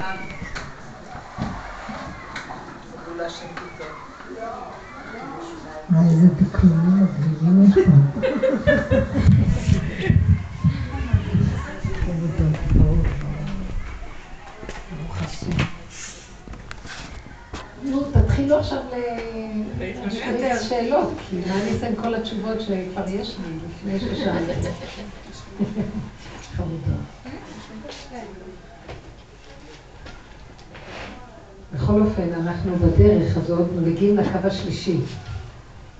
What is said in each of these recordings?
מה אעשה עם כל התשובות שכבר יש לי לפני ששאלתי. חמודה. בכל אופן, אנחנו בדרך הזאת מגיעים לקו השלישי.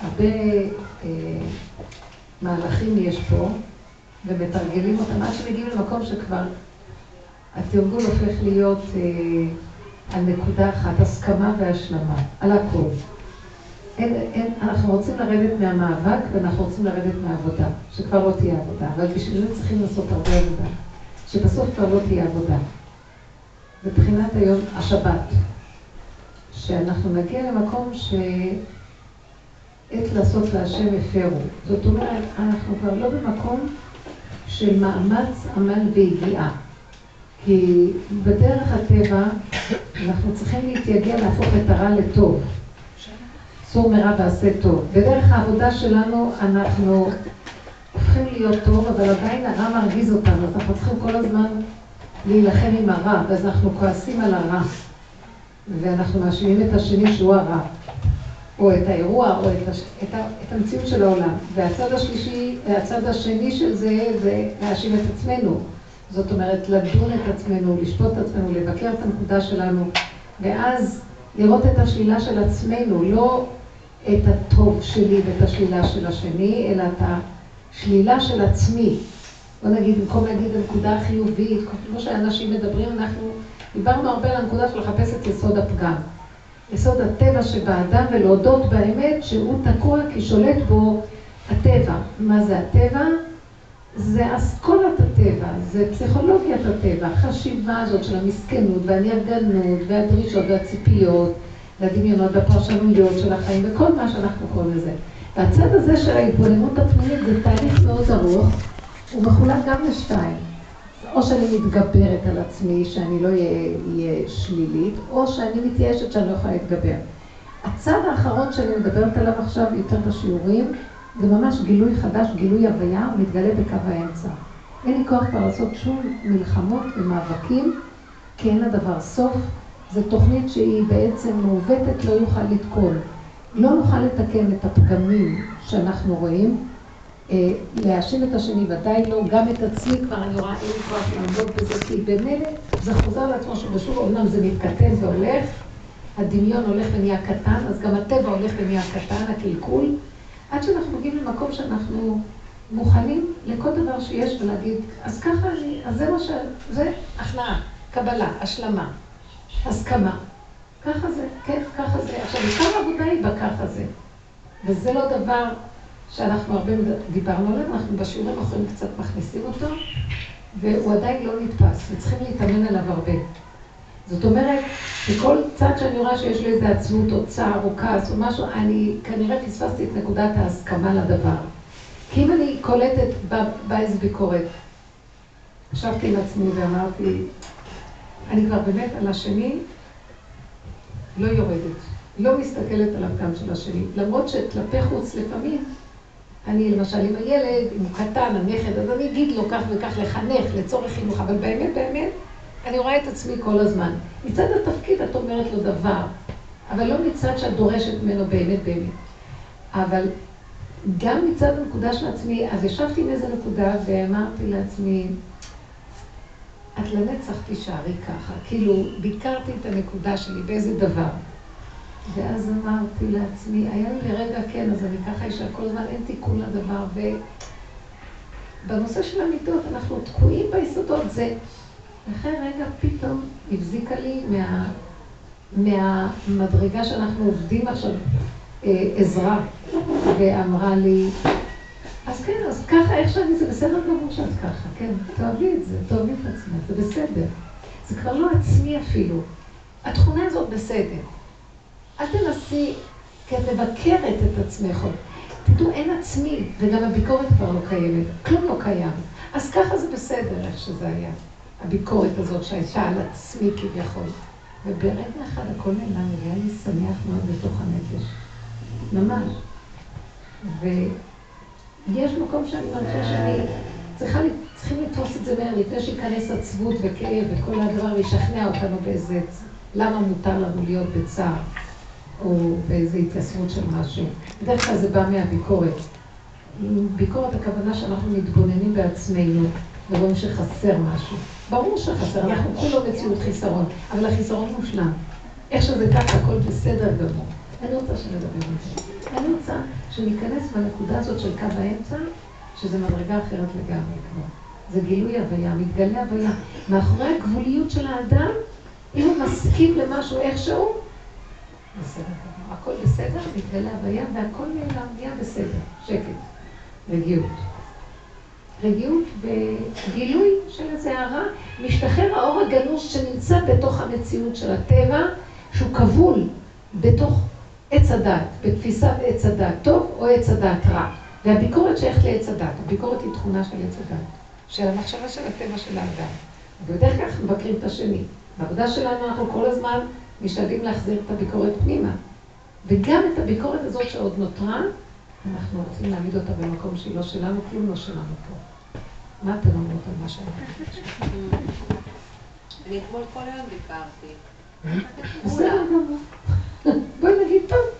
הרבה אה, מהלכים יש פה, ומתרגלים אותם עד שמגיעים למקום שכבר התרגול הופך להיות אה, על נקודה אחת, הסכמה והשלמה, על הכל. אין, אין, אנחנו רוצים לרדת מהמאבק ואנחנו רוצים לרדת מהעבודה, שכבר לא תהיה עבודה, אבל בשביל זה צריכים לעשות הרבה עבודה, שבסוף כבר לא תהיה עבודה. מבחינת היום השבת, שאנחנו נגיע למקום ש... עת לעשות להשם הפרו. זאת אומרת, אנחנו כבר לא במקום של מאמץ, עמל ויגיעה. כי בדרך הטבע אנחנו צריכים להתייגע להפוך את הרע לטוב. צור מרע ועשה טוב. בדרך העבודה שלנו אנחנו הופכים להיות טוב, אבל עדיין הרע מרגיז אותנו, אז אנחנו צריכים כל הזמן להילחם עם הרע, ואז אנחנו כועסים על הרע. ואנחנו מאשימים את השני שהוא הרע. או את האירוע, או את, הש... את, ה... את המציאות של העולם. והצד השלישי, הצד השני של זה, זה להאשים את עצמנו. זאת אומרת, לדון את עצמנו, לשפוט את עצמנו, לבקר את הנקודה שלנו, ואז לראות את השלילה של עצמנו, לא את הטוב שלי ואת השלילה של השני, אלא את השלילה של עצמי. בוא נגיד, במקום להגיד הנקודה החיובית, כמו שאנשים מדברים, אנחנו דיברנו הרבה על הנקודה של לחפש את יסוד הפגם. יסוד הטבע שבאדם ולהודות באמת שהוא תקוע כי שולט בו הטבע. מה זה הטבע? זה אסכולת הטבע, זה פסיכולוגיית הטבע, החשיבה הזאת של המסכנות והנרגנות והדרישות והציפיות והדמיונות והפרשנויות של החיים וכל מה שאנחנו קוראים לזה. והצד הזה של ההתבוננות הפנימית זה תהליך מאוד ארוך, הוא מחולק גם לשתיים. או שאני מתגברת על עצמי, שאני לא אהיה שלילית, או שאני מתייאשת שאני לא יכולה להתגבר. הצד האחרון שאני מדברת עליו עכשיו, יותר בשיעורים, זה ממש גילוי חדש, גילוי הוויה, מתגלה בקו האמצע. אין לי כוח כבר לעשות שום מלחמות ומאבקים, כי אין לדבר סוף. זו תוכנית שהיא בעצם מעוותת, לא יוכל לתקול. לא נוכל לתקן את הפגמים שאנחנו רואים, להאשים את השני, ודאי לא, גם את עצמי כבר אני רואה אין לי כוח לעמוד בזה, כי במילא זה חוזר לעצמו שבשוב אומנם זה מתקטן והולך, הדמיון הולך ונהיה קטן, אז גם הטבע הולך ונהיה קטן, הקלקול, עד שאנחנו מגיעים למקום שאנחנו מוכנים לכל דבר שיש ולהגיד, אז ככה אני, אז זה מה ש... זה הכנעה, קבלה, השלמה, הסכמה. ככה זה, כן, ככה זה. עכשיו, כמה עבודה היא בככה זה. וזה לא דבר שאנחנו הרבה דיברנו עליו, אנחנו בשיעורים האחרונים קצת מכניסים אותו, והוא עדיין לא נתפס, וצריכים להתאמן עליו הרבה. זאת אומרת, שכל צד שאני רואה שיש לי איזה עצמות או צער או כעס או משהו, אני כנראה פספסתי את נקודת ההסכמה לדבר. כי אם אני קולטת, באה איזה ביקורת, ישבתי עם עצמי ואמרתי, אני כבר באמת על השני לא יורדת, לא מסתכלת על הפגם של השני, למרות שכלפי חוץ לפעמים אני למשל עם הילד, אם הוא קטן, הנכד, אז אני אגיד לו כך וכך לחנך לצורך חינוך, אבל באמת, באמת, אני רואה את עצמי כל הזמן. מצד התפקיד את אומרת לו דבר, אבל לא מצד שאת דורשת ממנו באמת באמת. אבל גם מצד הנקודה של עצמי, אז ישבתי עם איזה נקודה ואמרתי לעצמי, את לנצח תישארי ככה. כאילו, ביקרתי את הנקודה שלי באיזה דבר. ואז אמרתי לעצמי, היה לי לרגע כן, אז אני ככה אישה, כל הזמן אין תיקון לדבר, ובנושא של המיטות אנחנו תקועים ביסודות, זה... אחרי רגע פתאום הבזיקה לי מה... מהמדרגה שאנחנו עובדים עכשיו אה, עזרה, ואמרה לי, אז כן, אז ככה, איך שאני, זה בסדר גמור שאת ככה, כן, תאהבי את זה, תאהבי את עצמך, זה בסדר. זה כבר לא עצמי אפילו. התכונה הזאת בסדר. אל תנסי, כי את מבקרת את עצמך. תדעו, אין עצמי, וגם הביקורת כבר לא קיימת. כלום לא קיים. אז ככה זה בסדר, איך שזה היה. הביקורת הזאת שהייתה על עצמי כביכול. וברגע אחד הכל נעלם, והיה לי שמח מאוד בתוך הנפש. ממש. ויש מקום שאני מרגישה שאני צריכה, צריכים לתפוס את זה מהר, לפני שייכנס עצבות וכאב וכל הדבר, וישכנע אותנו באיזה, למה מותר לנו להיות בצער, או באיזה התייסרות של משהו. בדרך כלל זה בא מהביקורת. ביקורת הכוונה שאנחנו מתבוננים בעצמנו ורואים שחסר משהו. ברור שחסר, אנחנו כולו מציאות חיסרון, אבל החיסרון מושלם. איך שזה ככה, הכל בסדר גמור. אני רוצה שנדבר על זה. אני רוצה שניכנס בנקודה הזאת של קו האמצע, שזה מדרגה אחרת לגמרי כבר. זה גילוי הוויה, מתגלה הוויה. מאחורי הגבוליות של האדם, אם הוא מסכים למשהו איכשהו, הכל בסדר, מתגלה הוויה, והכל נעלם, נהיה בסדר. שקט. רגיעות. רגיעות וגילוי של איזה הערה, משתחרר האור הגנוז שנמצא בתוך המציאות של הטבע, שהוא כבול בתוך עץ הדת, בתפיסת עץ הדת טוב או עץ הדת רע. והביקורת שייכת לעץ הדת, הביקורת היא תכונה של עץ הדת, של המחשבה של הטבע של האדם. ובדרך כלל אנחנו מבקרים את השני. בעבודה שלנו אנחנו כל הזמן משתדלים להחזיר את הביקורת פנימה. וגם את הביקורת הזאת שעוד נותרה, אנחנו רוצים להעמיד אותה במקום שהיא לא שלנו, כלום לא שלנו פה. מה אתם אומרות על מה שאמרת? אני אתמול כל היום ביקרתי. בסדר גמור. בואי נגיד טוב.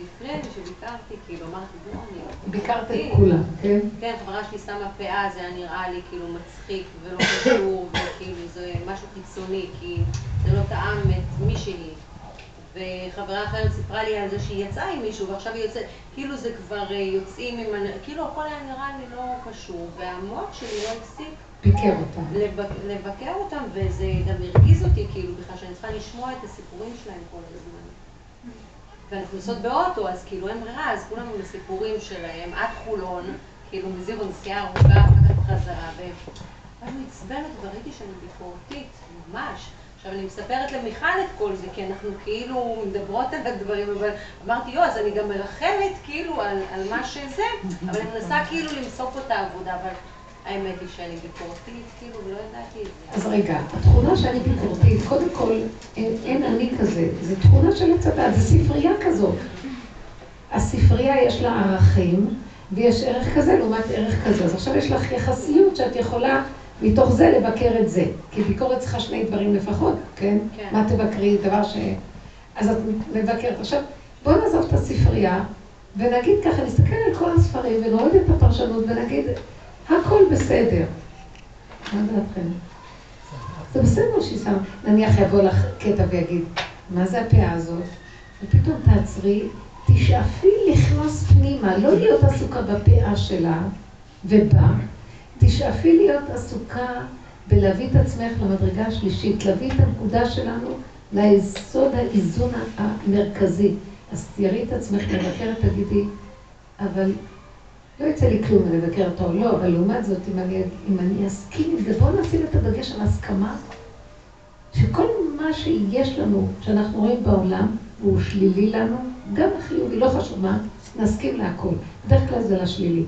לפני שביקרתי, כאילו אמרתי, בואו, אני... ביקרת את כולם, כן? כן, חברה שלי שמה פאה, זה היה נראה לי כאילו מצחיק ולא קשור, וכאילו זה משהו חיצוני, כי זה לא טעם את מי שהיא. וחברה אחרת סיפרה לי על זה שהיא יצאה עם מישהו, ועכשיו היא יוצאת, כאילו זה כבר יוצאים עם, כאילו הכל היה נראה לי לא קשור, והמוח שלי לא הפסיק ביקר אותם. לבקר אותם, וזה גם הרגיז אותי, כאילו, בכלל שאני צריכה לשמוע את הסיפורים שלהם כל הזמן. ואנחנו נוסעות באוטו, אז כאילו אין ברירה, אז כולם עם הסיפורים שלהם, עד חולון, כאילו מזירו נסיעה ארוכה, אחר כך בחזרה, ואז מעצבנת וראיתי שאני ביקורתית, ממש. עכשיו אני מספרת למיכל את כל זה, כי אנחנו כאילו מדברות על הדברים, אבל אמרתי, יו, אז אני גם מרחמת כאילו על, על מה שזה, אבל אני מנסה כאילו למסוק אותה עבודה, אבל האמת היא שאני ביקורתית, כאילו, ולא ידעתי את זה. אז רגע, התכונה שאני ביקורתית, קודם כל, אין, אין אני כזה, זו תכונה של עץ הדת, זו ספרייה כזאת. הספרייה יש לה ערכים, ויש ערך כזה לעומת ערך כזה. אז עכשיו יש לך יחסיות שאת יכולה מתוך זה לבקר את זה. כי ביקורת צריכה שני דברים לפחות, כן? כן. מה תבקרי? דבר ש... אז את מבקרת. עכשיו, בואו נעזוב את הספרייה, ונגיד ככה, נסתכל על כל הספרים, ונוריד את הפרשנות, ונגיד, הכל בסדר. מה דעתכם? זה בסדר שהיא שמה, נניח יבוא לך קטע ויגיד, מה זה הפאה הזאת? ופתאום תעצרי, תשאפי לכנוס פנימה, לא להיות עסוקה בפאה שלה ובה, תשאפי להיות עסוקה בלהביא את עצמך למדרגה השלישית, להביא את הנקודה שלנו ליסוד האיזון המרכזי. אז תראי את עצמך, מבקרת, תגידי, אבל לא יצא לי כלום לבקר אותו או לא, אבל לעומת זאת, אם אני, אם אני אסכים עם זה, בואו נשים את הדגש על הסכמה, שכל מה שיש לנו, שאנחנו רואים בעולם, הוא שלילי לנו, גם החיובי, לא חשוב מה, נסכים להכל. בדרך כלל זה לשלילי.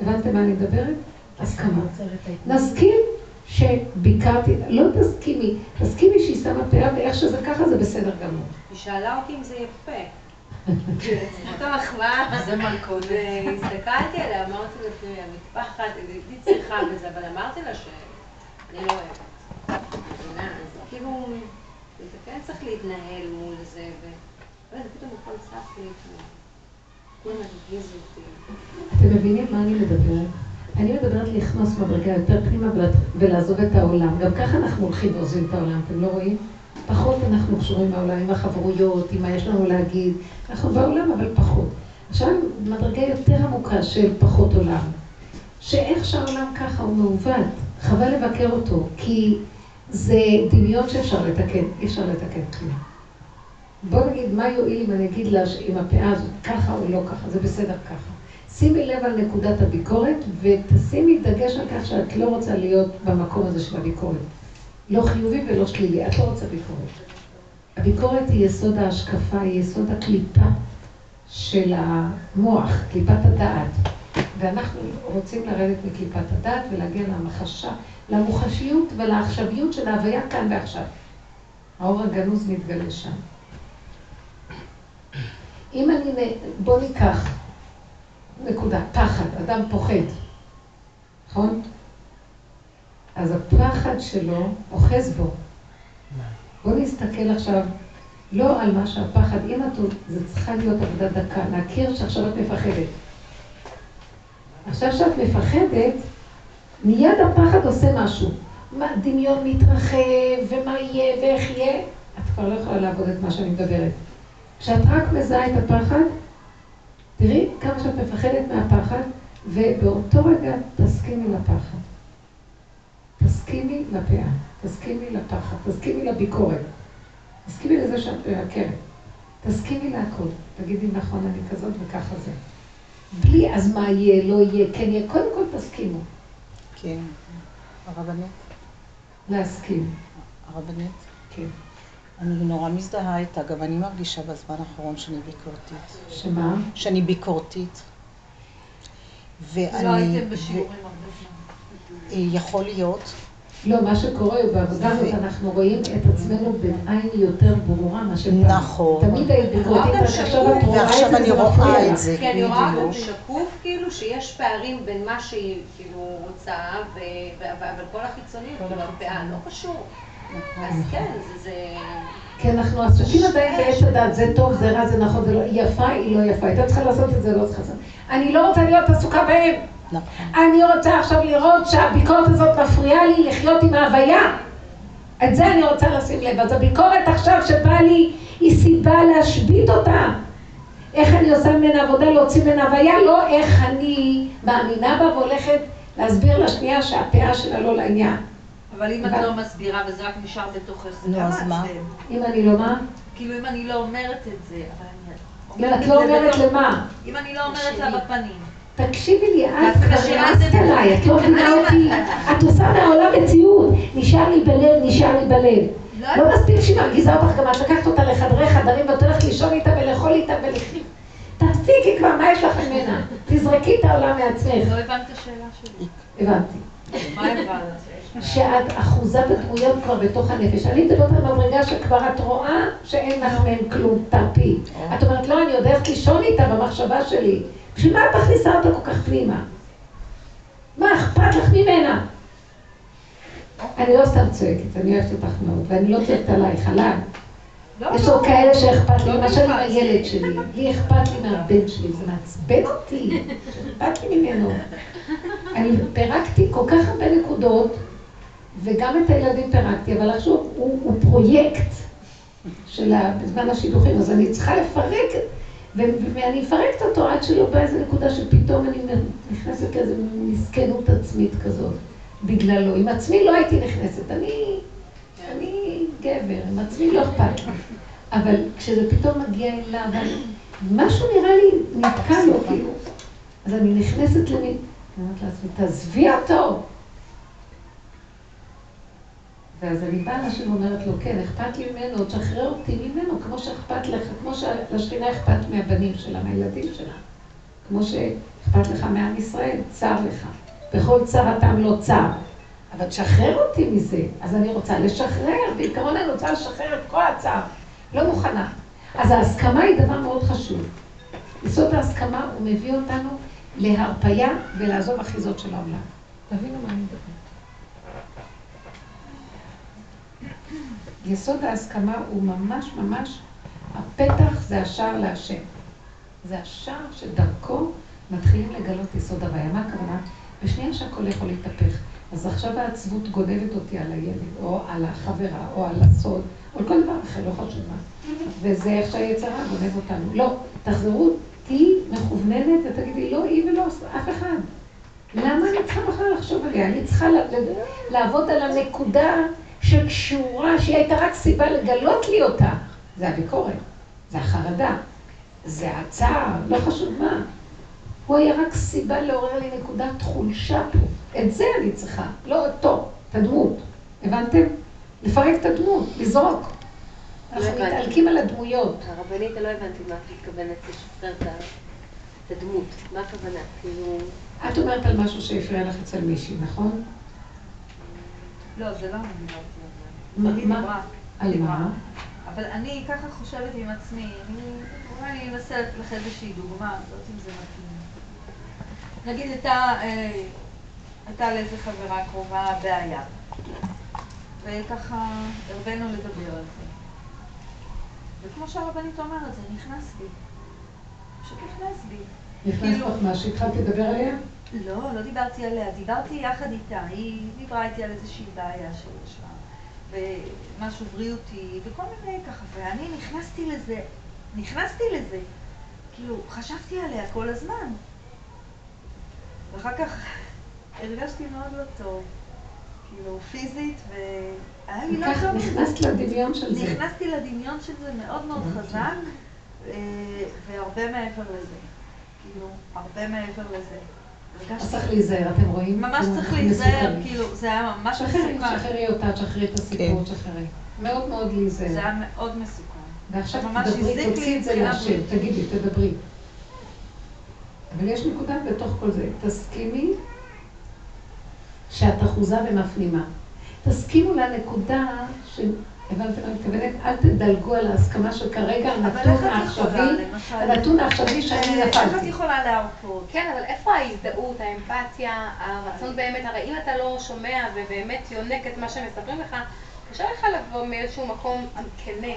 הבנתם מה אני מדברת? הסכמה. נסכים שביקרתי, לא תסכימי, תסכימי שהיא שמה פאה ואיך שזה ככה זה בסדר גמור. היא שאלה אותי אם זה יפה. זאת המחמאה. זה מלכות. והסתכלתי עליה, אמרתי תראי, המטפחת, הייתי צריכה בזה, אבל אמרתי לה שאני לא אוהבת. כאילו, זה כן צריך להתנהל מול זה, ו... פתאום הכל צף לי, כולם הרגיז אותי. אתם מבינים מה אני מדברת? אני מדברת לכנוס מדרגה יותר פנימה ולעזוב את העולם. גם ככה אנחנו הולכים ועוזבים את העולם, אתם לא רואים? פחות אנחנו קשורים מהעולם, עם החברויות, עם מה יש לנו להגיד. אנחנו בעולם, אבל פחות. עכשיו, מדרגה יותר עמוקה של פחות עולם. שאיך שהעולם ככה הוא מעוות, חבל לבקר אותו, כי זה דמיון שאפשר לתקן, אי אפשר לתקן כלום. בוא נגיד, מה יועיל אם אני אגיד לה עם הפאה הזאת ככה או לא ככה, זה בסדר ככה. שימי לב על נקודת הביקורת ותשימי דגש על כך שאת לא רוצה להיות במקום הזה של הביקורת. לא חיובי ולא שלילי, את לא רוצה ביקורת. הביקורת היא יסוד ההשקפה, היא יסוד הקליפה של המוח, קליפת הדעת. ואנחנו רוצים לרדת מקליפת הדת ולהגיע למחשה, למוחשיות ולעכשוויות של ההוויה כאן ועכשיו. האור הגנוז מתגלה שם. אם אני, בוא ניקח, נקודה, פחד, אדם פוחד, נכון? אז הפחד שלו אוחז בו. בוא נסתכל עכשיו לא על מה שהפחד, אם את, זה צריכה להיות עבודה דקה, להכיר שעכשיו את מפחדת. עכשיו שאת מפחדת, מיד הפחד עושה משהו. מה, דמיון מתרחב, ומה יהיה, ואיך יהיה, את כבר לא יכולה לעבוד את מה שאני מדברת. כשאת רק מזהה את הפחד, תראי כמה שאת מפחדת מהפחד, ובאותו רגע תסכימי לפחד. תסכימי לפאה, תסכימי לפחד, תסכימי לביקורת. תסכימי לזה שאת מבקרת. תסכימי להכל. תגידי, נכון, אני כזאת וככה זה. בלי אז מה יהיה, לא יהיה, כן יהיה. קודם כל תסכימו. כן. הרבנית? להסכים. הרבנית? כן. אני נורא מזדהה איתה, גם אני מרגישה בזמן האחרון שאני ביקורתית. שמה? שאני ביקורתית. ואני... לא הייתם בשיעורים הרבה זמן. יכול להיות. לא, מה שקורה בעבודה הזאת, אנחנו רואים את עצמנו בעין יותר ברורה מה שפעם. נכון. תמיד היית ביקורתית, עכשיו את רואה את זה, ועכשיו אני רואה את זה. כי אני רואה גם שקוף, כאילו, שיש פערים בין מה שהיא, כאילו, רוצה, אבל כל החיצוניות, כאילו, הפאה לא קשור. נכון. אז כן, זה... כי אנחנו עסוקים עדיין בעץ הדת, זה טוב, זה רע, זה נכון, זה לא, יפה, היא לא יפה, הייתה צריכה לעשות את זה, לא צריכה לעשות. אני לא רוצה להיות עסוקה בהם. נכון. אני רוצה עכשיו לראות שהביקורת הזאת מפריעה לי לחיות עם ההוויה. את זה אני רוצה לשים לב. אז הביקורת עכשיו שבאה לי, היא סיבה להשבית אותה. איך אני עושה ממנה עבודה להוציא ממנה הוויה, לא איך אני מאמינה בה והולכת להסביר לשנייה שהפאה שלה לא לעניין. אבל אם את לא מסבירה וזה רק נשאר בתוכך, זה גם מעצבן. אם אני לא מה? כאילו אם אני לא אומרת את זה, אבל אני... לא, את לא אומרת למה? אם אני לא אומרת לה בפנים. תקשיבי לי, את כבר רצת עליי, את לא מבינה אותי, את עושה מהעולם מציאות, נשאר לי בלב, נשאר לי בלב. לא, לא מספיק שהיא מרגיזה אותך, גם את לקחת אותה לחדרי חדרים ואת הולכת לישון איתה ולאכול איתה ולחיות. תפסיקי כבר, מה יש לך ממנה? תזרקי את העולם מעצמך. לא הבנת את השאלה שלי. הבנתי. מה הבנת? שאת אחוזה בדמויות כבר בתוך הנפש. אני מדברת על מדרגה שכבר את רואה שאין לך מהם כלום, תרפי. את אומרת, לא, אני עוד הולכת לישון איתה במחשבה שלי. בשביל מה את מכניסה אותה כל כך פנימה? מה אכפת לך ממנה? אני לא סתם צועקת, אני אוהבת אותך מאוד, ואני לא צועקת עלייך, עליי. לא, יש עוד לא. כאלה שאכפת לי, לא למשל עם הילד שלי, לי אכפת לי מהבן שלי, זה מעצבן אותי, אכפת לי ממנו. אני פירקתי כל כך הרבה נקודות, וגם את הילדים פירקתי, אבל עכשיו הוא פרויקט של בזמן השידוכים, אז אני צריכה לפרק ואני מפרקת אותו עד שלא בא איזה נקודה שפתאום אני נכנסת לאיזה מסכנות עצמית כזאת, בגללו. עם עצמי לא הייתי נכנסת, אני, אני גבר, עם עצמי לא אכפת לי. אבל כשזה פתאום מגיע אליו, משהו נראה לי נתקע לו, כאילו. אז אני נכנסת למין, אני אומרת לעצמי, תעזבי אותו. ואז אני באה לשם ואומרת לו, כן, אכפת לי ממנו, תשחרר אותי ממנו, כמו שאכפת לך, כמו שלשכינה אכפת מהבנים שלה, מהילדים שלה. כמו שאכפת לך מעם ישראל, צר לך. בכל צר הטעם לא צר. אבל תשחרר אותי מזה. אז אני רוצה לשחרר, בעיקרון אני רוצה לשחרר את כל הצער. לא מוכנה. אז ההסכמה היא דבר מאוד חשוב. יסוד ההסכמה, הוא מביא אותנו להרפייה ולעזוב אחיזות של העולם. תבינו מה אני מדברת. יסוד ההסכמה הוא ממש ממש, הפתח זה השער להשם. זה השער שדרכו מתחילים לגלות יסוד הוויה. מה הכוונה? בשנייה שהכל יכול להתהפך. אז עכשיו העצבות גונבת אותי על הילד, או על החברה, או על הסוד, או על כל דבר אחר, לא חשוב מה. וזה איך שהיצרה גונב אותנו. לא, תחזרו, תהיי מכווננת ותגידי, לא היא ולא אף אחד. למה אני צריכה בכלל לחשוב עליה? אני צריכה לעבוד על הנקודה שקשורה, שהיא הייתה רק סיבה לגלות לי אותה. זה הביקורת, זה החרדה, זה הצער, לא חשוב מה. הוא היה רק סיבה לעורר לי נקודת חולשה פה. את זה אני צריכה, לא אותו, את הדמות. הבנתם? לפרק את הדמות, לזרוק. אנחנו מתעלקים על הדמויות. הרבנית, לא הבנתי מה את מתכוונת לשחרר את הדמות, מה הכוונה? כאילו... את אומרת על משהו שהפריע לך אצל מישהי, נכון? לא, זה לא. מה? על מה? אבל אני ככה חושבת עם עצמי, אני, אולי אני אנסה לך איזושהי דוגמה, לא יודעת אם זה מתאים. נגיד הייתה, אה, הייתה לאיזה חברה קרובה בעיה, וככה הרבנו לדבר על זה. וכמו שהרבנית אומרת, זה נכנס בי. פשוט נכנס בי. נכנס כאילו- לך מה שהתחלת לדבר עליה? לא, לא דיברתי עליה, דיברתי יחד איתה, היא דיברה איתי על איזושהי בעיה שיש לה, ומשהו בריאותי, וכל מיני ככה, ואני נכנסתי לזה, נכנסתי לזה, כאילו, חשבתי עליה כל הזמן. ואחר כך הרגשתי מאוד לא טוב, כאילו, פיזית, והיה לי לא טוב. נכנסת לדמיון של זה. נכנסתי לדמיון של זה מאוד מאוד אוקיי. חזק, אה, והרבה מעבר לזה. כאילו, הרבה מעבר לזה. אז צריך להיזהר, אתם רואים? ממש צריך להיזהר. כאילו, זה היה ממש מסוכן. שחררי אותה, תשחררי את הסיפור, תשחררי. מאוד מאוד זה להיזהר. היה מאוד מסוכן. ועכשיו תדברי, תוציאי את זה בריאותית. תגידי, תדברי. אבל יש נקודה בתוך כל זה. תסכימי שאת אחוזה ומפנימה. תסכימו לנקודה ש... הבנת מה אני מתכוונת? אל תדלגו על ההסכמה שכרגע הנתון העכשווי, הנתון העכשווי שאני איך את נפלתי. יכולה להרפות? כן, אבל איפה ההזדהות, האמפתיה, הרצון באמת, הרי אם אתה לא שומע ובאמת יונק את מה שמספרים לך, קשה לך לבוא מאיזשהו מקום כנה,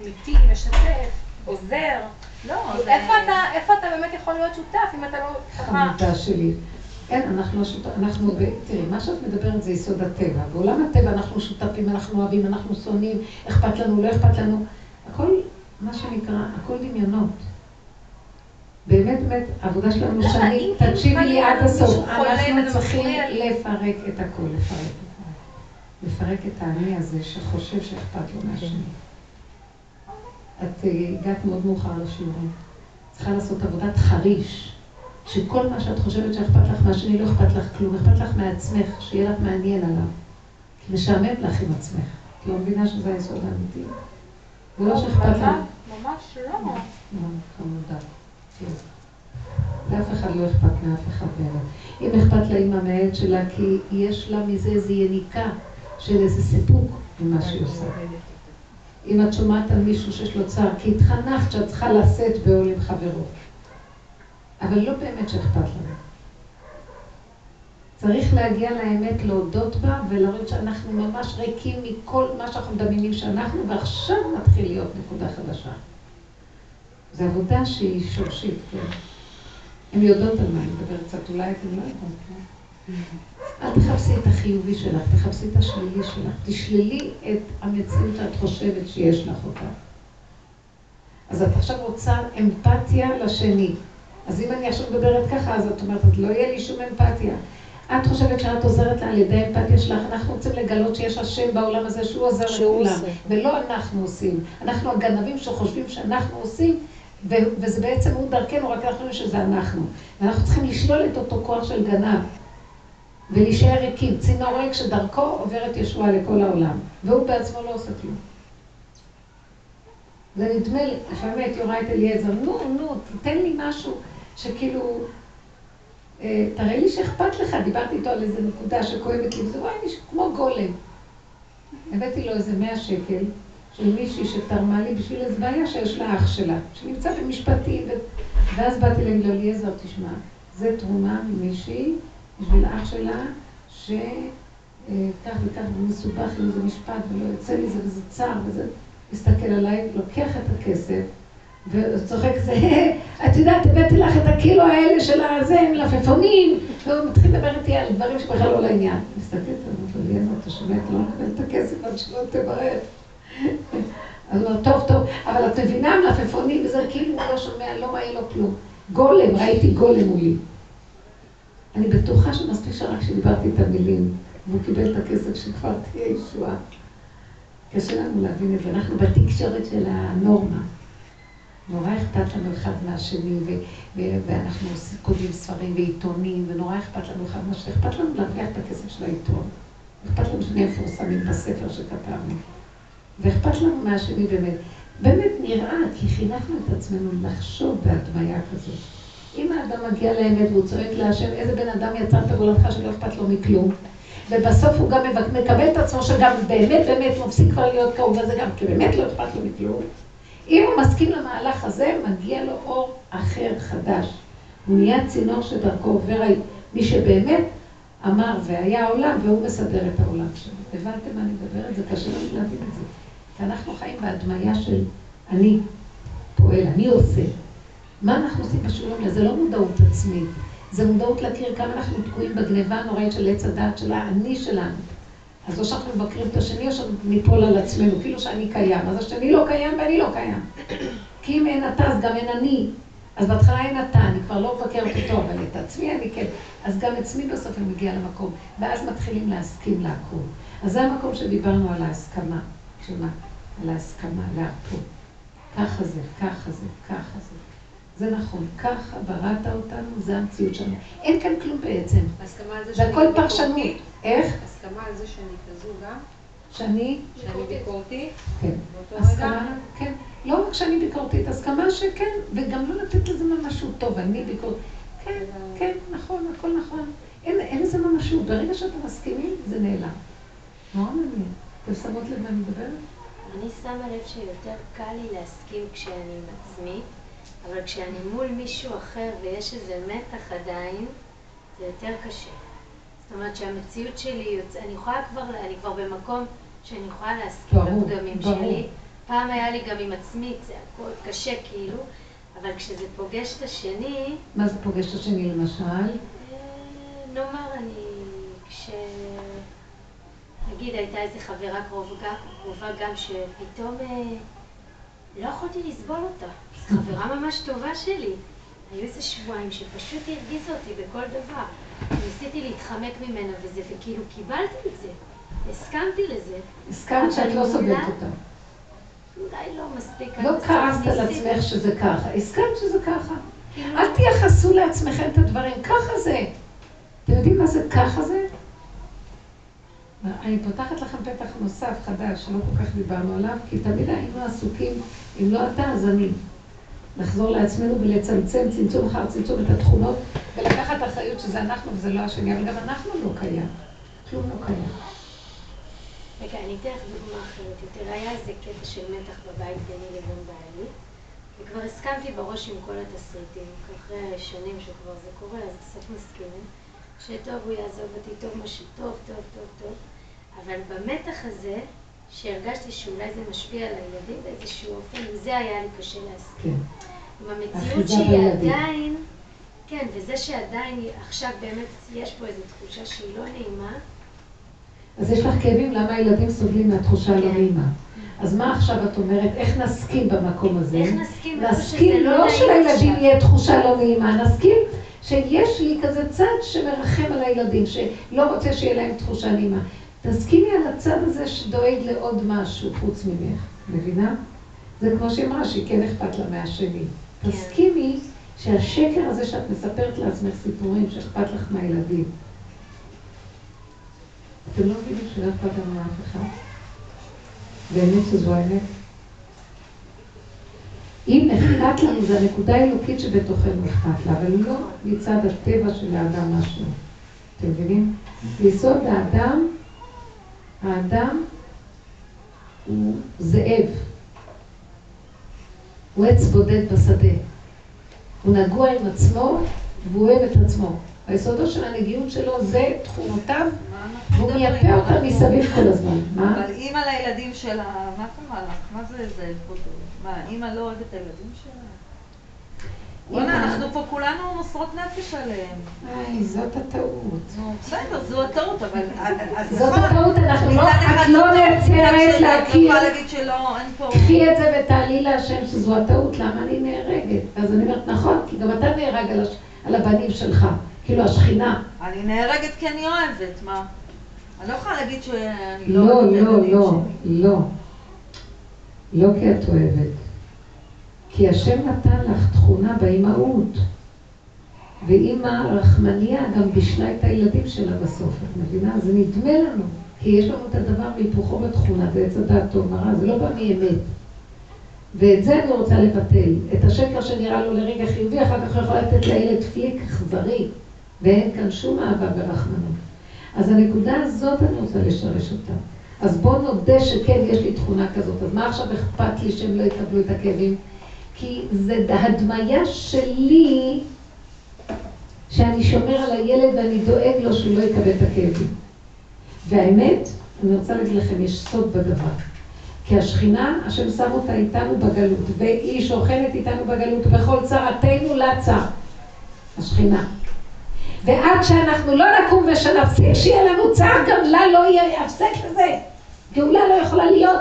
אמיתי, משתף, עוזר. לא, זה... איפה אתה, איפה אתה באמת יכול להיות שותף אם אתה לא. חמודה שלי. כן, אנחנו, השותפ... אנחנו. תראי, מה שאת מדברת זה יסוד הטבע. בעולם הטבע אנחנו שותפים, אנחנו אוהבים, אנחנו שונאים, אכפת לנו, לא אכפת לנו. הכל, מה שנקרא, הכל דמיונות. באמת, באמת, העבודה שלנו שאני, תקשיבי לי עד הסוף. אנחנו צריכים. לפרק את הכל, לפרק את הכל. לפרק את האני הזה שחושב שאכפת לו מהשני. את אה, הגעת מאוד מאוחר לשיעורים. צריכה לעשות עבודת חריש, שכל מה שאת חושבת שאכפת לך מהשני, לא אכפת לך כלום, אכפת לך מעצמך, שיהיה לך מעניין עליו. כי משעמם לך עם עצמך. את לא מבינה שזה היסוד האמיתי. זה לא שאכפת לך. ממש- לא. לא, חמודה. כן. לאף אחד לא אכפת מאף אחד באמת. אם אכפת לאימא מהילד שלה, כי יש לה מזה איזו יניקה של איזה סיפוק ממה שהיא עושה. אם את שומעת על מישהו שיש לו צער, כי התחנכת שאת צריכה לשאת בעול עם חברו. אבל לא באמת שאכפת לנו. צריך להגיע לאמת, להודות בה, ולהראות שאנחנו ממש ריקים מכל מה שאנחנו מדמיינים שאנחנו, ועכשיו מתחיל להיות נקודה חדשה. זו עבודה שהיא שורשית, כן. הן יודעות על מה אני מדברת קצת, אולי אתם לא יודעות, כן? אל תחפשי את החיובי שלך, תחפשי את השלילי שלך. תשללי את המציאות שאת חושבת שיש לך אותה. אז את עכשיו רוצה אמפתיה לשני. אז אם אני עכשיו מדברת ככה, אז את אומרת, אז לא יהיה לי שום אמפתיה. את חושבת שאת עוזרת לה על ידי האמפתיה שלך, אנחנו רוצים לגלות שיש השם בעולם הזה שהוא עוזר שהוא לכולם. עושה. ולא אנחנו עושים. אנחנו הגנבים שחושבים שאנחנו עושים, ו- וזה בעצם הוא דרכנו, רק אנחנו יודעים שזה אנחנו. ואנחנו צריכים לשלול את אותו כוח של גנב. ולהישאר ריקים, צינור ריק שדרכו עוברת ישועה לכל העולם, והוא בעצמו לא עושה כלום. זה נדמה לי, לפעמים הייתי רואה את אליעזר, נו, נו, תיתן לי משהו שכאילו, אה, תראה לי שאכפת לך, דיברתי איתו על איזה נקודה שכואבת לי, וזה רואה לי כמו גולם. הבאתי לו איזה מאה שקל של מישהי שתרמה לי בשביל איזו בעיה שיש לה אח שלה, שנמצא במשפטים, ו... ואז באתי להגיד לו, אליעזר, תשמע, זה תרומה ממישהי בשביל האח שלה, שכך וכך ומסובך עם איזה משפט ולא יוצא מזה וזה צער וזה, מסתכל עליי, לוקח את הכסף וצוחק זה, את יודעת, הבאתי לך את הקילו האלה של הזה עם לפפונים, והוא מתחיל לדבר איתי על דברים שבכלל לא לעניין. מסתכלת עליו, אליעזר, אתה שומע, אתה לא מקבל את הכסף עד שלא תברך. אז הוא אומר, טוב, טוב, אבל את מבינה מלפפונים וזה כאילו הוא לא שומע, לא רואה לו כלום. גולם, ראיתי גולם מולי. אני בטוחה שמספיק שרק כשדיברתי את המילים, והוא קיבל את הכסף שכבר תהיה ישועה. קשה לנו להבין את זה, אנחנו בתקשורת של הנורמה. נורא אכפת לנו אחד מהשני, ו- ו- ואנחנו כותבים ספרים ועיתונים, ונורא אכפת לנו אחד מהשני, אכפת לנו להרוויח את הכסף של העיתון. אכפת לנו שנהיה מפורסמים בספר שכתבנו. ואכפת לנו מהשני באמת. באמת נראה, כי חינכנו את עצמנו לחשוב בהדמיה כזאת. אם האדם מגיע לאמת והוא צועק להשם, איזה בן אדם יצרת בעולמך שלא אכפת לו מכלום, ובסוף הוא גם מקבל את עצמו שגם באמת באמת מפסיק כבר להיות כאוב הזה גם, כי באמת לא אכפת לו מכלום. אם הוא מסכים למהלך הזה, מגיע לו אור אחר, חדש. הוא נהיה צינור שדרכו עובר מי שבאמת אמר והיה עולם, והוא מסדר את העולם שלו. הבנתם מה אני מדברת? זה קשה לנו להבין את זה. כי אנחנו חיים בהדמיה של אני פועל, אני עושה. מה אנחנו עושים בשלום? זה לא מודעות עצמית. זה מודעות להכיר כמה אנחנו תקועים בגניבה הנוראית של עץ הדעת של האני שלנו. אז או שאנחנו מבקרים את השני, או שניפול על עצמנו, כאילו שאני קיים. אז השני לא קיים ואני לא קיים. כי אם אין אתה, אז גם אין אני. אז בהתחלה אין אתה, אני כבר לא מבקרת אותו, אבל את עצמי אני כן. אז גם עצמי בסוף אני מגיעה למקום, ואז מתחילים להסכים לעקוב. אז זה המקום שדיברנו על ההסכמה. שמה? על ההסכמה, להרפות. ככה זה, ככה זה, ככה זה. זה נכון, ככה בראת אותנו, זה המציאות שלנו. אין כאן כלום בעצם. הסכמה על זה שאני ביקורתי. זה הכל פרשנות. איך? הסכמה על זה שאני כזו גם? שאני? שאני ביקורתית? כן. באותו רגע? כן. לא רק שאני ביקורתית, הסכמה שכן, וגם לא לתת לזה ממשות טוב, אני ביקורתית. כן, כן, נכון, הכל נכון. אין, אין לזה ממשות. ברגע שאתם מסכימים, זה נעלם. נורא מעניין. אתם שמות לב מה אני מדברת? אני שמה לב שיותר קל לי להסכים כשאני עם עצמי, אבל כשאני מול מישהו אחר ויש איזה מתח עדיין, זה יותר קשה. זאת אומרת שהמציאות שלי, אני יכולה כבר, אני כבר במקום שאני יכולה להסכים לפגמים שלי. פעם היה לי גם עם עצמי, זה הכל קשה כאילו, אבל כשזה פוגש את השני... מה זה פוגש את השני למשל? אה, נאמר, אני... כש... נגיד הייתה איזו חברה קרובה, קרובה גם שפתאום אה, לא יכולתי לסבול אותה. חברה ממש טובה שלי. היו איזה שבועיים שפשוט הרגיזו אותי בכל דבר. ניסיתי להתחמק ממנה וזה, וכאילו קיבלתי את זה. הסכמתי לזה. הסכמת שאת לא סובלת אותה. אולי לא מספיק. לא כעסת על עצמך שזה ככה, הסכמת שזה ככה. כאילו- אל תייחסו לעצמכם את הדברים, ככה זה. אתם יודעים מה זה ככה זה? אני פותחת לכם פתח נוסף, חדש, שלא כל כך דיברנו עליו, כי תמיד היינו עסוקים, אם לא אתה, אז אני. לחזור לעצמנו ולצמצם צמצום אחר צמצום את התכונות, ולקחת אחריות שזה אנחנו וזה לא השני, אבל גם אנחנו לא קיים. כלום לא קיים. רגע, אני אתן לך דוגמה אחרת יותר. היה איזה קטע של מתח בבית ביני לבין בעלי, וכבר הסכמתי בראש עם כל התסריטים. אחרי שנים שכבר זה קורה, אז קצת מסכימים. שטוב הוא יעזוב אותי, טוב משהו, טוב, טוב, טוב, טוב. אבל במתח הזה, שהרגשתי שאולי זה משפיע על הילדים באיזשהו אופן, עם זה היה לי קשה להסכים. כן. עם המציאות שהיא עדיין, כן, וזה שעדיין עכשיו באמת יש פה איזו תחושה שהיא לא נעימה. אז יש לך כאבים למה הילדים סובלים מהתחושה הלא כן. נעימה. אז מה עכשיו את אומרת? איך נסכים במקום הזה? איך נסכים? נסכים לא, לא שלילדים יהיה תחושה לא נעימה, נסכים שיש לי כזה צד שמרחם על הילדים, שלא רוצה שיהיה להם תחושה נעימה. תסכימי על הצד הזה שדואג לעוד משהו חוץ ממך, מבינה? זה כמו שהיא אמרה, שהיא כן אכפת לה מהשני. כן. תסכימי שהשקר הזה שאת מספרת לעצמך סיפורים, שאכפת לך מהילדים. אתם לא מבינים שלא אכפת לנו מאף אחד? באמת שזו האמת? אם אכפת לנו, זה הנקודה האלוקית שבתוכנו אכפת לה, אבל לא מצד הטבע של האדם משהו. אתם מבינים? יסוד האדם, האדם הוא זאב. הוא עץ בודד בשדה. הוא נגוע עם עצמו והוא אוהב את עצמו. היסודו של הנגיעות שלו זה תכונותיו, והוא מייפה אותה מסביב כל הזמן. מה? אבל אימא לילדים שלה, מה קרה לך? מה זה זה? מה, אימא לא אוהבת את הילדים שלה? וואלה, אנחנו פה כולנו מוסרות נפש עליהם. איי, זאת הטעות. בסדר, זו הטעות, אבל... זאת הטעות, אנחנו לא... את לא נעצרת להכיר. קחי את זה ותעלי להשם שזו הטעות, למה אני נהרגת? אז אני אומרת, נכון, כי גם אתה נהרג על הבנים שלך. כאילו השכינה. אני נהרגת כי אני אוהבת, מה? אני לא יכולה להגיד שאני לא אוהבת לא, לא, לא, לא. לא כי את אוהבת. כי השם נתן לך תכונה באימהות. ואימא רחמניה גם בישלה את הילדים שלה בסוף, את מבינה? זה נדמה לנו, כי יש לנו את הדבר והיפוכו בתכונה, זה עץ הדעת טוב מרע, זה לא בא מאמת. ואת זה אני רוצה לבטל. את השקר שנראה לו לרגע חיובי, אחר כך הוא יכול לתת לילד פליק אכזרי, ואין כאן שום אהבה ורחמנות. אז הנקודה הזאת אני רוצה לשרש אותה. אז בואו נודה שכן, יש לי תכונה כזאת. אז מה עכשיו אכפת לי שהם לא יקבלו את הכאבים? כי זה הדמיה שלי, שאני שומר על הילד ואני דואג לו שהוא לא יקבל את הכאבים. והאמת, אני רוצה להגיד לכם, יש סוד בדבר. כי השכינה, השם שם אותה איתנו בגלות, והיא שוכנת איתנו בגלות, בכל צרתנו לצר. השכינה. ועד שאנחנו לא נקום ושנפסיק שיהיה לנו צער, גם לה לא יהיה הפסק לזה. גאולה לא יכולה להיות.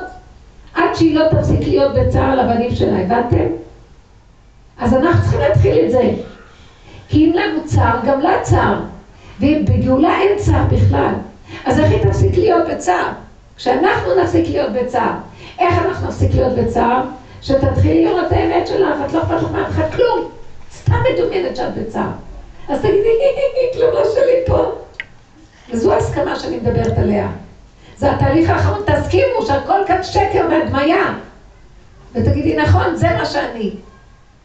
עד שהיא לא תפסיק להיות בצער על הבנים שלה, הבנתם? אז אנחנו צריכים להתחיל את זה. כי אם לנו צער, גם לה צער. ובגאולה אין צער בכלל. אז איך היא תפסיק להיות בצער? כשאנחנו נפסיק להיות בצער. איך אנחנו נפסיק להיות בצער? שתתחילי לראות את האמת שלך, את לא אכפת לך מאף אחד כלום. סתם מדומיינת שאת בצער. אז תגידי, כלום לא שלי פה. וזו ההסכמה שאני מדברת עליה. זה התהליך האחרון, תסכימו שהכל כאן שקר והדמיה. ותגידי, נכון, זה מה שאני.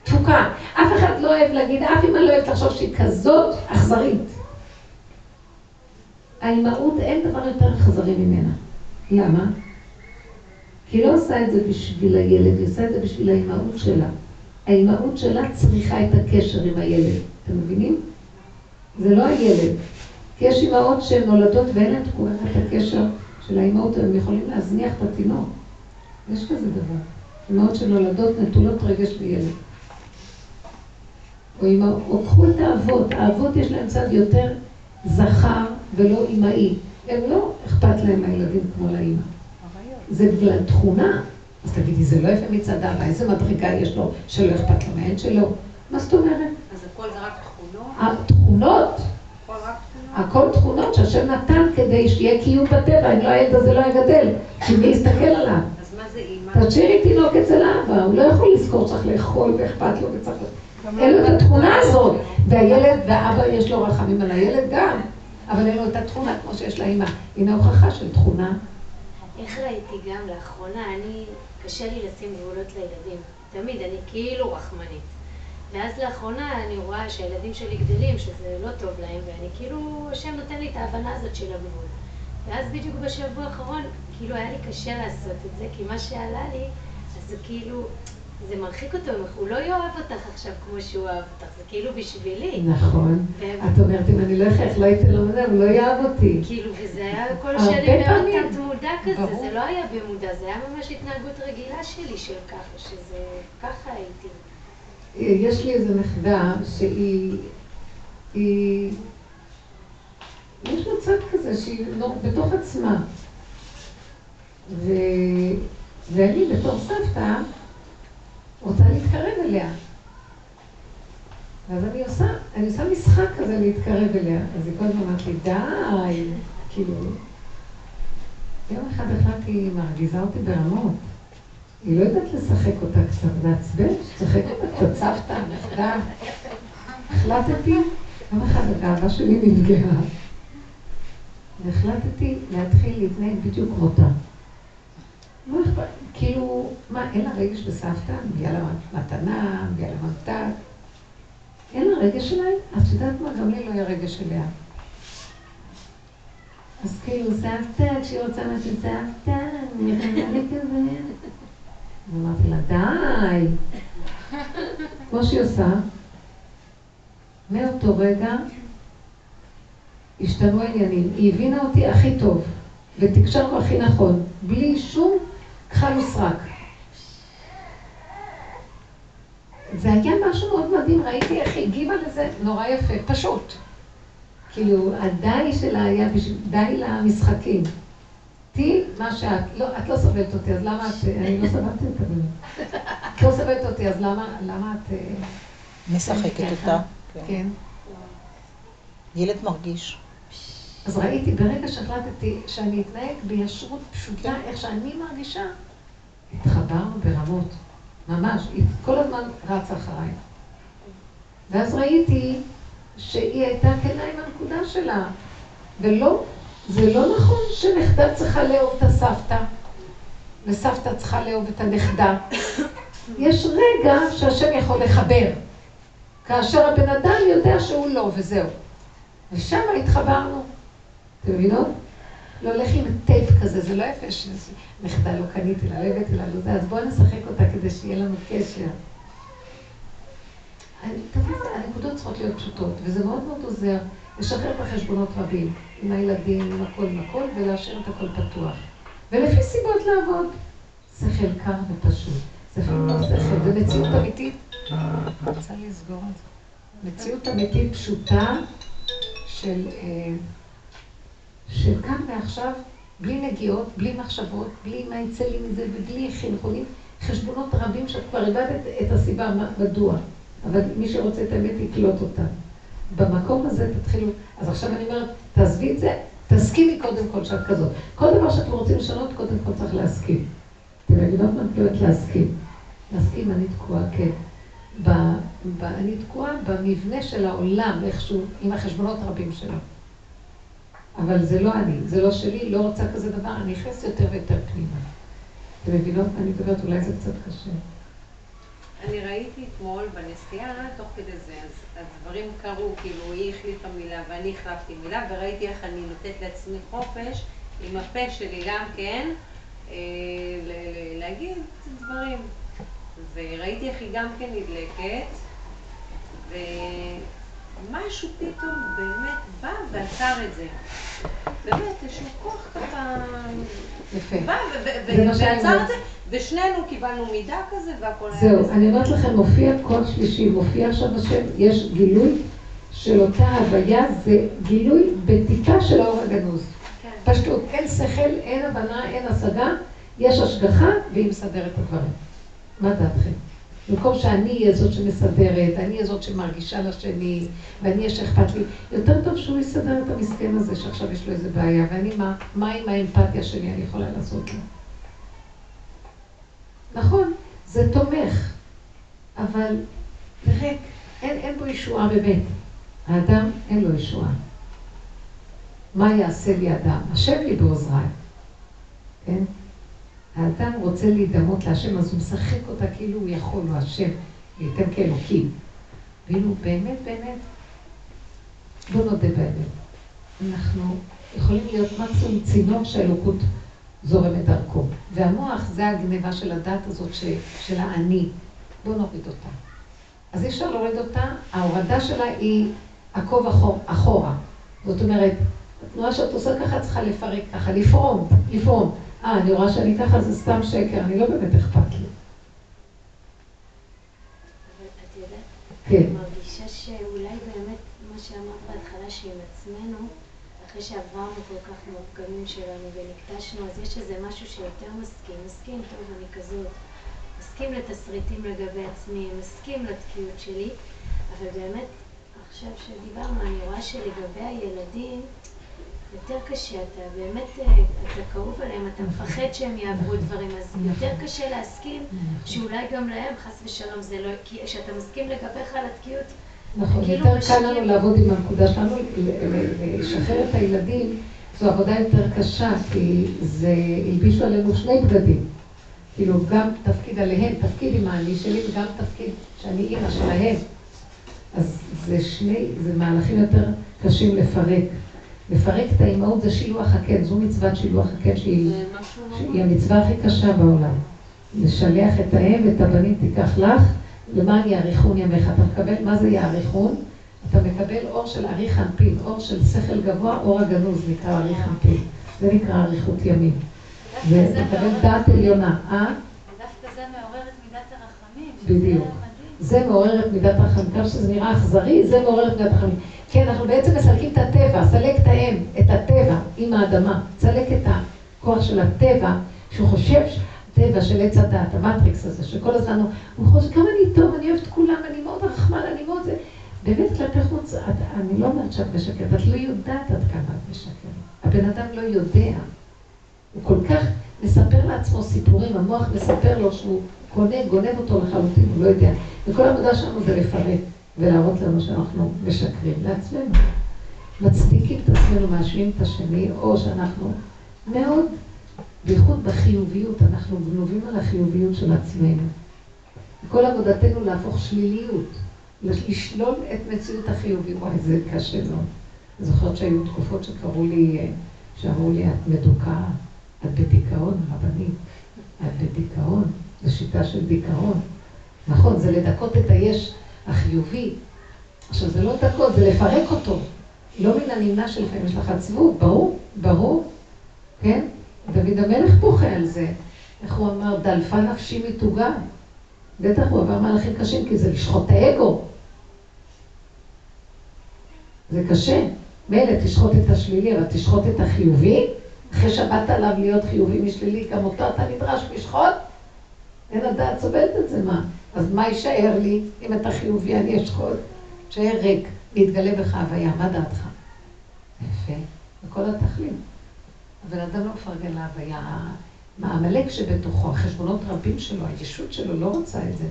תפוקה. אף אחד לא אוהב להגיד, אף אמא לא אוהבת לחשוב שהיא כזאת אכזרית. האימהות, אין דבר יותר אכזרי ממנה. למה? כי היא לא עושה את זה בשביל הילד, היא עושה את זה בשביל האימהות שלה. האימהות שלה צריכה את הקשר עם הילד. אתם מבינים? זה לא הילד. כי יש אימהות שהן נולדות ואין להן תקועה את הקשר של האימהות, הם יכולים להזניח את התינוק. יש כזה דבר. אימהות שנולדות נטולות רגש לילד. או, אימא, או קחו את האבות, האבות יש להם צד יותר זכר ולא אימהי. הם לא אכפת להם מהילדים כמו לאימא. זה בגלל תכונה. אז תגידי, זה לא יפה מצד אבא, איזה מדרגה יש לו שלא אכפת לו מהן שלו? מה זאת אומרת? אז הכל זה רק תכונות? התכונות, הכל תכונות? שהשם נתן כדי שיהיה קיום בטבע, אם לא הילד הזה לא יגדל, שמי יסתכל עליו? אז מה זה אימא? תשאירי תינוק אצל אבא, הוא לא יכול לזכור שצריך לאכול ואכפת לו וצריך... אין לו את התכונה הזאת, והילד, והאבא יש לו רחמים על הילד גם, אבל אין לו את התכונה כמו שיש לאמא. הנה הוכחה של תכונה. איך ראיתי גם לאחרונה, אני, קשה לי לשים גבולות לילדים. תמיד, אני כאילו רחמנית. ואז לאחרונה אני רואה שהילדים שלי גדלים, שזה לא טוב להם, ואני כאילו, השם נותן לי את ההבנה הזאת של הגבול. ואז בדיוק בשבוע האחרון, כאילו היה לי קשה לעשות את זה, כי מה שעלה לי, אז זה כאילו, זה מרחיק אותו, הוא לא יאהב אותך עכשיו כמו שהוא אוהב אותך, זה כאילו בשבילי. נכון. את אומרת, אם אני לא אחייך, לא הייתי לו זה, הוא לא יאהב אותי. כאילו, וזה היה כל שני מאוד פעמים. תת מודע כזה. זה לא היה במודע, זה היה ממש התנהגות רגילה שלי של ככה, שזה, ככה הייתי. יש לי איזו נכדה שהיא, היא, יש לה צד כזה שהיא לא, בתוך עצמה. ו, ואני בתור סבתא רוצה להתקרב אליה. ואז אני עושה, אני עושה משחק כזה להתקרב אליה. אז היא כל הזמן אומרת לי, די, כאילו. יום אחד החלטתי, היא מרגיזה אותי ברמות. היא לא יודעת לשחק אותה קצת, מעצבן, שתשחק אותה קצת סבתא, נכדה. החלטתי, יום אחד הגאווה שלי נפגעה. והחלטתי להתחיל להתנהג בדיוק כמותה. לא אכפת, כאילו, מה, אין לה רגש בסבתא? מביאה לה מתנה, מביאה לה ממתק. אין לה רגש אליי? את יודעת מה? גם לי לא יהיה רגש אליה. אז כאילו, סבתא, כשהיא רוצה משהו, סבתא, יכולה לי כזה. ואמרתי לה, די. כמו שהיא עושה, מאותו רגע השתנו העניינים. היא הבינה אותי הכי טוב, ותקשרנו הכי נכון, בלי שום כחל וסרק. זה היה משהו מאוד מדהים, ראיתי איך היא הגיבה לזה נורא יפה, פשוט. כאילו, הדי שלה היה בשביל, די למשחקים. תהיי מה שאת, לא, את לא סובלת אותי, אז למה את, אני לא סבלתי אותה באמת. את לא סובלת אותי, אז למה, למה את... אה, משחקת אותה. כן. כן. ילד מרגיש. אז ראיתי, ברגע שהחלטתי שאני אתנהג בישרות פשוטה, איך שאני מרגישה, התחברנו ברמות, ממש, היא כל הזמן רצה אחריי. ואז ראיתי שהיא הייתה כנה עם הנקודה שלה, ולא, זה לא נכון שנכדה צריכה לאהוב את הסבתא, וסבתא צריכה לאהוב את הנכדה. יש רגע שהשם יכול לחבר. כאשר הבן אדם יודע שהוא לא, וזהו. ושם התחברנו. אתם מבינות? לא הולך עם טייפ כזה, זה לא יפה שנכדה לא קניתי לה, לא הבאתי לה, לא זה, אז בואו נשחק אותה כדי שיהיה לנו קשר. תמיד הנקודות צריכות להיות פשוטות, וזה מאוד מאוד עוזר לשחרר בחשבונות רבים, עם הילדים, עם הכל, עם הכל, ולהשאיר את הכל פתוח. ולפי סיבות לעבוד. שכל קר ופשוט. אפילו לא שכל, זה מציאות אמיתית. רוצה לסגור את זה. מציאות אמיתית פשוטה של, אה, של כאן ועכשיו, בלי נגיעות, בלי מחשבות, בלי מה יצא לי מזה ובלי חינכונים, חשבונות רבים שאת כבר איבדת את הסיבה מדוע. אבל מי שרוצה את האמת יקלוט אותה. במקום הזה תתחילו, אז עכשיו אני אומרת, תעזבי את זה, תסכימי קודם כל שאת כזאת. כל דבר שאתם רוצים לשנות, קודם כל צריך להסכים. אתם מבינות מה אני מתכוונת להסכים? להסכים, אני תקועה, כן. ב, ב, אני תקועה במבנה של העולם, איכשהו, עם החשבונות הרבים שלו. אבל זה לא אני, זה לא שלי, לא רוצה כזה דבר, אני נכנסת יותר ויותר פנימה. אתם מבינות מה אני מדברת? אולי זה קצת קשה. אני ראיתי אתמול בנסיעה, תוך כדי זה, אז הדברים קרו, כאילו היא החליפה מילה ואני החלפתי מילה, וראיתי איך אני נותנת לעצמי חופש עם הפה שלי גם כן, אה, להגיד דברים. וראיתי איך היא גם כן נדלקת, ומשהו פתאום באמת בא ועצר את זה. באמת, איזשהו כוח ככה... יפה. בא ועצר את זה, ושנינו קיבלנו מידה כזה והכל היה... זהו, אני אומרת לכם, מופיע קול שלישי, מופיע עכשיו השם, יש גילוי של אותה הוויה, זה גילוי בטיפה של האור הגנוז. כן. פשטות, אין שכל, אין הבנה, אין השגה, יש השגחה והיא מסדרת את הדברים. מה דעתכם? במקום שאני אהיה זאת שמסדרת, אני אהיה זאת שמרגישה לשני, ואני אהיה שאכפת לי, יותר טוב שהוא יסדר את המסכן הזה שעכשיו יש לו איזה בעיה, ואני מה, מה עם האמפתיה שלי אני יכולה לעשות לו? נכון, זה תומך, אבל ריק, אין, אין בו ישועה באמת. האדם אין לו ישועה. מה יעשה לי אדם? השם לי בעוזריי, כן? האדם רוצה להידמות להשם, אז הוא משחק אותה כאילו הוא יכול, הוא השם, וייתן כאלוקים. ואילו באמת, באמת, בוא נודה באמת. אנחנו יכולים להיות מקסימום צינור שהאלוקות זורמת דרכו. והמוח זה הגניבה של הדת הזאת ש, של האני. בוא נוריד אותה. אז אי אפשר להוריד אותה, ההורדה שלה היא עקוב אחור, אחורה. זאת אומרת, התנועה שאת עושה ככה צריכה לפרק ככה, לפרום, לפרום. אה, אני רואה שאני ככה, זה סתם שקר, אני לא באמת אכפת לי. אבל את יודעת, כן. מרגישה שאולי באמת, מה שאמרת בהתחלה, שעם עצמנו, אחרי שעברנו כל כך מהפגמים שלנו ונקטשנו, אז יש איזה משהו שיותר מסכים. מסכים, טוב, אני כזאת. מסכים לתסריטים לגבי עצמי, מסכים לתקיעות שלי, אבל באמת, עכשיו שדיברנו, אני רואה שלגבי הילדים, יותר קשה, אתה באמת, אה, אתה קרוב אליהם, אתה מפחד שהם יעברו דברים, אז יותר קשה להסכים שאולי גם להם, חס ושלום, זה לא, כי כשאתה מסכים לגביך על התקיעות, נכון, כאילו יותר קל לנו לעבוד עם הנקודה שלנו, לשחרר את הילדים, זו עבודה יותר קשה, כי זה, הלבישו עלינו שני בגדים. כאילו, גם תפקיד עליהם, תפקיד עם האני שלי, וגם תפקיד שאני אימא שלהם. אז זה שני, זה מהלכים יותר קשים לפרק. לפרק את האימהות זה שילוח הקן, זו מצוות שילוח הקן שהיא, שהיא המצווה הכי קשה בעולם. לשלח את האם ואת הבנים תיקח לך, למען יאריכון ימיך. אתה מקבל, מה זה יאריכון? אתה מקבל אור של אריך אנפין, אור של שכל גבוה, אור הגנוז נקרא אריך אנפין. זה נקרא אריכות ימים. זה מקבל דעת עליונה, אה? דווקא זה מעורר את מידת הרחמים. בדיוק. זה מעורר את מידת הרחמים. כמה שזה נראה אכזרי, זה מעורר את מידת הרחמים. כן, אנחנו בעצם מסלקים את הטבע, סלק את האם, את הטבע עם האדמה, סלק את הכוח של הטבע, שהוא חושב, הטבע של עץ הדת, המטריקס הזה, שכל הזמן הוא חושב, כמה אני טוב, אני אוהבת כולם, אני מאוד רחמן, אני מאוד זה. באמת כלפי חוץ, אני לא אומרת שאת משקרת, את לא יודעת עד כמה את משקרת. הבן אדם לא יודע. הוא כל כך מספר לעצמו סיפורים, המוח מספר לו שהוא קונה, גונב אותו לחלוטין, הוא לא יודע. וכל העבודה שלנו זה לפרט. ולהראות לנו שאנחנו משקרים לעצמנו. מצדיקים את עצמנו, מאשרים את השני, או שאנחנו מאוד, בייחוד בחיוביות, אנחנו גנובים על החיוביות של עצמנו. כל עבודתנו להפוך שליליות, לשלול את מציאות החיובים. וואי, זה קשה מאוד. אני זוכרת שהיו תקופות שקראו לי, שאמרו לי, את מדוכאה, את בדיכאון, רבנית, את בדיכאון, זו שיטה של דיכאון. נכון, זה לדכות את היש החיובי. עכשיו, זה לא דקות, זה לפרק אותו. לא מן הנמנע שלפעמים יש לך עצבות, ברור, ברור, כן? דוד המלך בוכה על זה. איך הוא אמר? דלפה נפשי מתוגה. בטח הוא עבר מהלכים קשים, כי זה לשחוט את האגו. זה קשה. מילא תשחוט את השלילי, אבל תשחוט את החיובי? אחרי שבאת עליו להיות חיובי משלילי, גם אותו אתה נדרש לשחוט? אין הדעת סובלת את זה, מה? אז מה יישאר לי אם אתה חיובי, אני אשחוט? תשאר ריק, ויתגלה בך הוויה, מה דעתך? יפה, וכל התכלית. הבן אדם לא מפרגן להוויה, העמלק שבתוכו, החשבונות רבים שלו, הישות שלו לא רוצה את זה.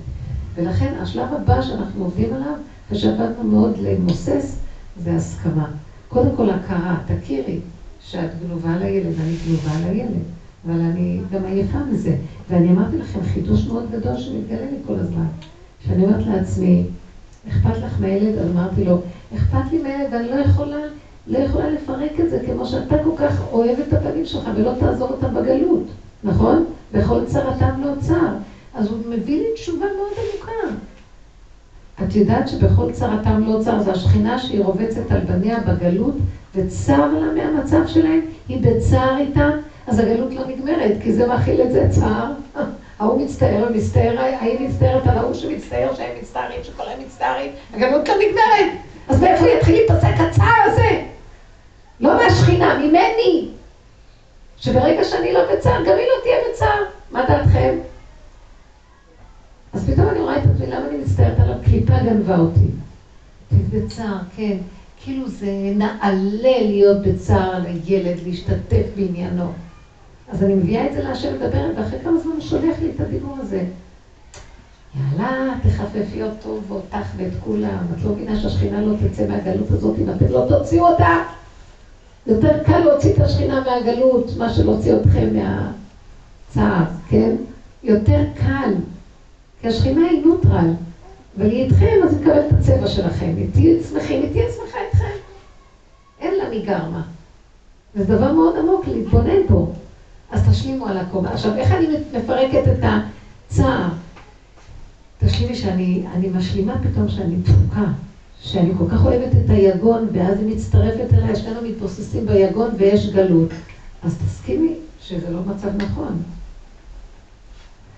ולכן השלב הבא שאנחנו עובדים עליו, ושעבדנו מאוד למוסס, זה הסכמה. קודם כל הכרה, תכירי שאת גנובה לילד, אני גנובה לילד, אבל אני גם עייפה מזה. ואני אמרתי לכם חידוש מאוד גדול שמתגלה לי כל הזמן. שאני אומרת לעצמי, אכפת לך מהילד? אז אמרתי לו, אכפת לי מהילד ואני לא יכולה, לא יכולה לפרק את זה כמו שאתה כל כך אוהב את הבנים שלך ולא תעזור אותם בגלות, נכון? בכל צרתם לא צר. אז הוא מביא לי תשובה מאוד עמוקה. את יודעת שבכל צרתם לא צר, זה השכינה שהיא רובצת על בניה בגלות, וצר לה מהמצב שלהם, היא בצער איתם, אז הגלות לא נגמרת, כי זה מכיל את זה צער. ההוא מצטער, מצטער, ההיא מצטערת על ההוא שמצטער, שהם מצטערים, שכל הם מצטערים, הגלות לא נגמרת. אז מאיפה יתחיל להיפסק הצער הזה? לא מהשכינה, ממני. שברגע שאני לא בצער, גם היא לא תהיה בצער. מה דעתכם? אז פתאום אני רואה את עצמי, למה אני מצטערת עליו? קליפה גנבה אותי. בצער, כן. כאילו זה נעלה להיות בצער על הילד, להשתתף בעניינו. אז אני מביאה את זה להשם מדברת, ואחרי כמה זמן הוא שולח לי את הדיבור הזה. יאללה, תחפפי אותו ואותך ואת כולם. את לא מבינה שהשכינה לא תצא מהגלות הזאת אם אתם לא תוציאו אותה? יותר קל להוציא את השכינה מהגלות, מה שלהוציא אתכם מהצער, כן? יותר קל. כי השכינה היא נוטרל, אבל היא איתכם, אז היא מקבלת את הצבע שלכם. היא תהיה שמחים, היא תהיה שמחה איתכם. אין לה מגרמה. זה דבר מאוד עמוק להתבונן פה. אז תשלימו על הכובע. עכשיו, איך אני מפרקת את הצער? תשלימי שאני משלימה פתאום שאני דפוקה, שאני כל כך אוהבת את היגון, ואז היא מצטרפת אליי, שנינו מתבוססים ביגון ויש גלות. אז תסכימי שזה לא מצב נכון.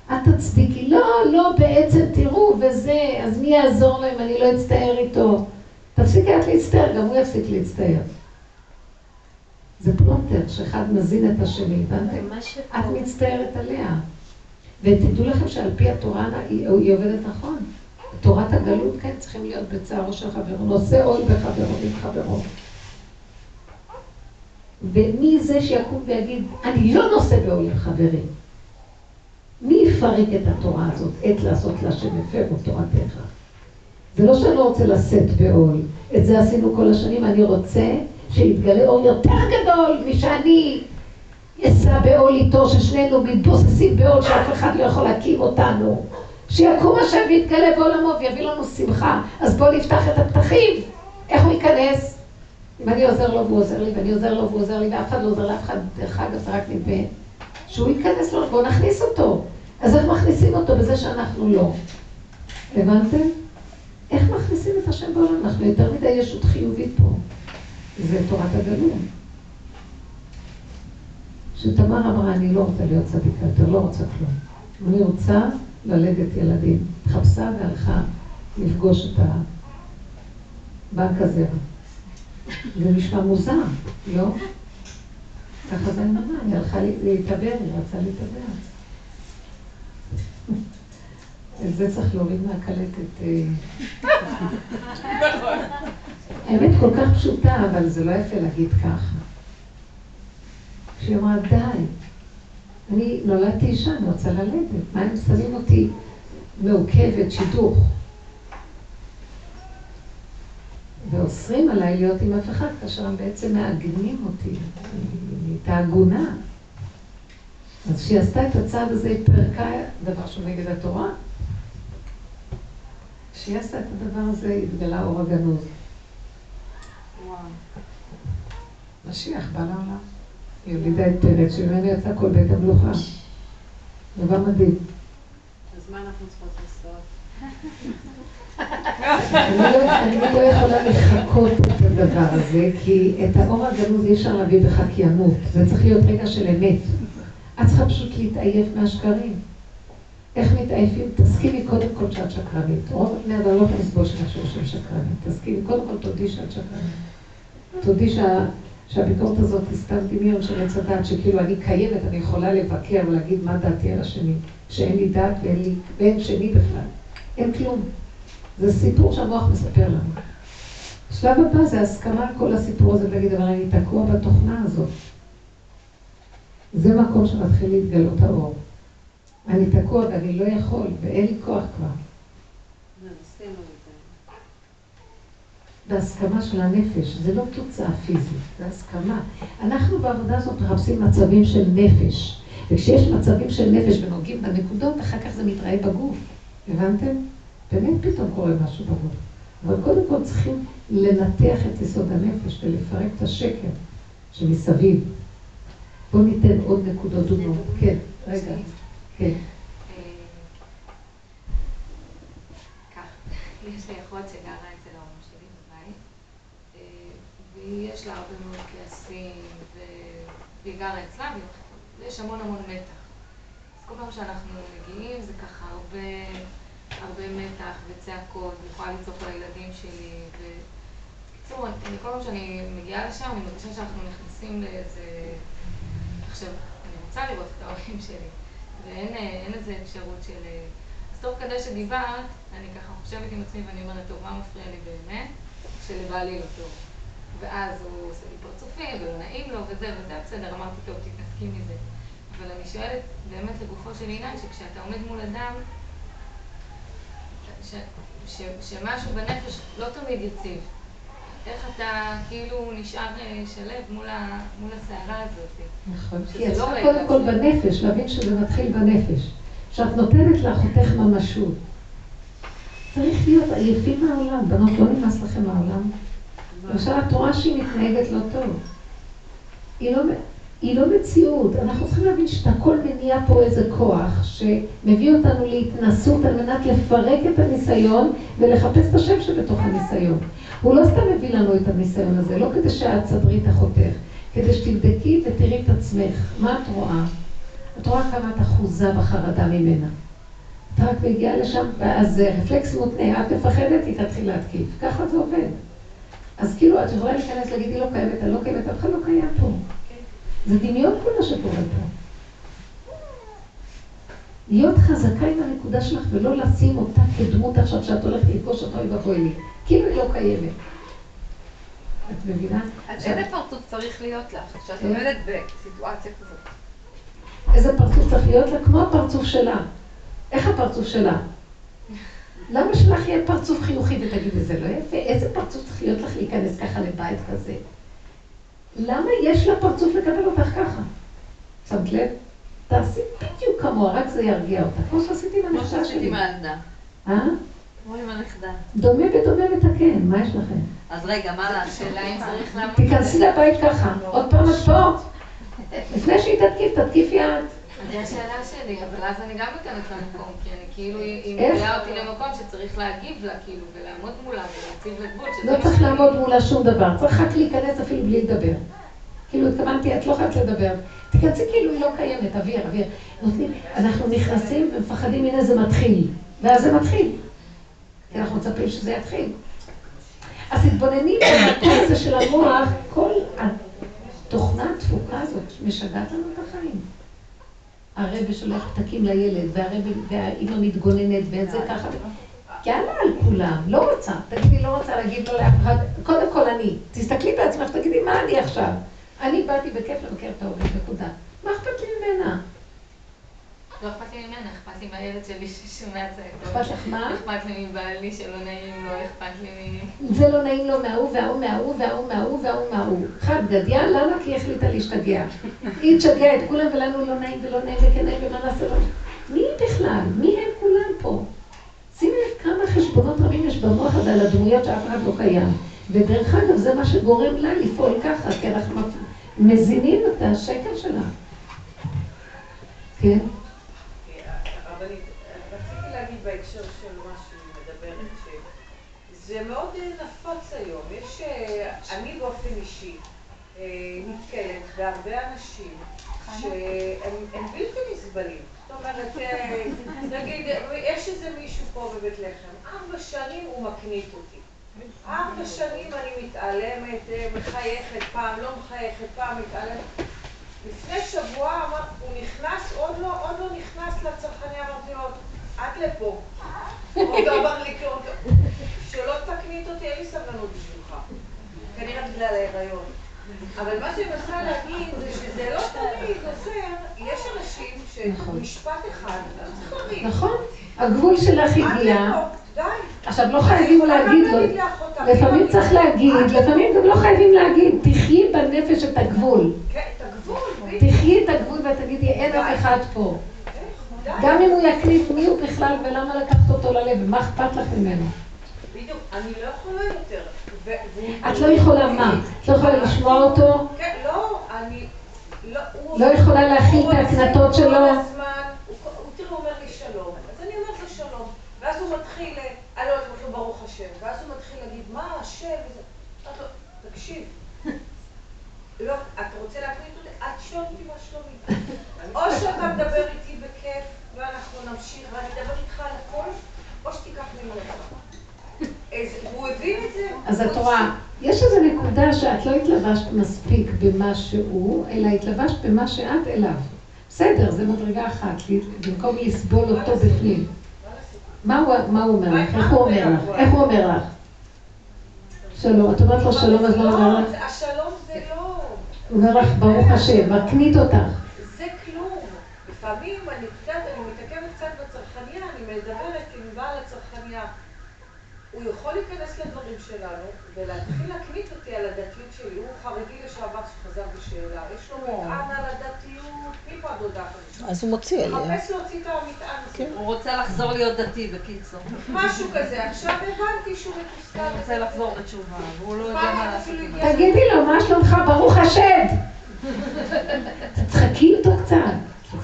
את תצדיקי, לא, לא, בעצם תראו, וזה, אז מי יעזור לו אם אני לא אצטער איתו? תפסיקי את להצטער, גם הוא יפסיק להצטער. זה פלונטר שאחד מזין את השני, הבנתם? את מצטערת עליה. ותדעו לכם שעל פי התורה היא, היא עובדת נכון. תורת הגלות, כן, צריכים להיות בצערו של חברו, נושא עול בחברו עם חברו. ומי זה שיקום ויגיד, אני לא נושא בעול עם חברים? מי יפרק את התורה הזאת, עת לעשות לה שמפרו תורתך? זה לא שאני לא רוצה לשאת בעול, את זה עשינו כל השנים, אני רוצה שיתגלה אור יותר גדול משאני אשא בעול איתו, ששנינו מתבוססים בעול שאף אחד לא יכול להקים אותנו. שיקום השם ויתגלה בעולמו ויביא לנו שמחה. אז בואו נפתח את הפתחים. איך הוא ייכנס? אם אני עוזר לו והוא עוזר לי, ואני עוזר לו והוא עוזר לי, ואף אחד לא עוזר לאף אחד, דרך אגב זה רק נדמה, שהוא ייכנס לו, בואו נכניס אותו. אז איך מכניסים אותו בזה שאנחנו לא? הבנתם? איך מכניסים את השם בעולם? אנחנו יותר מדי ישות חיובית פה. זה תורת הגלות. שתמר אמרה, אני לא רוצה להיות צדיקה יותר, לא רוצה כלום. אני רוצה ללדת ילדים. התחפשה והלכה לפגוש את הבנק הזרע. זה נשמע מוזר, לא? ככה זה נאמר, היא הלכה להתאבר, היא רצה להתאבר. את זה צריך להוריד מהקלטת. האמת כל כך פשוטה, אבל זה לא יפה להגיד ככה. כשהיא אמרה, די, אני נולדתי אישה, אני רוצה ללדת. מה הם שמים אותי מעוכבת, שידוך? ואוסרים עליי להיות עם אף אחד, כאשר הם בעצם מעגנים אותי. היא הייתה עגונה. אז כשהיא עשתה את הצעד הזה, היא פרקה דבר שהוא נגד התורה. כשהיא עשתה את הדבר הזה, התגלה אור הגנוז. משיח בא לעולם. היא הולידה את פרץ, שממנו יצא כל בית המלוכה. דבר מדהים. אז מה אנחנו צריכות לעשות? אני לא, לא יכולה לחכות את הדבר הזה, כי את האור הגנוז אי אפשר להביא בחקיינות. זה צריך להיות רגע של אמת. את צריכה פשוט להתעייף מהשקרים. איך מתעייפים? תסכימי קודם כל שאת שקרנית. רוב בני אדם לא יכולים לסבול שהם שקרנית. תסכימי, קודם כל תודי שאת שקרנית. תודי שה... שהביקורת הזאת היא סתם דמיון של עץ הדת, שכאילו אני קיימת, אני יכולה לבקר ולהגיד מה דעתי על השני, שאין לי דת ואין לי, ואין שני בכלל. אין כלום. זה סיפור שהמוח מספר לנו. השלב הבא זה הסכמה על כל הסיפור הזה ולהגיד, אבל אני תקוע בתוכנה הזאת. זה מקום שמתחיל להתגלות האור. אני תקוע ואני לא יכול, ואין לי כוח כבר. בהסכמה של הנפש, זה לא תוצאה פיזית, זה הסכמה. אנחנו בעבודה הזאת מחפשים מצבים של נפש, וכשיש מצבים של נפש ונוגעים בנקודות, אחר כך זה מתראה בגוף, הבנתם? באמת פתאום קורה משהו בגוף. אבל קודם כל צריכים לנתח את יסוד הנפש ולפרק את השקר שמסביב. בואו ניתן עוד נקודות דוגמאות. כן, רגע. כן. יש לי אחות אצל ההורים שלי בבית, ויש לה הרבה מאוד כעסים, והיא גרה אצלה, ויש המון המון מתח. אז כל פעם שאנחנו מגיעים זה ככה הרבה, הרבה מתח וצעקות, אני יכולה לצעוק על הילדים שלי, בקיצור, כל פעם שאני מגיעה לשם, אני מרגישה שאנחנו נכנסים לאיזה... עכשיו, אני רוצה לראות את ההורים שלי, ואין איזה אפשרות של... אז תוך כדי שדיברת, אני ככה חושבת עם עצמי ואני אומרת, טוב, מה מפריע לי באמת? שלבעלי לא טוב. ואז הוא עושה לי פרצופים ולא נעים לו וזה וזה, בסדר, אמרתי, טוב, תתעסקי מזה. אבל אני שואלת באמת לגופו של עניין, שכשאתה עומד מול אדם, ש, ש, שמשהו בנפש לא תמיד יציב. איך אתה כאילו נשאר אה, שלב מול, ה, מול הסערה הזאת. נכון, כי לא צריכה קודם כל בנפש, להבין שזה מתחיל בנפש. שאת נותנת לאחותך ממשות. צריך להיות עייפים מהעולם. בנות, לא נמאס לכם מהעולם? למשל, את רואה שהיא מתנהגת לא טוב. היא לא, היא לא מציאות. אנחנו צריכים להבין שאת הכל מניע פה איזה כוח שמביא אותנו להתנסות על מנת לפרק את הניסיון ולחפש את השם שבתוך הניסיון. הוא לא סתם מביא לנו את הניסיון הזה, לא כדי שאת תסדרי את אחותך, כדי שתבדקי ותראי את עצמך. מה את רואה? את רואה כמה את אחוזה בחרדה ממנה. את רק מגיעה לשם, ואז זה רפלקס מותנה, את מפחדת, היא תתחיל להתקיף. ככה זה עובד. אז כאילו, את יכולה להיכנס, להגיד, היא לא קיימת, אני לא קיימת, אף אחד לא קיים פה. זה דמיון כל מה שקורה פה. להיות חזקה עם הנקודה שלך ולא לשים אותה כדמות עכשיו שאת הולכת לפגוש אותו, אוי ואבוי לי. כאילו היא לא קיימת. את מבינה? איזה פרצוף צריך להיות לך כשאת עומדת בסיטואציה כזאת? איזה פרצוף צריך להיות לה? כמו הפרצוף שלה. איך הפרצוף שלה? למה שלך יהיה פרצוף חיוכי ותגידי, זה לא יפה? איזה פרצוף צריך להיות לך להיכנס ככה לבית כזה? למה יש לה פרצוף לקבל אותך ככה? שמת לב? תעשי בדיוק כמוה, רק זה ירגיע אותה. כמו שעשיתי עם הנכדה שלי. כמו שעשיתי עם הילדה. אה? כמו עם הנכדה. דומה ודומה מתקן, מה יש לכם? אז רגע, מה השאלה אם צריך לעמוד? תיכנסי לבית ככה, עוד פעם את פה. לפני שהיא תתקיף, תתקיפי את. זה השאלה שלי, אבל אז אני גם נותנת לה מקום, כי אני כאילו, היא מביאה אותי למקום שצריך להגיב לה, כאילו, ולעמוד מולה, ולהציב לגבול, לא צריך לעמוד מולה שום דבר, צריך רק להיכנס אפילו בלי לדבר. כאילו, התכוונתי, את לא חייבת לדבר. תיכנסי כאילו היא לא קיימת, אוויר, אוויר. נותנים, אנחנו נכנסים ומפחדים, הנה זה מתחיל. ואז זה מתחיל. כי אנחנו מצפים שזה יתחיל. אז תתבונני במקום הזה של המוח, כל התוכנה התפוקה הזאת משגעת לנו את החיים. הרבי שולח פתקים לילד, והאימא מתגוננת, וזה ככה. יאללה על כולם, לא רוצה. תגידי, לא רוצה להגיד לא לאף אחד. קודם כל אני. תסתכלי בעצמך, תגידי, מה אני עכשיו? אני באתי בכיף לבקר את ההורים, נקודה. מה אכפת לי ממנה? לא אכפת לי ממנה, אכפת לי מהילד שלי ששומע צעקות. אכפת לך מה? אכפת לי מבעלי שלא נעים לו, אכפת לי מ... זה לא נעים לו מההוא וההוא מההוא וההוא מההוא וההוא מההוא. חד גדיה, למה? כי היא החליטה להשתגע. היא תשגע את כולם ולנו לא נעים ולא נעים וכן נעים ומה נעשה לו. מי בכלל? מי הם כולם פה? שימי לב כמה חשבונות רבים על הדמויות שאף אחד לא קיים. ודרך אגב, זה מה שגורם לה לפעול ככה, כי אנחנו מזינים את השקר שלה. כן? בהקשר של מה שהיא מדברת, שזה מאוד נפוץ היום. יש, אה, אני באופן אישי אה, נתקלת בהרבה אנשים שהם בלתי נסבלים. זאת אומרת, אה, נגיד, יש איזה מישהו פה בבית לחם, ארבע שנים הוא מקנית אותי. ארבע שנים אני מתעלמת, מחייכת, פעם לא מחייכת, פעם מתעלמת. לפני שבוע הוא נכנס, עוד לא, עוד לא נכנס לצרכני, אמרתי לו, עד לפה. הוא אמר לי, שלא תקנית אותי, אין לי סבלנות בשבילך. כנראה בגלל ההיריון. אבל מה שאני מנסה להגיד זה שזה לא תמיד עוזר, יש אנשים שמשפט אחד, לא נכון, הגבול שלך הגיע. עכשיו, לא חייבים להגיד לו, לפעמים צריך להגיד, לפעמים גם לא חייבים להגיד, תחי בנפש את הגבול. כן, את הגבול. תחי את הגבול ותגידי, אין אף אחד פה. גם אם הוא יקליט מי הוא בכלל ולמה לקחת אותו ללב, ומה אכפת לך ממנו. בדיוק, אני לא יכולה יותר. את לא יכולה מה? את לא יכולה לשמוע אותו? כן, לא, אני... לא, לא יכולה להכיל את ההקנטות שלו? הוא תראו, אומר לי שלום, אז אני אומרת לו שלום. ואז הוא מתחיל, אני לא יודעת, לו ברוך השם. ואז הוא מתחיל להגיד, מה השם? תקשיב. לא, אתה רוצה להקליט תשאל אותי מה שלומי. או שאתה מדבר איתי בכיף, ואנחנו נמשיך, ואני אדבר איתך על הכל, או שתיקח ממנו הוא הבין את זה. אז את רואה, יש איזו נקודה שאת לא התלבשת מספיק במה שהוא, אלא התלבשת במה שאת אליו. בסדר, זה מדרגה אחת, במקום לסבול אותו בפנים. מה הוא אומר לך? איך הוא אומר לך? איך הוא אומר לך? שלום, את אומרת לו שלום, אז לא אומר לך? הוא אומר לך, ברוך השם, מקנית אותך. זה כלום. לפעמים, אני יודעת, אני מתעכבת קצת בצרכניה, אני מדברת עם בעל הצרכניה. הוא יכול להיכנס לדברים שלנו ולהתחיל להקניט אותי על הדתיות שלי. הוא חרדי לשעבר שחזר בשאלה, יש לו מטען על הדתיות, כזאת? אז הוא מוציא אליה. מחפש להוציא את המטען הזה. כן. הוא רוצה לחזור להיות דתי, בקיצור. משהו כזה. עכשיו הבנתי שהוא מתוסכל. הוא רוצה לחזור בתשובה, והוא לא יודע מה לעשות. תגידי לו, מה שלומך? ברוך השם! תצחקי אותו קצת.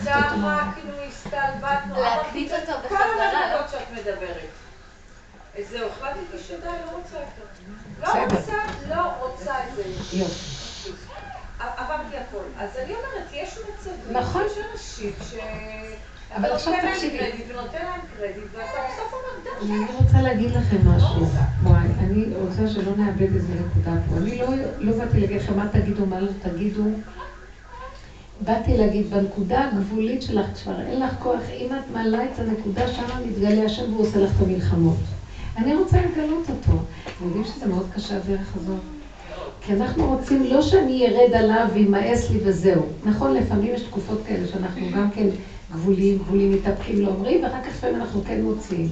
צחקנו, הסתלבטנו. להקפיץ אותו בחזרה. כל הנקודות שאת מדברת. זהו, החלטתי שדי, לא רוצה יותר. לא רוצה, לא רוצה את זה. יופי. עברתי הכל. אז אני אומרת, יש מצבים, נכון. יש אנשים ש... אבל עכשיו תקשיבי. ונותן להם קרדיט, ואתה בסוף אומר. אני רוצה להגיד לכם משהו. וואי, אני רוצה שלא נאבד איזה נקודה פה. אני לא, לא באתי להגיד לכם מה תגידו, מה לא תגידו. באתי להגיד, בנקודה הגבולית שלך כבר אין לך כוח, אם את מעלה את הנקודה, שמה מתגלה השם והוא עושה לך את המלחמות. אני רוצה לגלות אותו. אתם יודעים שזה מאוד קשה הדרך הזאת? כי אנחנו רוצים לא שאני ארד עליו וימאס לי וזהו. נכון, לפעמים יש תקופות כאלה שאנחנו גם כן גבולים, גבולים מתהפכים לא אומרים, ואחר כך לפעמים אנחנו כן מוציאים.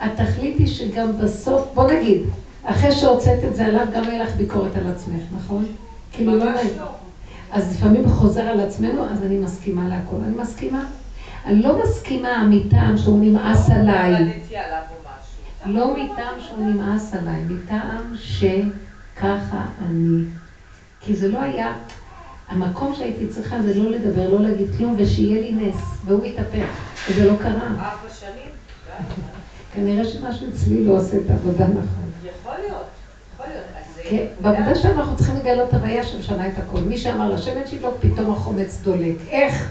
התכלית היא שגם בסוף, בוא נגיד, אחרי שהוצאת את זה עליו, גם יהיה לך ביקורת על עצמך, נכון? כאילו לא נעים. אז לפעמים חוזר על עצמנו, אז אני מסכימה להכל. אני מסכימה. אני לא מסכימה מטעם שהוא נמאס עליי. לא מטעם שהוא נמאס עליי, מטעם שככה אני. כי זה לא היה, המקום שהייתי צריכה זה לא לדבר, לא להגיד כלום, ושיהיה לי נס, והוא יתהפך, וזה לא קרה. ארבע שנים? כנראה שמשהו אצלי לא עושה את העבודה נכון. יכול להיות. כן, בעבודה שלנו אנחנו צריכים לגלות הוויה שמשנה את הכל. מי שאמר לשבת שידלוק, פתאום החומץ דולק. איך?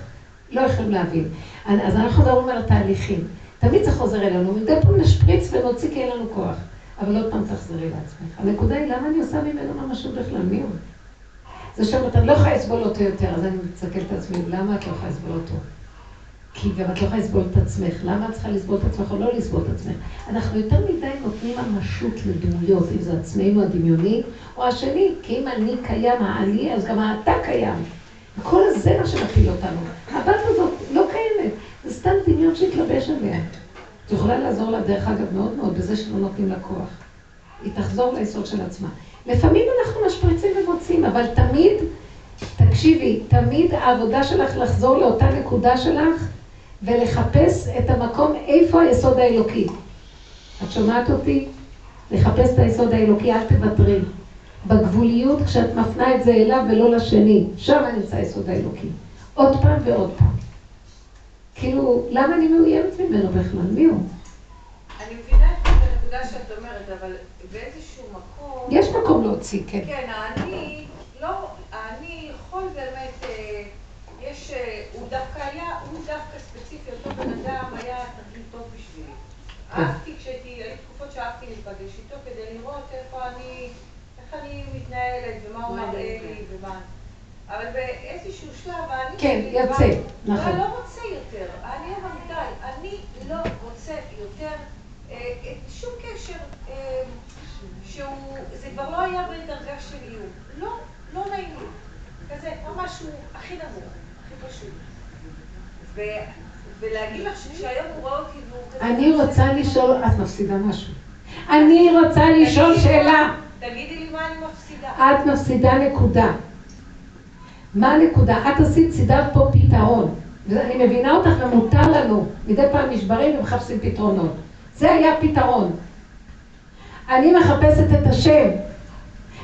לא יכולים להבין. אז אנחנו מדברים על התהליכים. תמיד זה חוזר אלינו, מדי פעם נשפריץ ונוציא כי אין לנו כוח. אבל עוד פעם תחזרי לעצמך. הנקודה היא, למה אני עושה ממנו ממשות בכלל? מי הוא? זה שאומרת, אני לא יכולה לסבול אותו יותר, אז אני מסתכלת את עצמי, למה את לא יכולה לסבול אותו? כי גם את לא יכולה לסבול את עצמך. למה את צריכה לסבול את עצמך או לא לסבול את עצמך? אנחנו יותר מדי נותנים ממשות לדמויות, אם זה עצמנו הדמיוני או השני, כי אם אני קיים, האני, אז גם האתה קיים. כל מה שמפיל אותנו. הבת הזאת לא קיימת. זה סתם דמיון שהתלבש עליה. יכולה לעזור לה, דרך אגב, מאוד מאוד, בזה שלא נותנים לה כוח. היא תחזור ליסוד של עצמה. לפעמים אנחנו משפריצים ומוצאים, אבל תמיד, תקשיבי, תמיד העבודה שלך לחזור לאותה נקודה שלך ולחפש את המקום איפה היסוד האלוקי. את שומעת אותי? לחפש את היסוד האלוקי, אל תוותרי. בגבוליות, כשאת מפנה את זה אליו ולא לשני, שם נמצא היסוד האלוקי. עוד פעם ועוד פעם. כאילו, למה אני מאוימת ממנו בכלל? מי הוא? אני מבינה את הנקודה שאת אומרת, אבל באיזשהו מקום... יש מקום להוציא, כן. כן, האני, לא, האני יכול באמת, אה, יש, אה, הוא דווקא היה, הוא דווקא ספציפי, אותו בן אדם היה תרגיל טוב בשבילי. כן. אהבתי כשהייתי, היו תקופות שאהבתי להיפגש איתו כדי לראות איפה אני, איך אני מתנהלת ומה הוא מראה אני- לי ומה. אבל באיזשהו שלב האני כן, יוצא, נכון. לא, לא רוצה יותר. אני אמרתי, די, אני לא רוצה יותר אה, אה, שום קשר אה, שהוא, זה כבר לא היה בדרגה של איום. לא, לא נעים לי. כזה, ממש הוא הכי נמוך, הכי פשוט. ו, ולהגיד לך שכשהיום הוא רואה אותי והוא כזה... אני רוצה לשאול, את מפסידה משהו. אני רוצה לשאול שאלה. תגידי לי מה אני מפסידה. את מפסידה נקודה. מה הנקודה? את עשית, סידרת פה פתרון. ואני מבינה אותך ומותר לנו. מדי פעם נשברים ומחפשים פתרונות. זה היה פתרון. אני מחפשת את השם.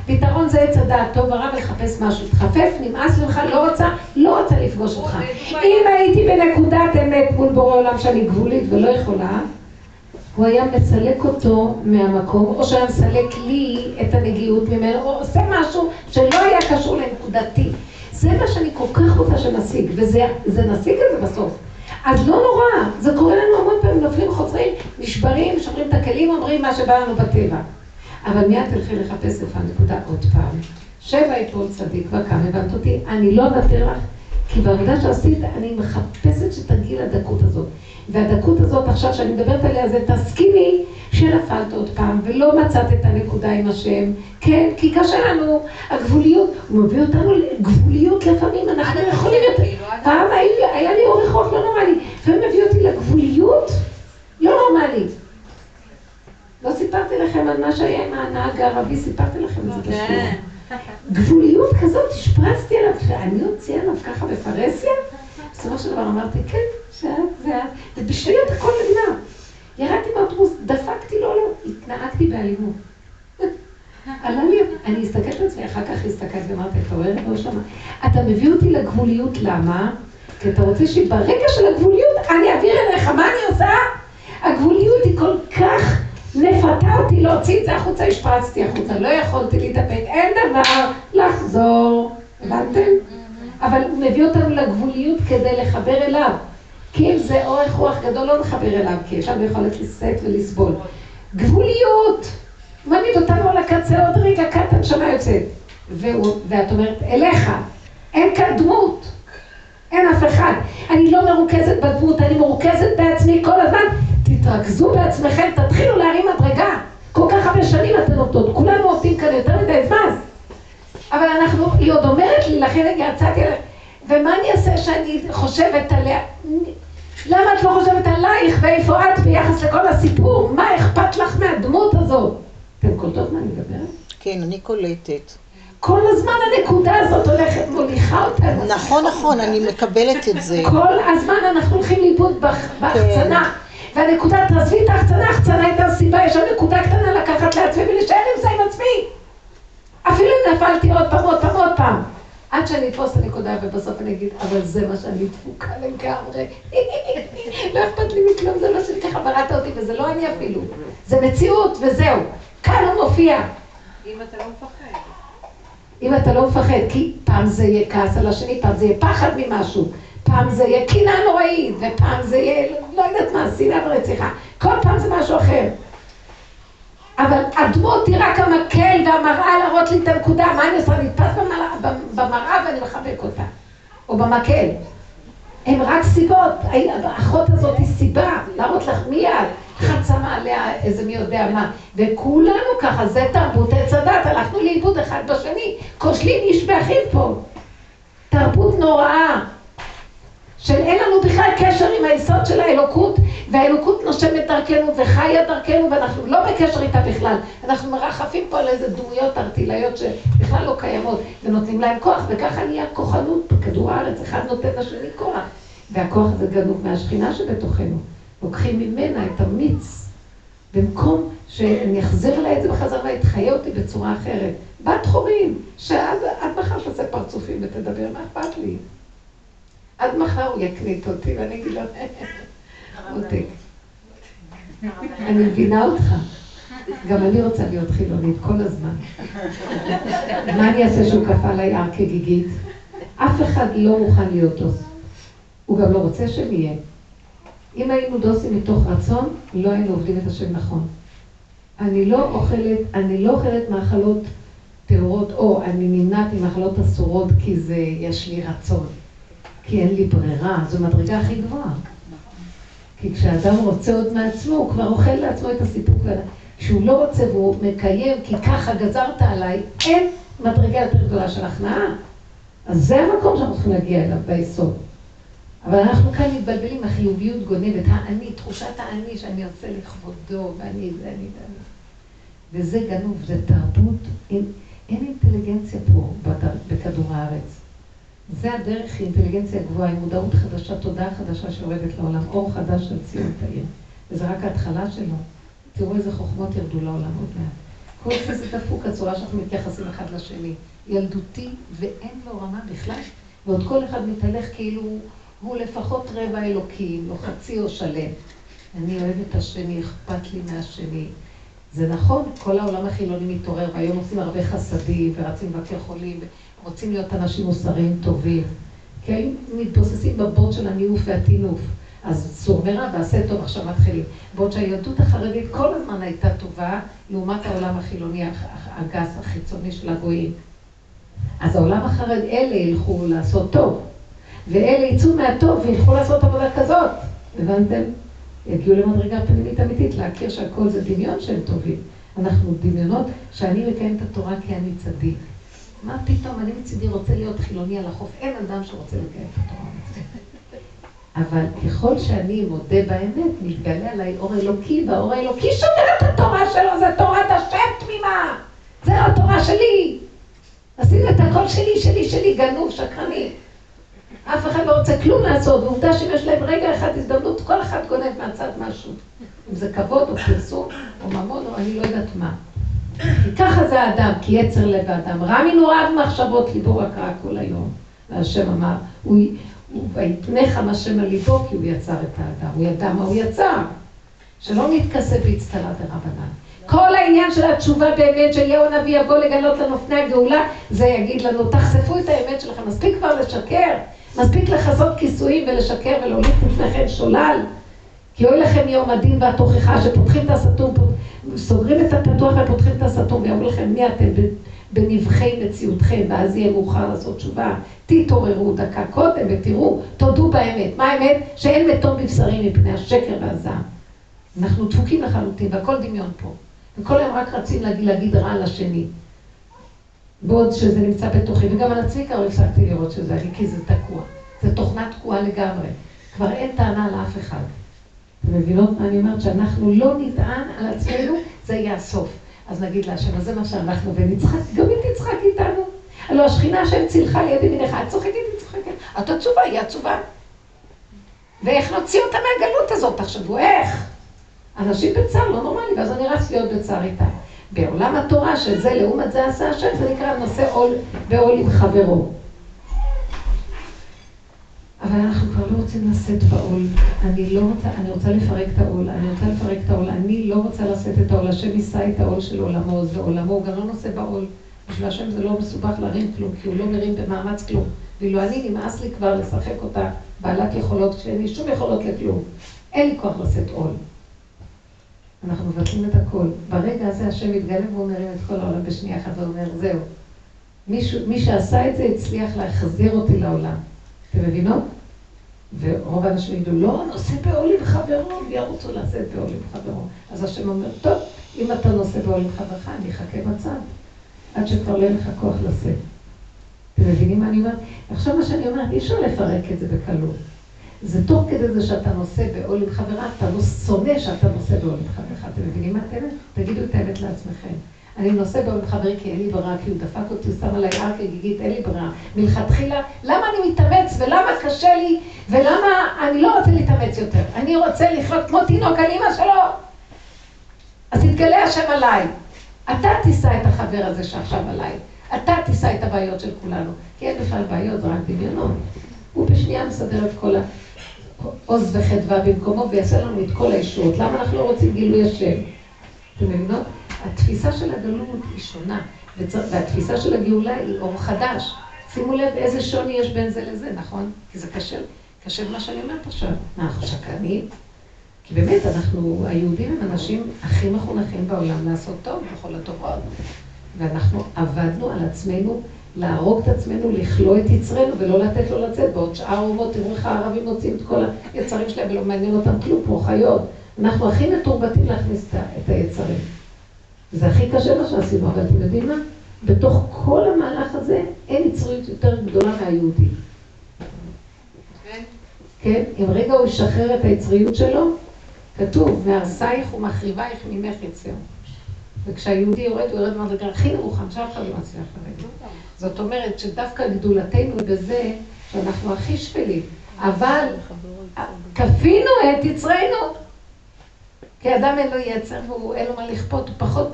פתרון זה עץ הדעת, טוב ורע ולחפש משהו. תחפף, נמאס ממך, לא רוצה, לא רוצה לפגוש אותך. אם הייתי בנקודת אמת מול בורא עולם שאני גבולית ולא יכולה, הוא היה מסלק אותו מהמקום, או שהיה מסלק לי את הנגיעות ממנו, או עושה משהו שלא היה קשור לנקודתי. זה מה שאני כל כך רוצה שנשיג, וזה זה נשיג את זה בסוף. אז לא נורא, זה קורה לנו המון פעמים, נופלים, חוזרים, נשברים, שוברים את הכלים, אומרים מה שבא לנו בטבע. אבל מיד תלכי לחפש איפה הנקודה עוד פעם. שבע יפול צדיק וקם, הבנת אותי? אני לא אוותר לך, כי בעבודה שעשית, אני מחפשת שתגיעי לדקות הזאת. והדקות הזאת עכשיו שאני מדברת עליה זה תסכימי שנפלת עוד פעם ולא מצאת את הנקודה עם השם. כן, כי קשה לנו, הגבוליות, הוא מביא אותנו לגבוליות לפעמים, אנחנו יכולים יותר. כאילו, פעם היה, לי אורך רוח לא נורמלי, לפעמים מביא אותי לגבוליות לא נורמלי. לא סיפרתי לכם על מה שהיה עם הנהג הערבי, סיפרתי לכם את זה בשיעור. גבוליות כזאת, השפרצתי עליו, ואני אוציא עליו ככה בפרהסיה? בסופו של דבר אמרתי, כן, שאת ואת, ובשבילי את הכל נגמר. ירדתי מהאוטובוס, דפקתי לו, לא, התנהגתי באלימות. עלה לי, אני הסתכלת על עצמי, אחר כך הסתכלתי ואמרתי, אתה רואה ריבונו שלמה, אתה מביא אותי לגבוליות, למה? כי אתה רוצה שברגע של הגבוליות אני אעביר אליך, מה אני עושה? הגבוליות היא כל כך נפתה אותי להוציא את זה החוצה, השפרצתי החוצה, לא יכולתי להתאפק, אין דבר לחזור, הבנתם? אבל הוא מביא אותנו לגבוליות כדי לחבר אליו. כי אם זה אורך רוח גדול, לא נחבר אליו, כי יש לנו יכולת לשאת ולסבול. גבוליות! מעמיד אותנו על הקצה, עוד רגע קט הנשמה יוצאת. והוא, ואת אומרת, אליך, אין כאן דמות, אין אף אחד. אני לא מרוכזת בדמות, אני מרוכזת בעצמי כל הזמן. תתרכזו בעצמכם, תתחילו להרים מדרגה. כל כך הרבה שנים אתן עובדות, כולנו עובדים כאן יותר מדי זמן. אבל אנחנו, היא עוד אומרת לי, לכן יצאתי אליה, ומה אני אעשה שאני חושבת עליה? למה את לא חושבת עלייך ואיפה את ביחס לכל הסיפור? מה אכפת לך מהדמות הזאת? אתם קולטות מה אני מדברת? כן, אני קולטת. כל הזמן הנקודה הזאת הולכת, מוליכה אותנו. נכון, נכון, אני מקבלת את זה. כל הזמן אנחנו הולכים לאיבוד בהחצנה. והנקודה, תעזבי את ההחצנה, ההחצנה הייתה סיבה, יש שם נקודה קטנה לקחת לעצמי ולהישאר עם זה עם עצמי. אפילו אם נפלתי עוד פעם, עוד פעם, עוד פעם. עד שאני אתפוס את הנקודה ובסוף אני אגיד, אבל זה מה שאני דפוקה לגמרי. לא אכפת לי מכלום, זה מה שאני ככה בראת אותי, וזה לא אני אפילו. זה מציאות וזהו. כאן הוא מופיע. אם אתה לא מפחד. אם אתה לא מפחד, כי פעם זה יהיה כעס על השני, פעם זה יהיה פחד ממשהו, פעם זה יהיה קינה נוראית, ופעם זה יהיה, לא יודעת מה, שנאה ורציחה. כל פעם זה משהו אחר. אבל הדמות היא רק המקל והמראה להראות לי את הנקודה, מה אני עושה? אני נתפס במראה, במראה ואני מחבק אותה, או במקל. הם רק סיבות, האחות הזאת היא סיבה, להראות לך מיד, אחד שמה עליה איזה מי יודע מה, וכולנו ככה, זה תרבות עץ הדת, הלכנו לאיבוד אחד בשני, כושלים איש באחיו פה. תרבות נוראה, של אין לנו בכלל קשר עם היסוד של האלוקות, והאלוקות נושמת דרכנו וחיה דרכנו, ואנחנו לא בקשר איתה בכלל. אנחנו מרחפים פה על איזה דמויות ארטילאיות שבכלל לא קיימות, ונותנים להם כוח, וככה נהיה כוחנות בכדור הארץ, אחד נותן לשני כוח. והכוח הזה גנוב מהשכינה שבתוכנו. לוקחים ממנה את המיץ במקום שאני אחזיר אליי את זה בחזרה ויתחיה אותי בצורה אחרת. בת חורים, שעד מחר תעשה פרצופים ותדבר, מה אכפת לי? עד מחר הוא יקנית אותי ואני אגיד לו, מותק. אני מבינה אותך. גם אני רוצה להיות חילונית כל הזמן. מה אני אעשה שהוא כפה עליי הר כגיגית? אף אחד לא מוכן להיות דוס. הוא גם לא רוצה שנהיה. אם היינו דוסים מתוך רצון, לא היינו עובדים את השם נכון. אני לא אוכלת, אני לא אוכלת מאכלות טהורות, או אני נמנעת ממאכלות אסורות כי זה, יש לי רצון. כי אין לי ברירה, זו מדרגה הכי גבוהה. כי כשאדם רוצה עוד מעצמו, הוא כבר אוכל לעצמו את הסיפוק. כשהוא לא רוצה והוא מקיים, כי ככה גזרת עליי, אין מדרגה יותר גדולה של הכנעה. אז זה המקום שאנחנו צריכים להגיע אליו ביסוד. אבל אנחנו כאן מתבלבלים, החיוביות גונבת, האני, תחושת האני שאני עושה לכבודו, ואני זה, אני זה. וזה גנוב, זה תרבות, אין, אין אינטליגנציה פה בכדור הארץ. זה הדרך, היא אינטליגנציה גבוהה, היא מודעות חדשה, תודעה חדשה שיורדת לעולם, אור חדש של ציון תאיר. וזה רק ההתחלה שלו. תראו איזה חוכמות ירדו לעולם עוד מעט. כל זה זה דפוק, הצורה שאנחנו מתייחסים אחד לשני. ילדותי, ואין לו רמה בכלל. ועוד כל אחד מתהלך כאילו הוא לפחות רבע אלוקים, לא חצי או שלם. אני אוהב את השני, אכפת לי מהשני. זה נכון, כל העולם החילוני מתעורר, והיום עושים הרבה חסדים, ורצים לבקר חולים, רוצים להיות אנשים מוסריים טובים. כי הם מתבוססים בבוט של הניאוף והטינוף. אז סור מרע ועשה טוב, עכשיו מתחילים. בעוד שהיהדות החרדית כל הזמן הייתה טובה, לעומת העולם החילוני הגס, החיצוני של הגויים. אז העולם החרד, אלה ילכו לעשות טוב, ואלה יצאו מהטוב וילכו לעשות עבודה כזאת. הבנתם? יגיעו למדרגה פנימית אמיתית, להכיר שהכל זה דמיון שהם טובים. אנחנו דמיונות שאני מקיים את התורה כי אני צדיק. מה פתאום, אני מצידי רוצה להיות חילוני על החוף, אין אדם שרוצה לקיים את התורה. אבל ככל שאני מודה באמת, מתגלה עליי אור אלוקי, והאור האלוקי שומר את התורה שלו, זה תורת השם תמימה. זה התורה שלי. עשינו את הכל שלי, שלי, שלי, גנוב, שקרני. אף אחד לא רוצה כלום לעשות, ועובדה שאם יש להם רגע אחד הזדמנות, כל אחד גונב מהצד משהו. אם זה כבוד או פרסום או ממון או אני לא יודעת מה. ככה זה האדם, כי יצר לב האדם. רע מנורד מחשבות ליבו רק רע כל היום. והשם אמר, הוא, ויתנך השם על ליבו כי הוא יצר את האדם, הוא ידע מה הוא יצר. שלא נתכסה באצטלה דרבנן. כל העניין של התשובה באמת של יהו הנביא יבוא לגלות לנו פני הגאולה, זה יגיד לנו, תחשפו את האמת שלכם, מספיק כבר לשקר, מספיק לחזות כיסויים ולשקר ולהוליך לפניכם שולל. כי אוי לכם יום הדין והתוכחה שפותחים את הסתום, סוגרים את הפתוח ופותחים את הסתום ויאמרו לכם מי אתם בנבחי מציאותכם, ואז יהיה מאוחר לעשות תשובה. תתעוררו דקה קודם ותראו, תודו באמת. מה האמת? שאין מתום בבשרים מפני השקר והזעם. אנחנו דפוקים לחלוטין, והכל דמיון פה. וכל היום רק רצים להגיד, להגיד רע על השני. בעוד שזה נמצא בתוכי, וגם על עצמי כבר הפסקתי לראות שזה כי זה תקוע. זה תוכנה תקועה לגמרי. כבר אין טענה לאף אחד. אתם מבינות מה אני אומרת? שאנחנו לא נטען על עצמנו, זה יהיה הסוף. אז נגיד להשם, אז זה מה שאנחנו, ונצחק, גם היא תצחק איתנו. הלוא השכינה השם צילחה ליד ימינך, את צוחקת, היא צוחקת. את עצובה, היא עצובה. ואיך נוציא אותה מהגלות הזאת? תחשבו, איך? אנשים בצער לא נורמלי, ואז אני רץ להיות בצער איתה. בעולם התורה, שזה לעומת זה עשה השם, זה נקרא נושא עול בעול עם חברו. אבל אנחנו כבר לא רוצים לשאת בעול. אני לא רוצה, אני רוצה לפרק את העול, אני רוצה לפרק את העול, אני לא רוצה לשאת את העול, השם יישא את העול של עולמו, זה עולמו, הוא גם לא נושא בעול. בשביל השם זה לא מסובך להרים כלום, כי הוא לא מרים במאמץ כלום. ואילו אני, נמאס לי כבר לשחק אותה בעלת יכולות, כשאין לי שום יכולות לכלום. אין לי כוח לשאת עול. אנחנו מבטלים את הכל. ברגע הזה השם מתגלה והוא מרים את כל העולם בשנייה אחת ואומר, זהו. מישהו, מי שעשה את זה הצליח להחזיר אותי לעולם. אתם מבינות? ורוב האנשים יגידו, לא, נושא בעול עם חברו, וירוצו לשאת בעול עם חברו. אז השם אומר, טוב, אם אתה נושא בעול עם חברך, אני אחכה בצד, עד שכבר לא יהיה לך כוח לשאת. אתם מבינים מה אני אומרת? עכשיו מה שאני אומרת, אי אפשר לפרק את זה בקלות. זה תוך כדי זה שאתה נושא בעול עם חברה, אתה לא שונא שאתה נושא בעול עם חברך. אתם מבינים מה אתם? תגידו את האמת לעצמכם. אני נושא בעול עם חברי כי אין לי ברירה, כי הוא דפק אותי, הוא שם עליי הר כגיגית, אין לי ברירה. מלכתחילה, למה אני מתאמץ ולמה קשה לי ולמה אני לא רוצה להתאמץ יותר. אני רוצה לחיות כמו תינוק על אימא שלו. יתגלה השם עליי. אתה תישא את החבר הזה שעכשיו עליי. אתה תישא את הבעיות של כולנו. כי אין בכלל בעיות, זה רק דמיונות. הוא בשנייה מסדר את כל העוז וחדווה במקומו ויעשה לנו את כל הישועות. למה אנחנו לא רוצים גילוי השם? אתם מבינות? התפיסה של הגלות היא שונה, והתפיסה של הגאולה היא אור חדש. שימו לב איזה שוני יש בין זה לזה, נכון? כי זה קשה, קשה מה שאני אומרת עכשיו. מה, אנחנו שקרנים? כי באמת, אנחנו, היהודים הם אנשים הכי מחונכים בעולם לעשות טוב בכל התופעות. ואנחנו עבדנו על עצמנו להרוג את עצמנו, לכלוא את יצרנו ולא לתת לו לצאת. בעוד שאר האומות, תראו איך הערבים מוצאים את כל היצרים שלהם ולא מעניין אותם כלום, כמו חיות. אנחנו הכי מתורבתים להכניס את היצרים. זה הכי קשה מה שעשינו, אבל אתם יודעים מה? בתוך כל המהלך הזה אין יצריות יותר גדולה מהיהודי. כן? אם רגע הוא ישחרר את היצריות שלו, כתוב, מהרסייך ומחריבייך ממך יצאו. וכשהיהודי יורד, הוא יורד במדרגה הכי נמוכה, שאף אחד לא מצליח לרדת. זאת אומרת שדווקא גדולתנו בזה שאנחנו הכי שפלים, אבל כפינו את יצרנו. כי אדם אין לו יצר ואין לו מה לכפות, הוא פחות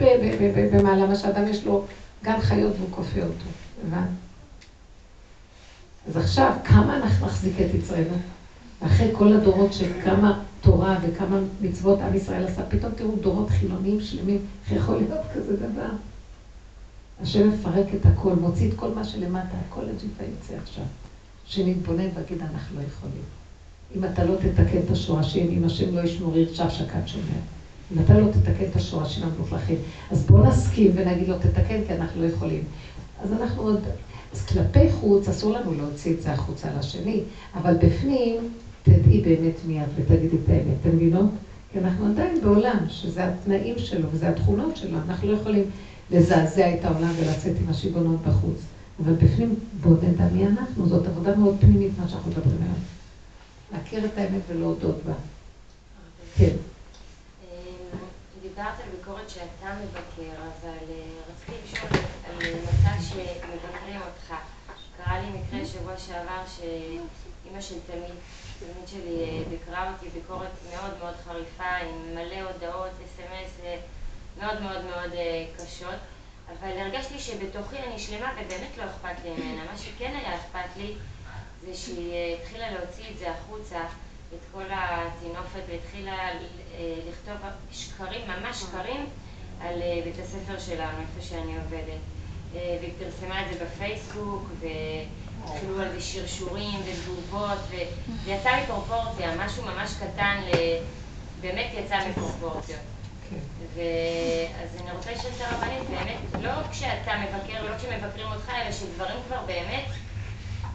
במעלה מה שאדם יש לו גן חיות והוא כופה אותו, הבנת? אז עכשיו, כמה אנחנו נחזיק את יצרנו? אחרי כל הדורות של כמה תורה וכמה מצוות עם ישראל עשה, פתאום תראו דורות חילוניים שלמים, איך יכול להיות כזה דבר? השם מפרק את הכל, מוציא את כל מה שלמטה, הכל הג'יפה יוצא עכשיו. שנתבונן ויגיד, אנחנו לא יכולים. אם אתה לא תתקן את השורשים, אם השם לא ישמור ירשב שקד שומר. אם אתה לא תתקן את השורשים המלוכלכים, אז בוא נסכים ונגיד לו, תתקן, כי אנחנו לא יכולים. אז אנחנו עוד... אז כלפי חוץ, אסור לנו להוציא את זה החוצה לשני, אבל בפנים, תדעי באמת מיד ותגידי את האמת, אתם מבינות? כי אנחנו עדיין בעולם, שזה התנאים שלו וזה התכונות שלו, אנחנו לא יכולים לזעזע את העולם ולצאת עם השיגעונות בחוץ. אבל בפנים, בוא נדע מי אנחנו, זאת עבודה מאוד פנימית, מה שאנחנו מדברים היום. להכיר את האמת ולהודות בה. כן. דיברת על ביקורת שאתה מבקר, אבל אה, רציתי לשאול על מצב שמבקרים אותך. קרה לי מקרה שבוע שעבר שאימא של תלמיד, תלמיד שלי אה, ביקרה אותי ביקורת מאוד מאוד חריפה, עם מלא הודעות, אס.אם.אס אה, מאוד מאוד מאוד קשות. אבל הרגשתי שבתוכי אני שלמה ובאמת לא אכפת לי ממנה. מה שכן היה אכפת לי זה שהיא התחילה להוציא את זה החוצה. את כל הטינופת והתחילה אה, לכתוב שקרים, ממש שקרים, על אה, בית הספר שלנו, איפה שאני עובדת. אה, והיא פרסמה את זה בפייסבוק, והתחילו על זה שרשורים ותגובות, וזה יצא מפרופורציה, משהו ממש קטן, באמת יצא מפרופורציות. כן. אז אני רוצה לשאול את הרבנית, באמת, לא כשאתה מבקר, לא כשמבקרים אותך, אלא שדברים כבר באמת,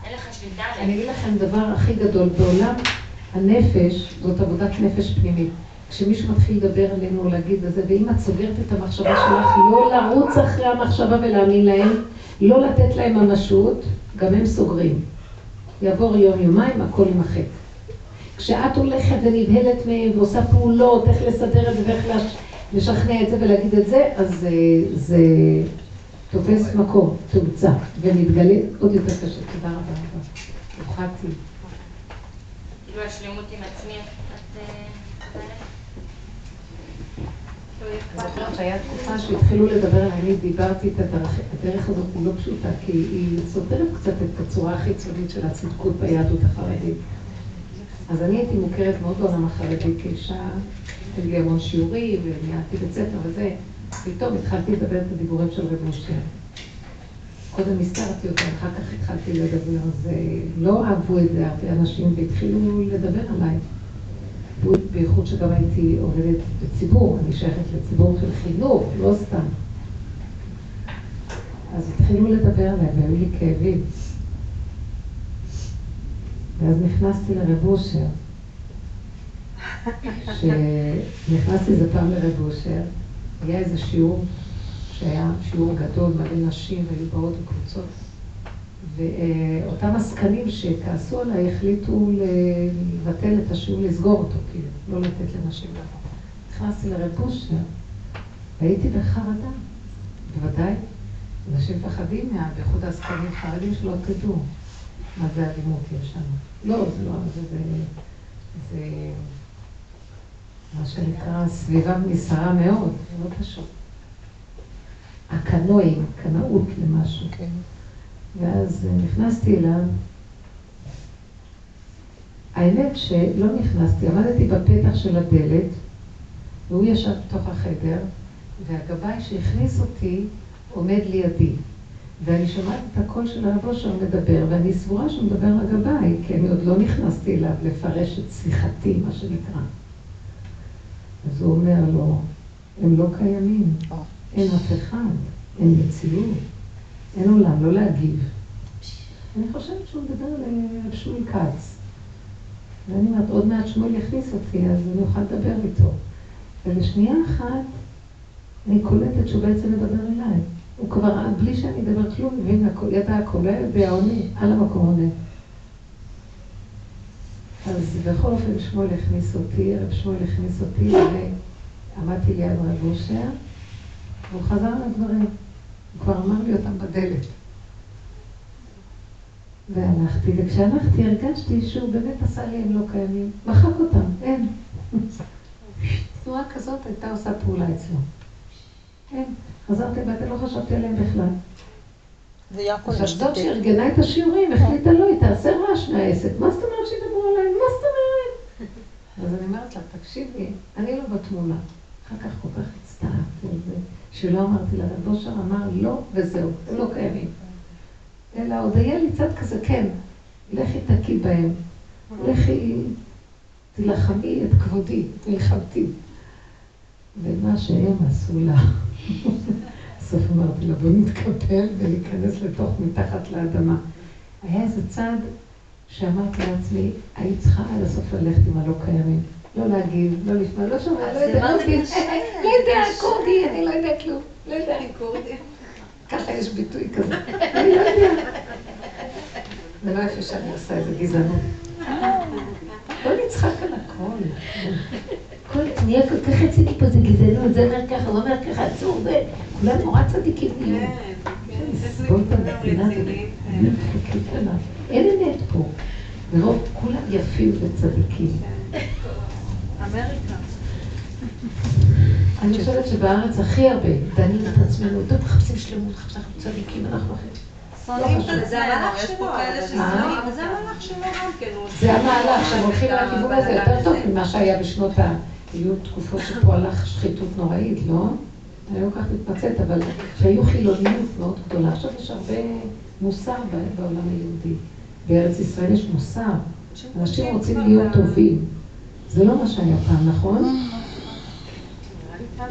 אין לך שליטה עליהם. אני אגיד לכם דבר הכי גדול בעולם. הנפש זאת עבודת נפש פנימית. כשמישהו מתחיל לדבר עלינו או להגיד את זה, ואם את סוגרת את המחשבה שלך, לא לרוץ אחרי המחשבה ולהאמין להם, לא לתת להם ממשות, גם הם סוגרים. יעבור יום, יומיים, הכל יימחק. כשאת הולכת ונבהלת מהם ועושה פעולות, איך לסדר את זה ואיך לשכנע את זה ולהגיד את זה, אז אה, זה תופס מקום, תאוצה, ומתגלה עוד יותר קשה. תודה רבה רבה. הוכחתי. כאילו השלמות עם עצמי, את... זוכרת שהיה תקופה שהתחילו לדבר אני דיברתי את הדרך, הזאת היא לא פשוטה, כי היא סותרת קצת את הצורה החיצונית של הצדקות ביהדות החרדית. אז אני הייתי מוכרת מאוד בעולם החרדי כאישה, היה לי המון שיעורים, וניהלתי בית ספר וזה, פתאום התחלתי לדבר את הדיבורים של רב משה. קודם הזכרתי אותה, אחר כך התחלתי לדבר, אז לא אהבו את זה הרבה אנשים והתחילו לדבר עליי. בייחוד שגם הייתי עובדת בציבור, אני שייכת לציבור של חינוך, לא סתם. אז התחילו לדבר עליי והיו לי כאבים. ואז נכנסתי לרב אושר, שנכנסתי איזה פעם לרב אושר, היה איזה שיעור שהיה שיעור גדול, מלא נשים, והיו באות בקבוצות. ואותם עסקנים שכעסו עליי החליטו לבטל את השיעור, לסגור אותו, כאילו, לא לתת לנשים לבוא. נכנסתי לרב אושר, והייתי בחרדה, בוודאי. אנשים מפחדים מה... בייחוד העסקנים חרדים שלא תדעו מה זה אלימות יש שם. לא, זה לא. זה, זה מה שנקרא, סביבה נסערה מאוד, זה לא פשוט. הקנואים, קנאות למשהו. כן. ואז אה, נכנסתי אליו. האמת שלא נכנסתי, עמדתי בפתח של הדלת, והוא ישב בתוך החדר, והגבאי שהכניס אותי עומד לידי. ואני שומעת את הקול של הרב אושר מדבר, ואני סבורה שהוא מדבר לגביי, כי אני עוד לא נכנסתי אליו לפרש את שיחתי, מה שנקרא. אז הוא אומר לו, הם לא קיימים, אין אף אחד, אין מציאות, אין עולם, לא להגיב. אני חושבת שהוא מדבר על שמואל כץ. ואני אומרת, עוד מעט שמואל יכניס אותי, אז אני אוכל לדבר איתו. ולשנייה אחת, אני קולטת שהוא בעצם מדבר אליי. הוא כבר, בלי שאני אדבר כלום, מבין ידע הכל, לא יודע, עונה, על המקום עונה. אז בכל אופן שמואל הכניס אותי, רב שמואל הכניס אותי, ועמדתי ליד רב אושר, והוא חזר על הדברים. הוא כבר אמר לי אותם בדלת. והלכתי, וכשהלכתי הרגשתי שהוא באמת עשה לי הם לא קיימים. מחק אותם, אין. תנועה כזאת הייתה עושה פעולה אצלו. אין. חזרתי ואתה לא חשבתי עליהם בכלל. זה יעקב זאת שארגנה את השיעורים, החליטה לא, היא תעשה רעש מהעסק. מה זאת אומרת שידברו עליהם? מה זאת אומרת? אז אני אומרת לה, תקשיבי, אני לא בתמונה. אחר כך כל כך הצטערתי על זה, שלא אמרתי לה, רב אושר אמר לא וזהו, הם לא קיימים. אלא עוד היה לי צד כזה, כן, לכי תקי בהם, לכי תילחמי את כבודי, מלחמתי. ומה שהם עשו לה. בסוף אמרתי לה, בוא נתקפל וניכנס לתוך מתחת לאדמה. היה איזה צד שאמרתי לעצמי, היית צריכה עד הסוף ללכת עם הלא קיימים. לא להגיב, לא לשמוע, לא שומע, לא יודע, לא יודע, לא יודע, קורדי, אני לא יודע כלום, לא יודע. ככה יש ביטוי כזה, אני לא יודע. זה לא יפה שאני עושה איזה גזענות. לא נצחק על הכל. כל, נהיה כל כך רציני פה, זה גזענות, זה אומר ככה, זה אומר ככה, עצור, זה, כולם נורא צדיקים נהיו. לסבול את המדינה הזאת, אין אמת פה. מרוב כולם יפים וצדיקים. אמריקה. אני חושבת שבארץ הכי הרבה דנים את עצמנו, טוב, מחפשים שלמות, אנחנו צדיקים, אנחנו אחרים. את זה המהלך שלו, זה המהלך שלו גם כן. זה המהלך, שהם הולכים לכיוון הזה יותר טוב. ממה שהיה בשנות ה... היו תקופות שפה הלך שחיתות נוראית, לא? אני לא כל כך מתמצאת, אבל שהיו חילוניות מאוד גדולה. עכשיו יש הרבה מוסר בעולם היהודי. בארץ ישראל יש מוסר. אנשים רוצים להיות טובים. זה לא מה שהיה פעם, נכון?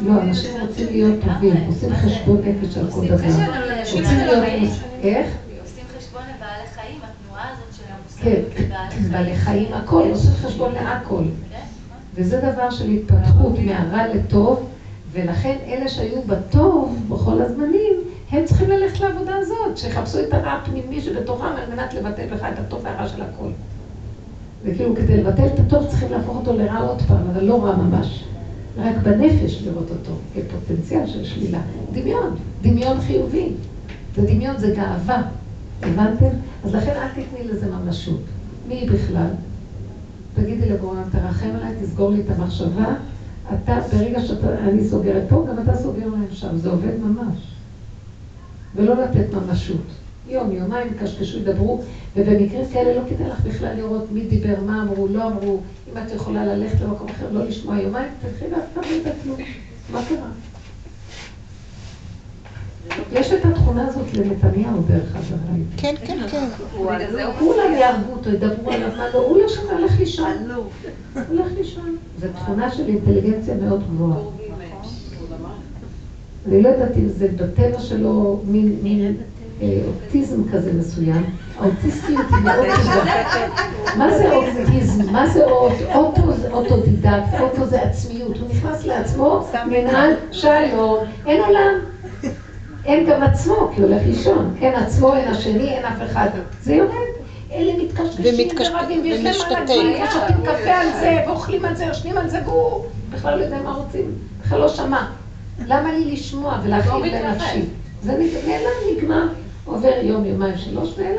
לא, אנשים רוצים להיות טובים, עושים חשבון נפש על כל דבר. רוצים להיות... איך? עושים חשבון לבעלי חיים, התנועה הזאת של כן, לבעלי חיים. בעלי חיים, הכל, עושים חשבון להכל. וזה דבר של התפתחות מהרע לטוב, ולכן אלה שהיו בטוב בכל הזמנים, הם צריכים ללכת לעבודה הזאת, שיחפשו את הרע הפנימי שבתוכם על מנת לבטל לך את הטוב והרע של הכל. וכאילו כדי לבטל את הטוב צריכים להפוך אותו לרע עוד פעם, אבל לא רע ממש. רק בנפש לראות אותו כפוטנציאל של שלילה. דמיון, דמיון חיובי. זה דמיון, זה גאווה. הבנתם? אז לכן אל תתני לזה ממשות. מי בכלל? תגידי לבורם, תרחם עליי, תסגור לי את המחשבה. אתה, ברגע שאני סוגרת פה, גם אתה סוגר להם שם. זה עובד ממש. ולא לתת ממשות. יום, יומיים, קשקשו, ידברו, ובמקרים כאלה לא כדאי לך בכלל לראות מי דיבר, מה אמרו, לא אמרו. אם את יכולה ללכת למקום אחר, לא לשמוע יומיים, תלכי ואף אחד לא ידע כלום. מה קרה? יש את התכונה הזאת לנתניהו, דרך אגב. כן, כן, כן. כולם יהרגו אותו, ידברו עליו, מה לא, הוא לא שומע, הולך לישון. הולך לישון. זו תכונה של אינטליגנציה מאוד גבוהה. אני לא יודעת אם זה בטבע שלו מין אה, אוטיזם כזה מסוים. האוטיסטיות היא מאוד גבוהה. מה זה אוטיזם? מה זה אוט? אוטו זה אוטודידקט, אוטו זה עצמיות. הוא נכנס לעצמו, מנהל שלום, אין עולם. אין גם עצמו, כי הוא הולך לישון. אין עצמו, אין השני, אין אף אחד. זה יורד. אלה מתקשקשים ורבים, ויש להם על. הגבייה, שותים קפה על זה, ואוכלים על זה, יושנים על זה, והוא בכלל לא יודע מה רוצים. בכלל לא שמע. למה לי לשמוע ולהכאיב לנפשי? זה נת- נעלם, נגמר. עובר יום, יומיים, שלוש, נעלם.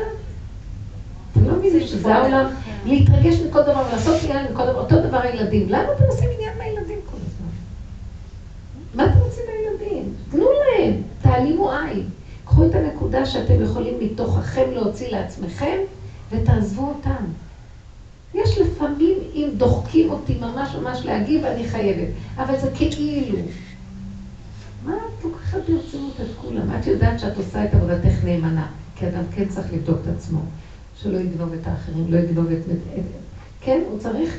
אתם לא מבינים שזה העולם? להתרגש מכל דבר ולעשות עניין מכל דבר. אותו דבר הילדים. למה אתם עושים עניין מהילדים? נקודה שאתם יכולים מתוככם להוציא לעצמכם, ותעזבו אותם. יש לפעמים, אם דוחקים אותי ממש ממש להגיב, אני חייבת. אבל זה כאילו. מה את לוקחת ברצינות את כולם? את יודעת שאת עושה את עבודתך נאמנה, כי אדם כן צריך לבדוק את עצמו, שלא יגנוב את האחרים, לא יגנוב את... כן, הוא צריך,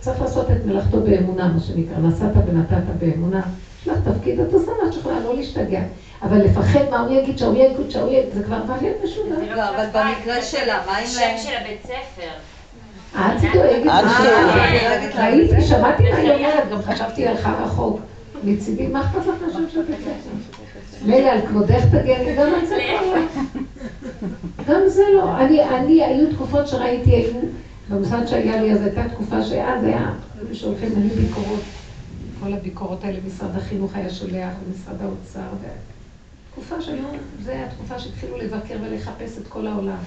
צריך לעשות את מלאכתו באמונה, מה שנקרא, נסעת ונתת באמונה. יש לך תפקיד, את עושה מה שאת יכולה, לא להשתגע. אבל לפחד מה הוא יגיד, שההוא יגיד, שההוא יגיד, זה כבר הפך להיות משוגע. לא, אבל במקרה שלה, מה עם... שם של הבית ספר. את דואגת, אה, ראיתי, שמעתי מה היא אומרת, גם חשבתי עליך רחוק. מצידי, מה אכפת לך מהשם של בית ספר? מילא על כבודך תגני, גם על זה כבר לא. גם זה לא. אני, אני, היו תקופות שראיתי, היו, במוסד שהיה לי, אז הייתה תקופה שאז היה, היו שולחים לי ביקורות, כל הביקורות האלה, משרד החינוך היה שולח, ומשרד האוצר, תקופה שהיו, זו הייתה תקופה שהתחילו לבקר ולחפש את כל העולם.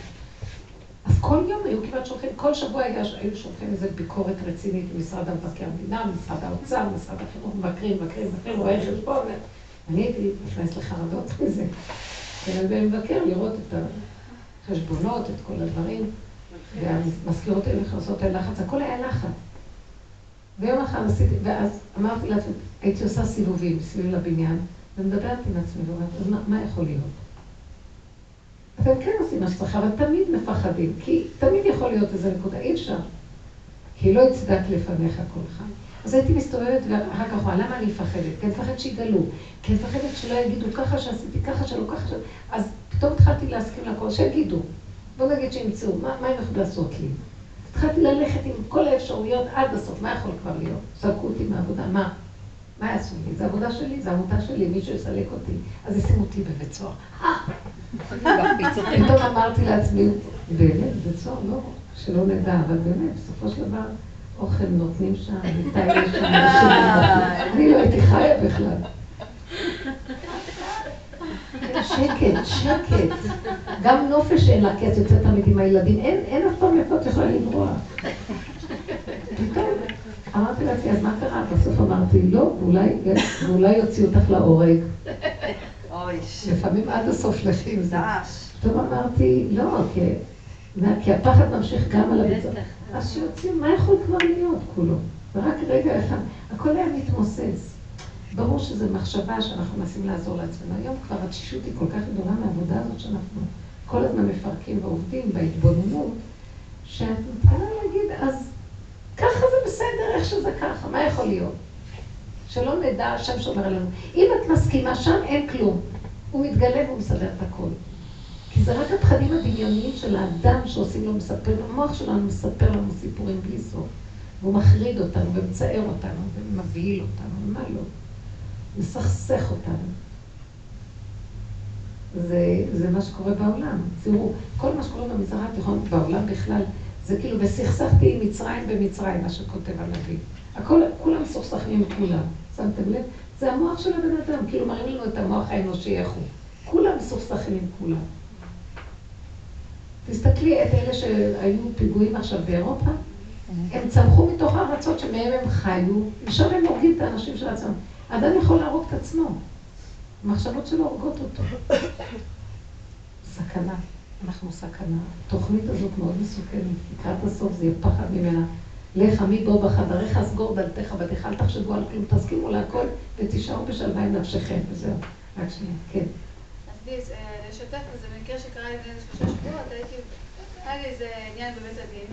אז כל יום היו כמעט שולחים, כל שבוע היה, היו שולחים איזו ביקורת רצינית ממשרד המבקר המדינה, משרד האוצר, משרד החינוך, מבקרים, מבקרים, מבקרים, רואי חשבון. אני הייתי נכנסת לחרדות מזה. כן, ומבקר לראות את החשבונות, את כל הדברים, והמזכירות היו נכנסות ללחץ, הכל היה לחץ. ויום אחד עשיתי, ואז אמרתי לעצמי, הייתי עושה סיבובים סביב לבניין, ומדברת עם עצמי ואומרת, אז מה, מה יכול להיות? אתם כן עושים מה שצריך, אבל תמיד מפחדים, כי תמיד יכול להיות איזה נקודה, אי אפשר. כי לא יצדק לפניך כל חי. אז הייתי מסתובבת ואחר כך רואה, למה אני מפחדת? כי אני מפחדת שיגלו, כי אני מפחדת שלא יגידו ככה שעשיתי, ככה שלא, ככה שלא. אז פתאום התחלתי להסכים לכל, שיגידו. בוא נגיד שימצאו, מה, מה הם יכולים לעשות לי? התחלתי ללכת עם כל האפשרויות עד הסוף, מה יכול כבר להיות? זרקו אותי מהעבודה, מה? מה יעשו לי? זה עבודה שלי, זה עמותה שלי, מישהו יסלק אותי. אז ישימו אותי בבית סוהר. פתאום אמרתי לעצמי, באמת, בית סוהר לא, שלא נדע, אבל באמת, בסופו של דבר, אוכל נותנים שם, מיטה יש שם, אני לא הייתי חיה בכלל. שקט, שקט. גם נופש אין לה, כי את יוצאת תמיד עם הילדים. אין, אין אף פעם איפה את יכולה לברוח. פתאום אמרתי לעצמי, אז מה קרה? בסוף אמרתי, לא, ואולי יוציאו אותך להורג. לפעמים עד הסוף לכי עם זה. פתאום אמרתי, לא, כי הפחד ממשיך גם על הביצוע. אז שיוצאים, מה יכול כבר להיות כולו? ורק רגע אחד, הכל היה מתמוסס. ברור שזו מחשבה שאנחנו מנסים לעזור לעצמנו. היום כבר התשישות היא כל כך גדולה מהעבודה הזאת שאנחנו כל הזמן מפרקים ועובדים בהתבוננות, שאת מתחילה להגיד, אז ככה זה בסדר, איך שזה ככה, מה יכול להיות? שלא נדע, השם שומר עלינו. אם את מסכימה, שם אין כלום. הוא מתגלה והוא מסדר את הכל. כי זה רק הפחדים הדמיוניים של האדם שעושים לו, מספר, המוח שלנו מספר לנו סיפורים בלי סוף. והוא מחריד אותנו ומצער אותנו ומבהיל אותנו, מה לא? מסכסך אותנו. זה, זה מה שקורה בעולם. תראו, כל מה שקורה במזרח התיכון, בעולם בכלל, זה כאילו, וסכסכתי עם מצרים במצרים, מה שכותב הנביא. הכל, כולם מסוכסכים עם כולם. שמתם לב? זה המוח של הבן אדם, כאילו מראים לנו את המוח האנושי איך הוא. כולם מסוכסכים עם כולם. תסתכלי את אלה שהיו פיגועים עכשיו באירופה, הם צמחו מתוך הארצות שמהם הם חיו, ושם הם הורגים את האנשים של עצמם. האדם יכול להרוג את עצמו. המחשבות שלו הורגות אותו. סכנה. אנחנו סכנה. התוכנית הזאת מאוד מסוכנת. לקראת הסוף זה יהיה פחד ממנה. לך עמי בו בחדריך, סגור דלתך בתיך, אל תחשבו על כלום, תסכימו להכל ותישארו בשלווה עם נפשכם, וזהו. רק שנייה, כן. אז לשתף, זה במקרה שקרה לי לפני שלושה שבועות, הייתי, היה לי איזה עניין בבית הדין,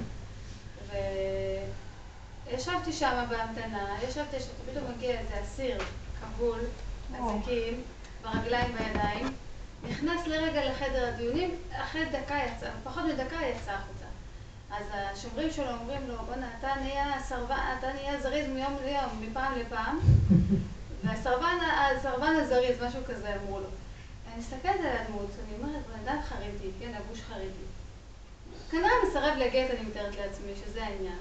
וישבתי שם בהמתנה, ישבתי, פתאום מגיע איזה אסיר כבול, אזיקים, ברגליים בידיים, נכנס לרגע לחדר הדיונים, אחרי דקה יצא, פחות מדקה יצא החוצה. אז השומרים שלו אומרים לו, בוא'נה, אתה נהיה סרבן, אתה נהיה זריז מיום ליום, מפעם לפעם, והסרבן הזריז, משהו כזה אמרו לו. אני מסתכלת על הדמות, אני אומרת, בן אדם חרדי, כן, לבוש חרדי. כנראה מסרב לגט, אני מתארת לעצמי, שזה העניין.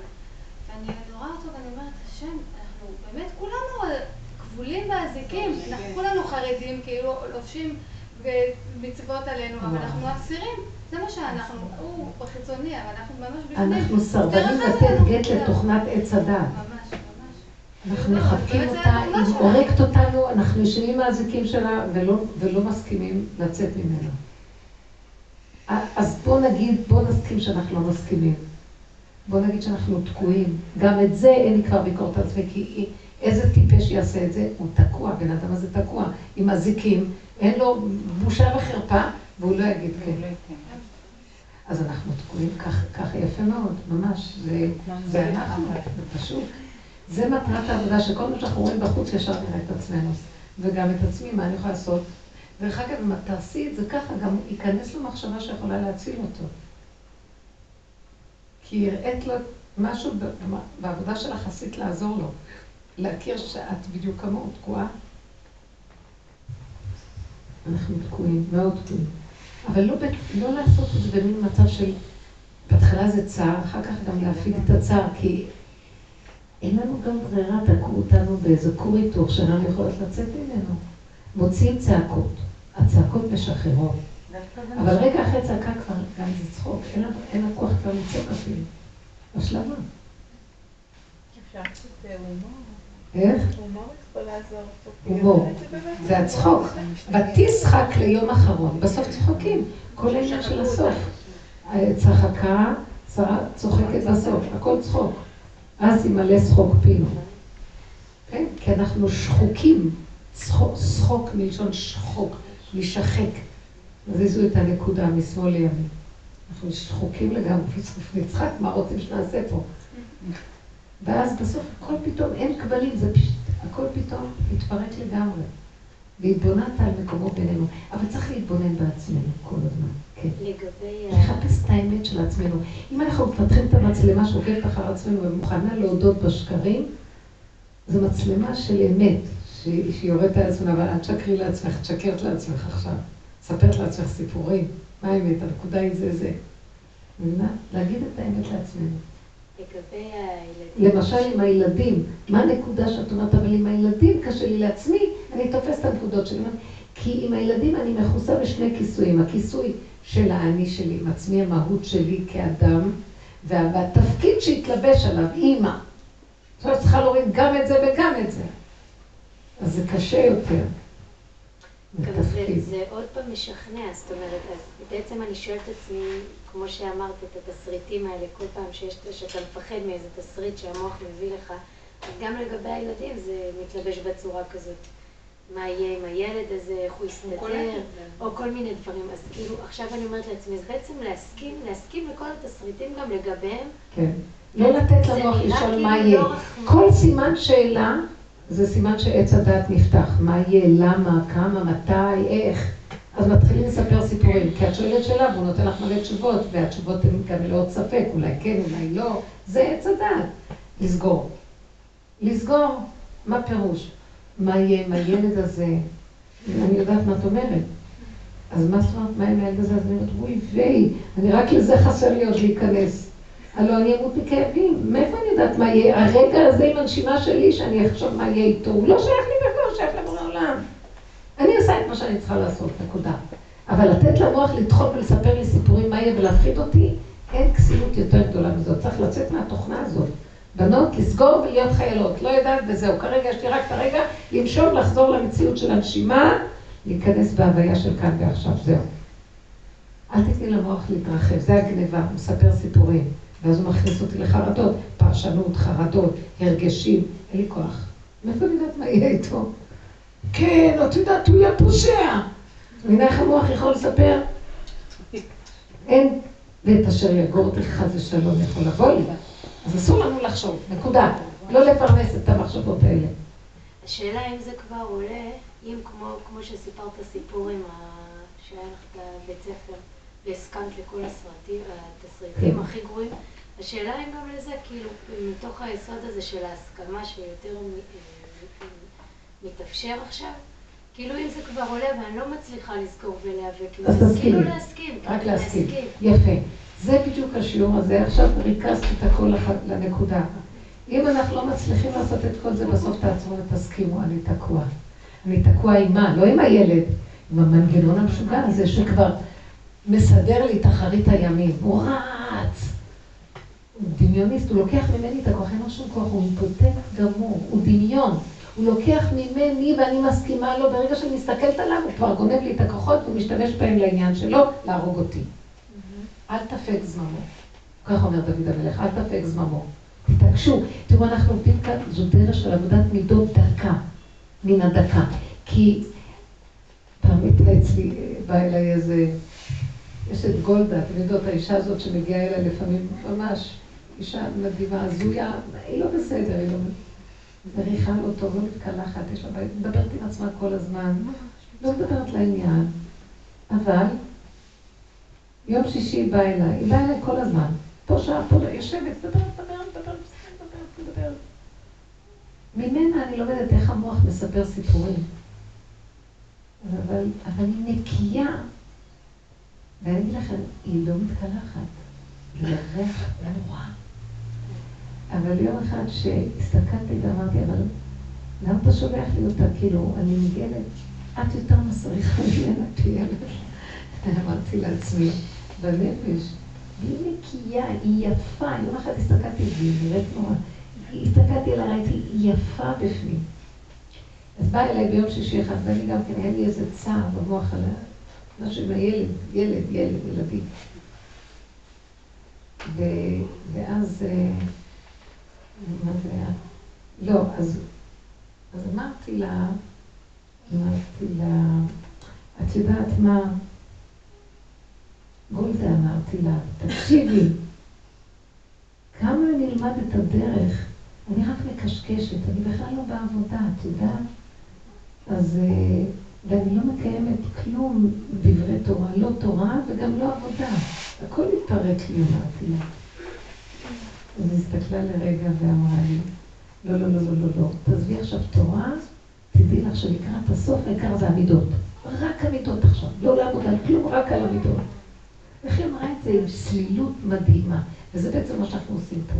ואני רואה אותו ואני אומרת, השם, אנחנו באמת כולנו כבולים באזיקים, אנחנו כולנו חרדים, כאילו לובשים מצוות עלינו, אבל אנחנו אסירים. זה מה שאנחנו, הוא בחיצוני, אבל אנחנו ממש בפנים. אנחנו סרבנים לתת גט לתוכנת עץ הדת. ממש. אנחנו לא, מחבקים אותה, היא. הורגת אותנו, אנחנו יושבים עם האזיקים שלה ולא, ולא מסכימים לצאת ממנה. אז בוא נגיד, בוא נסכים שאנחנו לא מסכימים. בוא נגיד שאנחנו תקועים. גם את זה אין כבר ביקורת עצמי, כי איזה טיפש יעשה את זה? הוא תקוע, בן אדם הזה תקוע, עם אזיקים, אין לו בושה וחרפה, והוא לא יגיד כן. אז אנחנו תקועים ככה יפה מאוד, ממש. זה, אנחנו, זה פשוט. זה מטרת העבודה, שכל מה שאנחנו רואים בחוץ ישר נראה את עצמנו. וגם את עצמי, מה אני יכולה לעשות? ואחר כך, אם את תעשי את זה ככה, גם ייכנס לו מחשבה שיכולה להציל אותו. כי הראית לו משהו בעבודה שלך עשית לעזור לו. להכיר שאת בדיוק כמוהו תקועה. אנחנו תקועים, מאוד תקועים. אבל לא, לא לעשות את זה במין מצב של, בהתחלה זה צער, אחר כך גם להפיג את הצער, כי אין לנו גם ברירה, תקעו אותנו באיזה כור היתוך שאיננו יכולות לצאת ממנו. מוציאים צעקות, הצעקות משחררות. אבל רגע אחרי צעקה כבר, גם זה צחוק, אין לה, כוח כבר לצעוק אפילו. השלמה. איך? הומור. זה הצחוק. ותשחק ליום אחרון. בסוף צוחקים. כל העניין של הסוף. צחקה, צוחקת בסוף. הכל צחוק. אז ימלא שחוק פינו. כן? כי אנחנו שחוקים. שחוק מלשון שחוק, לשחק. זיזו את הנקודה משמאל לימין. אנחנו שחוקים לגמרי, בסוף נצחק, מה רוצים שנעשה פה? ואז בסוף הכל פתאום, אין כבלים, זה פשוט, הכל פתאום מתפרק לגמרי. והתבוננת על מקומו בינינו. אבל צריך להתבונן בעצמנו כל הזמן, כן. לגבי... לחפש את האמת של עצמנו. אם אנחנו מפתחים את המצלמה שעוקבת אחר עצמנו ומוכנה להודות בשקרים, זו מצלמה של אמת, שהיא יורדת על עצמנו, אבל אל תשקרי לעצמך, את שקרת לעצמך עכשיו. ספרת לעצמך סיפורים. מה האמת? הנקודה היא זה זה. מבינה? להגיד את האמת לעצמנו. לגבי הילדים... למשל עם הילדים, מה הנקודה שאת אומרת, אבל עם הילדים קשה לי לעצמי, אני תופסת את הנקודות שלי. כי עם הילדים אני מכוסה בשני כיסויים, הכיסוי של האני שלי, עם עצמי, המהות שלי כאדם, וה- והתפקיד שהתלבש עליו, אימא. עכשיו צריכה להוריד גם את זה וגם את זה. אז זה קשה יותר. זה עוד פעם משכנע, זאת אומרת, בעצם אני שואלת את עצמי, כמו שאמרת, את התסריטים האלה, כל פעם שיש, שאתה מפחד מאיזה תסריט שהמוח מביא לך, אז גם לגבי הילדים זה מתלבש בצורה כזאת. מה יהיה עם הילד הזה, איך הוא יסתדר, או כל מיני דברים. אז כאילו, עכשיו אני אומרת לעצמי, אז בעצם להסכים, להסכים לכל התסריטים גם לגביהם, כן. לא לתת למוח לשאול כאילו מה לא יהיה. כל סימן שאלה זה סימן שעץ הדעת נפתח. מה יהיה, למה, כמה, מתי, איך. אז מתחילים לספר סיפורים, כי את שואלת שאלה והוא נותן לך מלא תשובות, והתשובות הן גם מלאות ספק, אולי כן, אולי לא. זה עץ הדעת. לסגור. לסגור, מה פירוש? מה יהיה עם הילד הזה? אני יודעת מה את אומרת. אז מה זאת אומרת, מה עם הילד הזה? אז אני אומרת, אוי ויי, אני רק לזה חסר לי עוד להיכנס. הלוא אני אמות מכאבים, מאיפה אני יודעת מה יהיה? הרגע הזה עם הנשימה שלי, שאני אחשוב מה יהיה איתו, הוא לא שייך לי בכלל, הוא שייך לבורא עולם. אני עושה את מה שאני צריכה לעשות, נקודה. אבל לתת למוח לדחות ולספר לי סיפורים מה יהיה ולהפחיד אותי, אין כסילות יותר גדולה מזאת. צריך לצאת מהתוכנה הזאת. בנות, לסגור ולהיות חיילות. לא יודעת וזהו. כרגע יש לי רק את הרגע לנשום, לחזור למציאות של הנשימה, להיכנס בהוויה של כאן ועכשיו. זהו. אל תתני למוח להתרחב, זה הגניבה, הוא מספר סיפורים. ואז הוא מכניס אותי לחרדות, פרשנות, חרדות, הרגשים, אין לי כוח. מאיפה אני יודעת מה יהיה איתו? כן, את יודעת, הוא יהיה פושע. מבינה איך המוח יכול לספר? אין, ואת אשר יגור אותי חס ושלום יכול לבוא לי. אז אסור לנו לחשוב, נקודה. לא לפרנס את המחשבות האלה. השאלה אם זה כבר עולה, אם כמו, כמו שסיפרת סיפור עם ה... שהיה לך בבית ספר והסכמת לכל הסרטים, התסריטים כן. הכי גרועים, השאלה אם גם לזה, כאילו, מתוך היסוד הזה של ההסכמה שיותר אה, מתאפשר עכשיו, כאילו אם זה כבר עולה ואני לא מצליחה לזכור ולהיאבק אז. כאילו להסכים, רק כאילו להסכים. יפה. זה בדיוק השיעור הזה. עכשיו ריכזת את הכל לנקודה. אם אנחנו לא מצליחים לעשות את כל זה, בסוף תעצרו ותסכימו, אני תקוע. אני תקוע עם מה? לא עם הילד, עם המנגנון המשוגע הזה שכבר מסדר לי את אחרית הימים. הוא רץ. דמיון דמיוניסט, הוא לוקח ממני את הכוח, אין לו שום כוח, הוא אימפוטנט גמור, הוא דמיון. הוא לוקח ממני ואני מסכימה לו, ברגע שאני מסתכלת עליו הוא כבר גונב לי את הכוחות והוא משתמש בהם לעניין שלו, להרוג אותי. אל תפק זממו. כך אומר דוד המלך, אל תפק זממו. תתעקשו. תראו, אנחנו עובדים כאן, זו דרך של עבודת מידות דקה, מן הדקה. כי פעם הייתה אצלי, בא אליי איזה, יש את גולדה, אתם יודעות, האישה הזאת שמגיעה אליי לפעמים, ממש אישה מדהימה, הזויה, היא לא בסדר, היא לא... מריחה לא טוב, לא מתקלחת, יש לה בעיות, מדברת עם עצמה כל הזמן, לא מדברת לעניין, אבל יום שישי היא באה אליי, היא באה אליי כל הזמן, פה שעה, פה יושבת, מדברת, מדברת, מדברת, מדברת, מדברת. ממנה אני לומדת איך המוח מספר סיפורים. אבל, אבל היא נקייה. ואני אגיד לכם, היא לא מתקלחת. היא ריח נורא. אבל יום אחד שהסתכלתי ואמרתי, אבל למה אתה שולח לי אותה? כאילו, אני ניגנת, את יותר מסריחה ממנה כילד. אמרתי לעצמי, בנפש, היא נקייה, היא יפה. יום אחד הסתכלתי והיא נראית נורא. הסתכלתי עליה, ראיתי, היא יפה בפנים. אז באה אליי ביום שישי אחד, ואני גם כן, היה לי איזה צער במוח על משהו עם הילד, ילד, ילד, ילדים. ואז... אה, מה זה היה? לא, אז, אז אמרתי לה, אמרתי לה, את יודעת מה? גולדה אמרתי לה, תקשיבי, כמה אני אלמד את הדרך, אני רק מקשקשת, אני בכלל לא בעבודה, את יודעת? אז, אה, ואני לא מקיימת כלום דברי תורה, לא תורה וגם לא עבודה. הכל מתפרק לי, אמרתי לה. אז היא הסתכלה לרגע ואמרה לי, לא, לא, לא, לא, לא, לא, תעזבי עכשיו תורה, תדעי לך שלקראת הסוף העיקר זה המידות. רק המידות עכשיו, לא לעבוד על כלום, רק על המידות. איך היא אמרה את זה עם סלילות מדהימה, וזה בעצם מה שאנחנו עושים פה.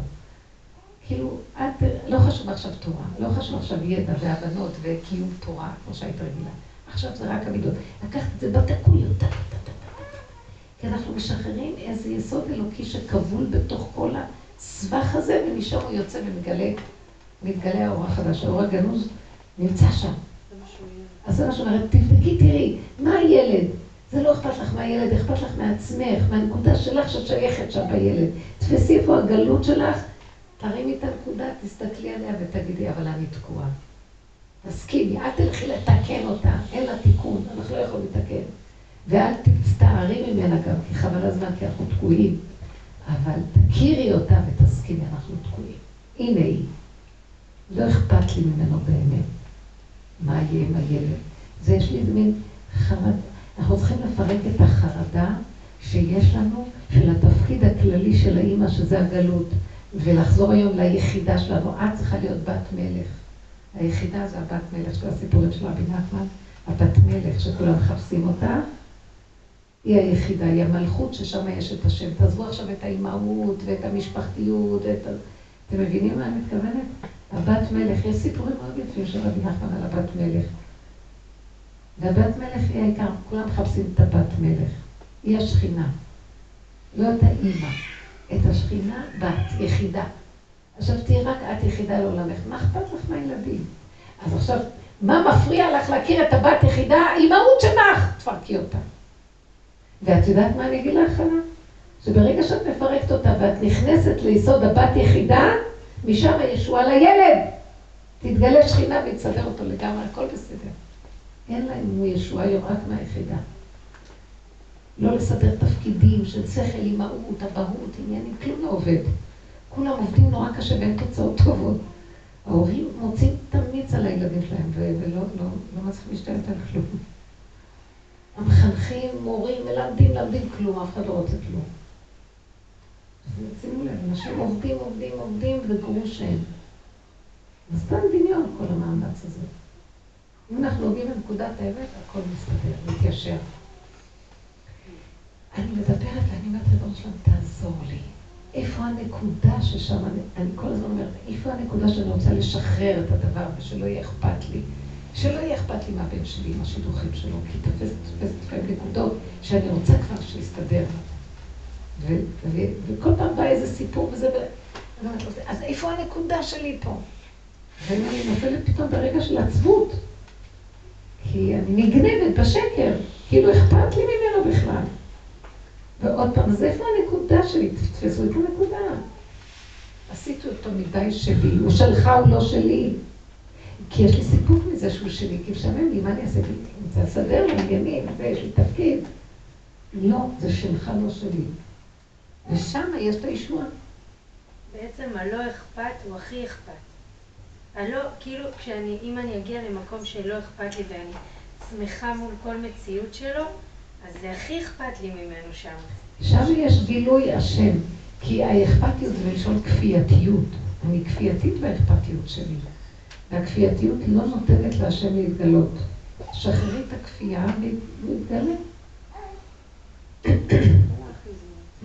כאילו, את, לא חשוב עכשיו תורה, לא חשוב עכשיו ידע והבנות וקיום תורה, כמו שהיית רגילה. עכשיו זה רק המידות. לקחת את זה בדקויות, כי אנחנו משחררים איזה יסוד אלוקי שכבול בתוך כל. הסבך הזה, ומשם הוא יוצא ומתגלה, מתגלה האור החדש. האור הגנוז נמצא שם. אז זה מה שאומרת, תבדקי, תראי, מה הילד? זה לא אכפת לך מהילד, אכפת לך מעצמך, מהנקודה שלך שאת שייכת שם בילד. תפסי איפה הגלות שלך, תרימי את הנקודה, תסתכלי עליה ותגידי, אבל אני תקועה. תסכימי, אל תלכי לתקן אותה, אין לה תיקון, אנחנו לא יכולים לתקן. ואל תצטערי ממנה גם, כי חבל הזמן, כי אנחנו תקועים. אבל תכירי אותה ותסכימי, אנחנו תקועים. הנה היא. לא אכפת לי ממנו באמת. מה יהיה עם הילד? זה יש לי מין חרד... אנחנו צריכים לפרק את החרדה שיש לנו של התפקיד הכללי של האימא, שזה הגלות, ולחזור היום ליחידה שלנו. את צריכה להיות בת מלך. היחידה זה הבת מלך של הסיפורים של רבי נחמן, הבת מלך שכולם מחפשים אותה, היא היחידה, היא המלכות ששם יש את השם. תעזבו עכשיו את האימהות ואת המשפחתיות ואת ה... אתם מבינים מה אני מתכוונת? הבת מלך, יש סיפורים מאוד יפים של רבי נחמן על הבת מלך. והבת מלך היא העיקר, כולם מחפשים את הבת מלך. היא השכינה, לא את האימא. את השכינה בת, יחידה. עכשיו תהיי רק את יחידה לעולמך, מה אכפת לך מהילדים? אז עכשיו, מה מפריע לך להכיר את הבת יחידה? האימהות שלך, תפרקי אותה. ואת יודעת מה אני אגיד לך? שברגע שאת מפרקת אותה ואת נכנסת ליסוד הבת יחידה, משם הישועה לילד. תתגלה שכינה ויתסדר אותו לגמרי, הכל בסדר. אין לה אם הוא ישועה היום מהיחידה. לא לסדר תפקידים של שכל, אימהות, אבהות, עניינים, כלום לא עובד. כולם עובדים נורא קשה ואין תוצאות טובות. ההורים מוצאים תמיץ על הילדים שלהם ולא לא, לא מצליחים להשתלט על כלום. המחנכים, מורים, מלמדים, למדים כלום, אף אחד לא רוצה כלום. שימו לב, אנשים עובדים, עובדים, עובדים וגרוש הם. אז סתם דמיון כל המאמץ הזה. אם אנחנו נוגעים בנקודת האמת, הכל מסתדר, מתיישר. אני מדברת ואני אומרת לבן שלם, תעזור לי. איפה הנקודה ששם, אני, אני כל הזמן אומרת, איפה הנקודה שאני רוצה לשחרר את הדבר ושלא יהיה אכפת לי. שלא יהיה אכפת לי מהבן שלי עם השידוכים שלו, כי תופס לפעמים נקודות שאני רוצה כבר שיסתדר. וכל פעם בא איזה סיפור וזה, אז איפה הנקודה שלי פה? ואני נופלת פתאום ברגע של עצבות. כי אני נגנבת בשקר, כאילו אכפת לי ממנו בכלל. ועוד פעם, אז איפה הנקודה שלי? תתפסו את הנקודה. עשיתי אותו מדי שלי, הוא שלך, הוא לא שלי. כי יש לי סיפוק מזה שהוא שלי, כי משעמם לי, מה אני אעשה? אני רוצה לסדר לו עניינים, ויש לי תפקיד. לא, זה שלך, לא שלי. ושם יש את הישועה. בעצם הלא אכפת הוא הכי אכפת. הלא, כאילו, כשאני, אם אני אגיע למקום שלא אכפת לי ואני שמחה מול כל מציאות שלו, אז זה הכי אכפת לי ממנו שם. שם יש גילוי השם, כי האכפתיות זה מלשון כפייתיות. אני כפייתית באכפתיות שלי, והכפייתיות לא נותנת להשם להתגלות. שחררי את הכפייה ויתגלה.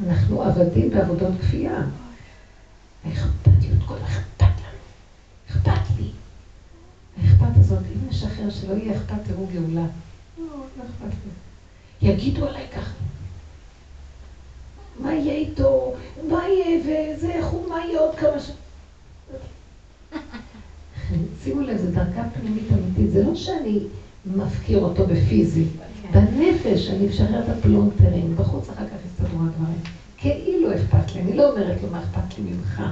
אנחנו עבדים בעבודות כפייה. האכפתיות, כל אכפת לנו. אכפת לי. האכפת הזאת, אם נשחרר שלא יהיה אכפת, תראו גאולה. לא, לא אכפת לי. יגידו עליי ככה. מה יהיה איתו? מה יהיה וזה, איך הוא, מה יהיה עוד כמה ש... שימו לב, זו דרכה פנימית אמיתית. זה לא שאני מפקיר אותו בפיזי. בנפש אני משחרר את הפלונטרים, בחוץ אחר כך יסתדרו הדברים. כאילו אכפת לי, אני לא אומרת לו מה אכפת לי ממך.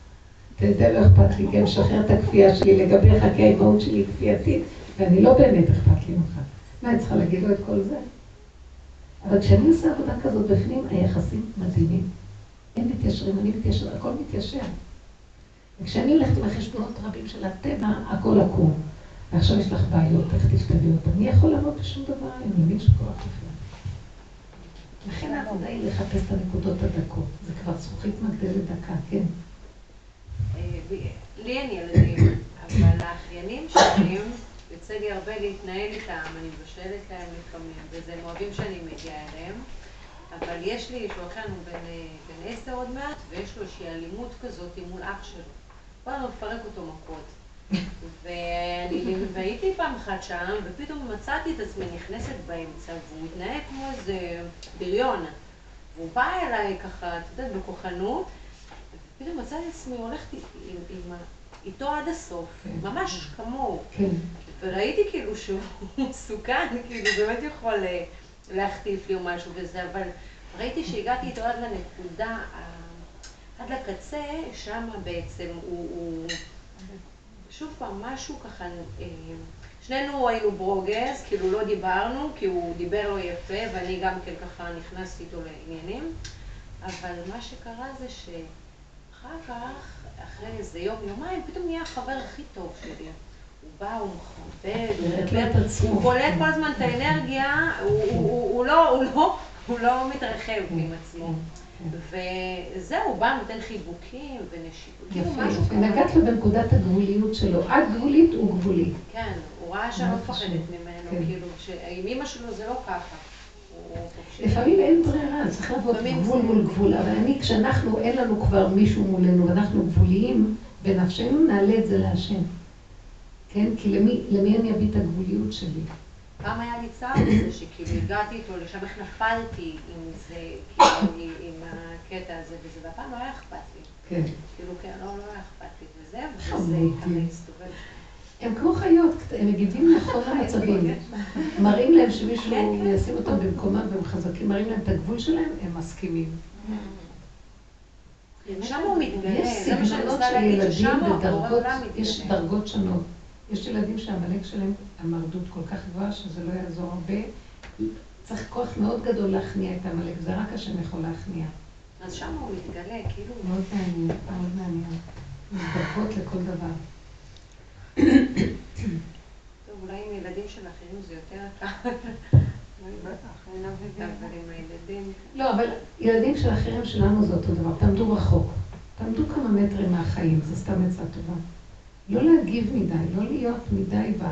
אתה יודע לא אכפת לי, כי אני משחרר את הכפייה שלי לגביך, כי האימהות שלי כפייתית, ואני לא באמת אכפת לי ממך. מה, אני צריכה להגיד לו את כל זה? אבל כשאני עושה עבודה כזאת בפנים, היחסים מדהימים. הם מתיישרים, אני מתיישר, הכל מתיישר. וכשאני הולכת עם החשבונות רבים של הטבע, הכל עקום. ועכשיו יש לך בעיות, איך תפתרי אותה? מי יכול לעמוד בשום דבר היום? למי שכוח בכלל? לכן העבודה היא לחפש את הנקודות הדקות. זה כבר זכוכית מגדלת דקה, כן. אה, לי אין ילדים, אבל האחיינים שלי, יוצא לי הרבה להתנהל איתם, אני מבשלת להם לפעמים, וזה הם אוהבים שאני מגיעה אליהם. אבל יש לי, לו אחיין, הוא בן עשר עוד מעט, ויש לו איזושהי אלימות כזאת מול אח שלו. בוא נפרק אותו מכות. ואני, והייתי פעם אחת שם, ופתאום מצאתי את עצמי נכנסת באמצע, והוא התנהג כמו איזה בריון. והוא בא אליי ככה, את יודעת, בכוחנות, ופתאום מצאתי את עצמי הולכת עם, עם, איתו עד הסוף, כן. ממש כמוהו. וראיתי כאילו שהוא מסוכן, כאילו באמת יכול אה, להחטיף לי או משהו וזה, אבל ראיתי שהגעתי איתו עד לנקודה, עד לקצה, שם בעצם הוא... הוא שוב פעם, משהו ככה, אה, שנינו היינו ברוגז, כאילו לא דיברנו, כי הוא דיבר לא יפה, ואני גם כן ככה נכנסתי איתו לעניינים, אבל מה שקרה זה שאחר כך, אחרי איזה יום, יומיים, פתאום נהיה החבר הכי טוב שלי. בא, הוא מכבד, הוא מדבר, הוא קולט כל הזמן את האנרגיה, הוא לא, לא, לא מתרחב עם עצמו. וזהו, בא, נותן חיבוקים ונשיפות. יפה, יפה. נגעת לו בנקודת הגבוליות שלו. את גבולית, הוא גבולי. כן, הוא ראה שאני לא מפחדת ממנו, כן. כאילו, עם אימא שלו זה לא ככה. לפעמים אין ברירה, צריך לעבוד גבול מול גבול, אבל אני, כשאנחנו, אין לנו כבר מישהו מולנו ואנחנו גבוליים בנפשנו, נעלה את זה להשם. כן? כי למי אני אביא את הגבוליות שלי? פעם היה לי צער בזה שכאילו הגעתי איתו לשם, איך נפלתי עם זה, כאילו, עם הקטע הזה וזה, והפעם לא היה אכפת לי. כן. כאילו, כן, לא, לא היה אכפת לי וזה, וזה ככה הסתובב. הם כמו חיות, הם מגיבים נכון למצבים. מראים להם שמישהו כן, כן. ישים אותם במקומם והם חזקים, מראים להם את הגבול שלהם, הם מסכימים. שם הוא מתגלה, יש סגנונות של ילדים בדרגות, יש דרגות שונות. יש ילדים שהעמלק שלהם, המרדות כל כך גבוהה, שזה לא יעזור הרבה. צריך כוח מאוד גדול להכניע את העמלק, זה רק השם יכול להכניע. אז שם הוא מתגלה, כאילו... מאוד מעניין, מאוד מעניין. מזדקות לכל דבר. טוב, אולי עם ילדים של אחרים זה יותר קל. לא, אבל ילדים של אחרים שלנו זה אותו דבר. תעמדו רחוק. תעמדו כמה מטרים מהחיים, זה סתם עצה טובה. לא להגיב מדי, לא להיות מדי ב...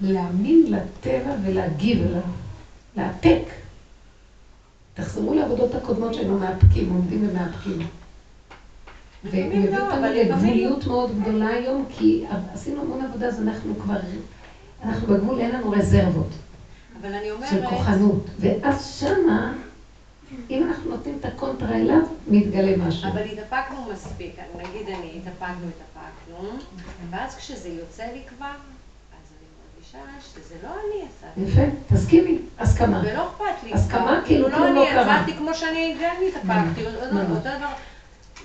להאמין לטבע ולהגיב אליו, לאפק. תחזרו לעבודות הקודמות שהיינו מאפקים, עומדים ומאפקים. ומביא אותנו לגבוליות מאוד גדולה היום, כי עשינו המון עבודה, אז אנחנו כבר, אנחנו בגבול, אין לנו רזרבות. אבל אני אומרת... של כוחנות. ואז שמה אם אנחנו נותנים את הקונטרה אליו, מתגלה משהו. אבל התאפקנו מספיק, נגיד אני, התאפקנו, התאפקנו, ואז כשזה יוצא לי כבר, אז אני מרגישה שזה לא אני יצאתי. יפה, תסכימי, הסכמה. ולא אכפת לי. הסכמה, כאילו לא לא אני קרה. יצאתי כמו שאני גם התאפקתי, אותו דבר.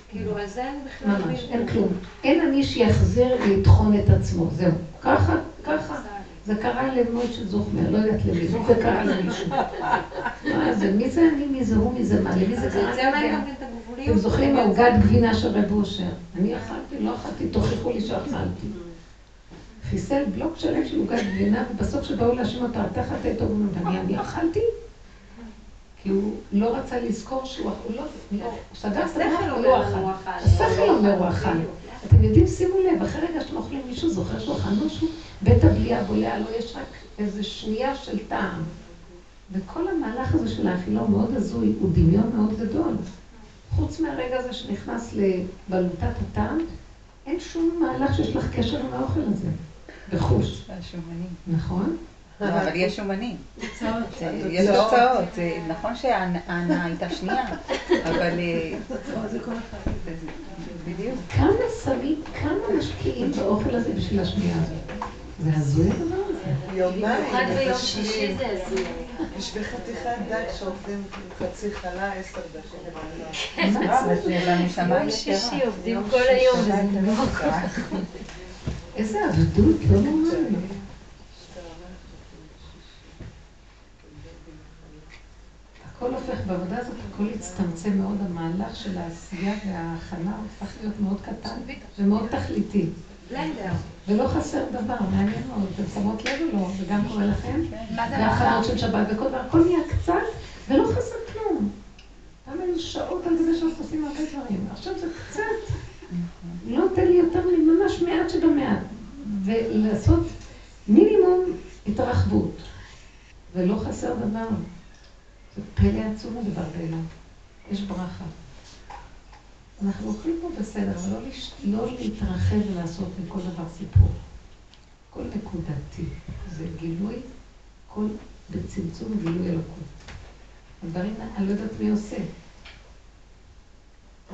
כאילו, אז אין בכלל... ממש. אין כלום. אין אני שיחזיר לטחון את עצמו, זהו. ככה, ככה. זה קרה למוישה זוכמר, לא יודעת למי, זה קרה למישהו. מה זה, מי זה אני, מי זה הוא, מי זה מה, למי זה קרה, את. אתם זוכרים מעוגת גבינה של רב אושר? אני אכלתי, לא אכלתי, תוכיחו לי שאכלתי. חיסל בלוק שלם של עוגת גבינה, ובסוף שבאו להאשים אותה, אתה אכלת איתו, ואני אני אכלתי? כי הוא לא רצה לזכור שהוא אכל, הוא לא, לא, הוא סגר את הוא אומר לא לנו, הוא אכל. אכל. השכל אומר הוא אכל. אתם יודעים, שימו לב, אחרי רגע שאתם אוכלים מישהו זוכר שהוא אכל משהו, בית הבליעה בולע לו, יש רק איזו שנייה של טעם. וכל המהלך הזה של האכילה הוא מאוד הזוי, הוא דמיון מאוד גדול. חוץ מהרגע הזה שנכנס לבלוטת הטעם, אין שום מהלך שיש לך קשר עם האוכל הזה, בחוש, השומנים. נכון? לא, אבל יש שומנים. זה- יש תוצאות. זה נכון שההנאה הייתה שנייה, אבל... אה, בדיוק. כמה שמים, כמה משקיעים באוכל הזה בשביל השנייה הזאת? זה הזוי הדבר הזה. במיוחד יומיים ביום מבשלים. שישי זה הזוי. בשביל חתיכת דג שאוכלים חצי חלה עשר דקות. מה זה? זה לנשמה יום. שישי עובדים כל היום וזה לא נורא. איזה עבדות, לא נורמלי. הכל הופך, בעבודה הזאת הכל הצטמצם מאוד, המהלך של העשייה וההכנה הופך להיות מאוד קטן ומאוד תכליתי. ולא חסר דבר, מעניין מאוד, אתם שמות לב או לא? זה גם קורה לכם? מה זה והכנות של שבת וכל דבר, הכל נהיה קצת ולא חסר כלום. פעם היו שעות על גבי שעות עושים הרבה דברים, עכשיו זה קצת, לא תן לי יותר מממש מעט שבמעט, ולעשות מינימום התרחבות, ולא חסר דבר. זה פלא עצום הדבר בעיניו, יש ברכה. אנחנו אוכלים פה בסדר, אבל לא, לש... לא להתרחב ולעשות מכל דבר סיפור. הכל נקודתי. זה גילוי, כל בצמצום גילוי אלוקות. הדברים, אני לא יודעת מי עושה.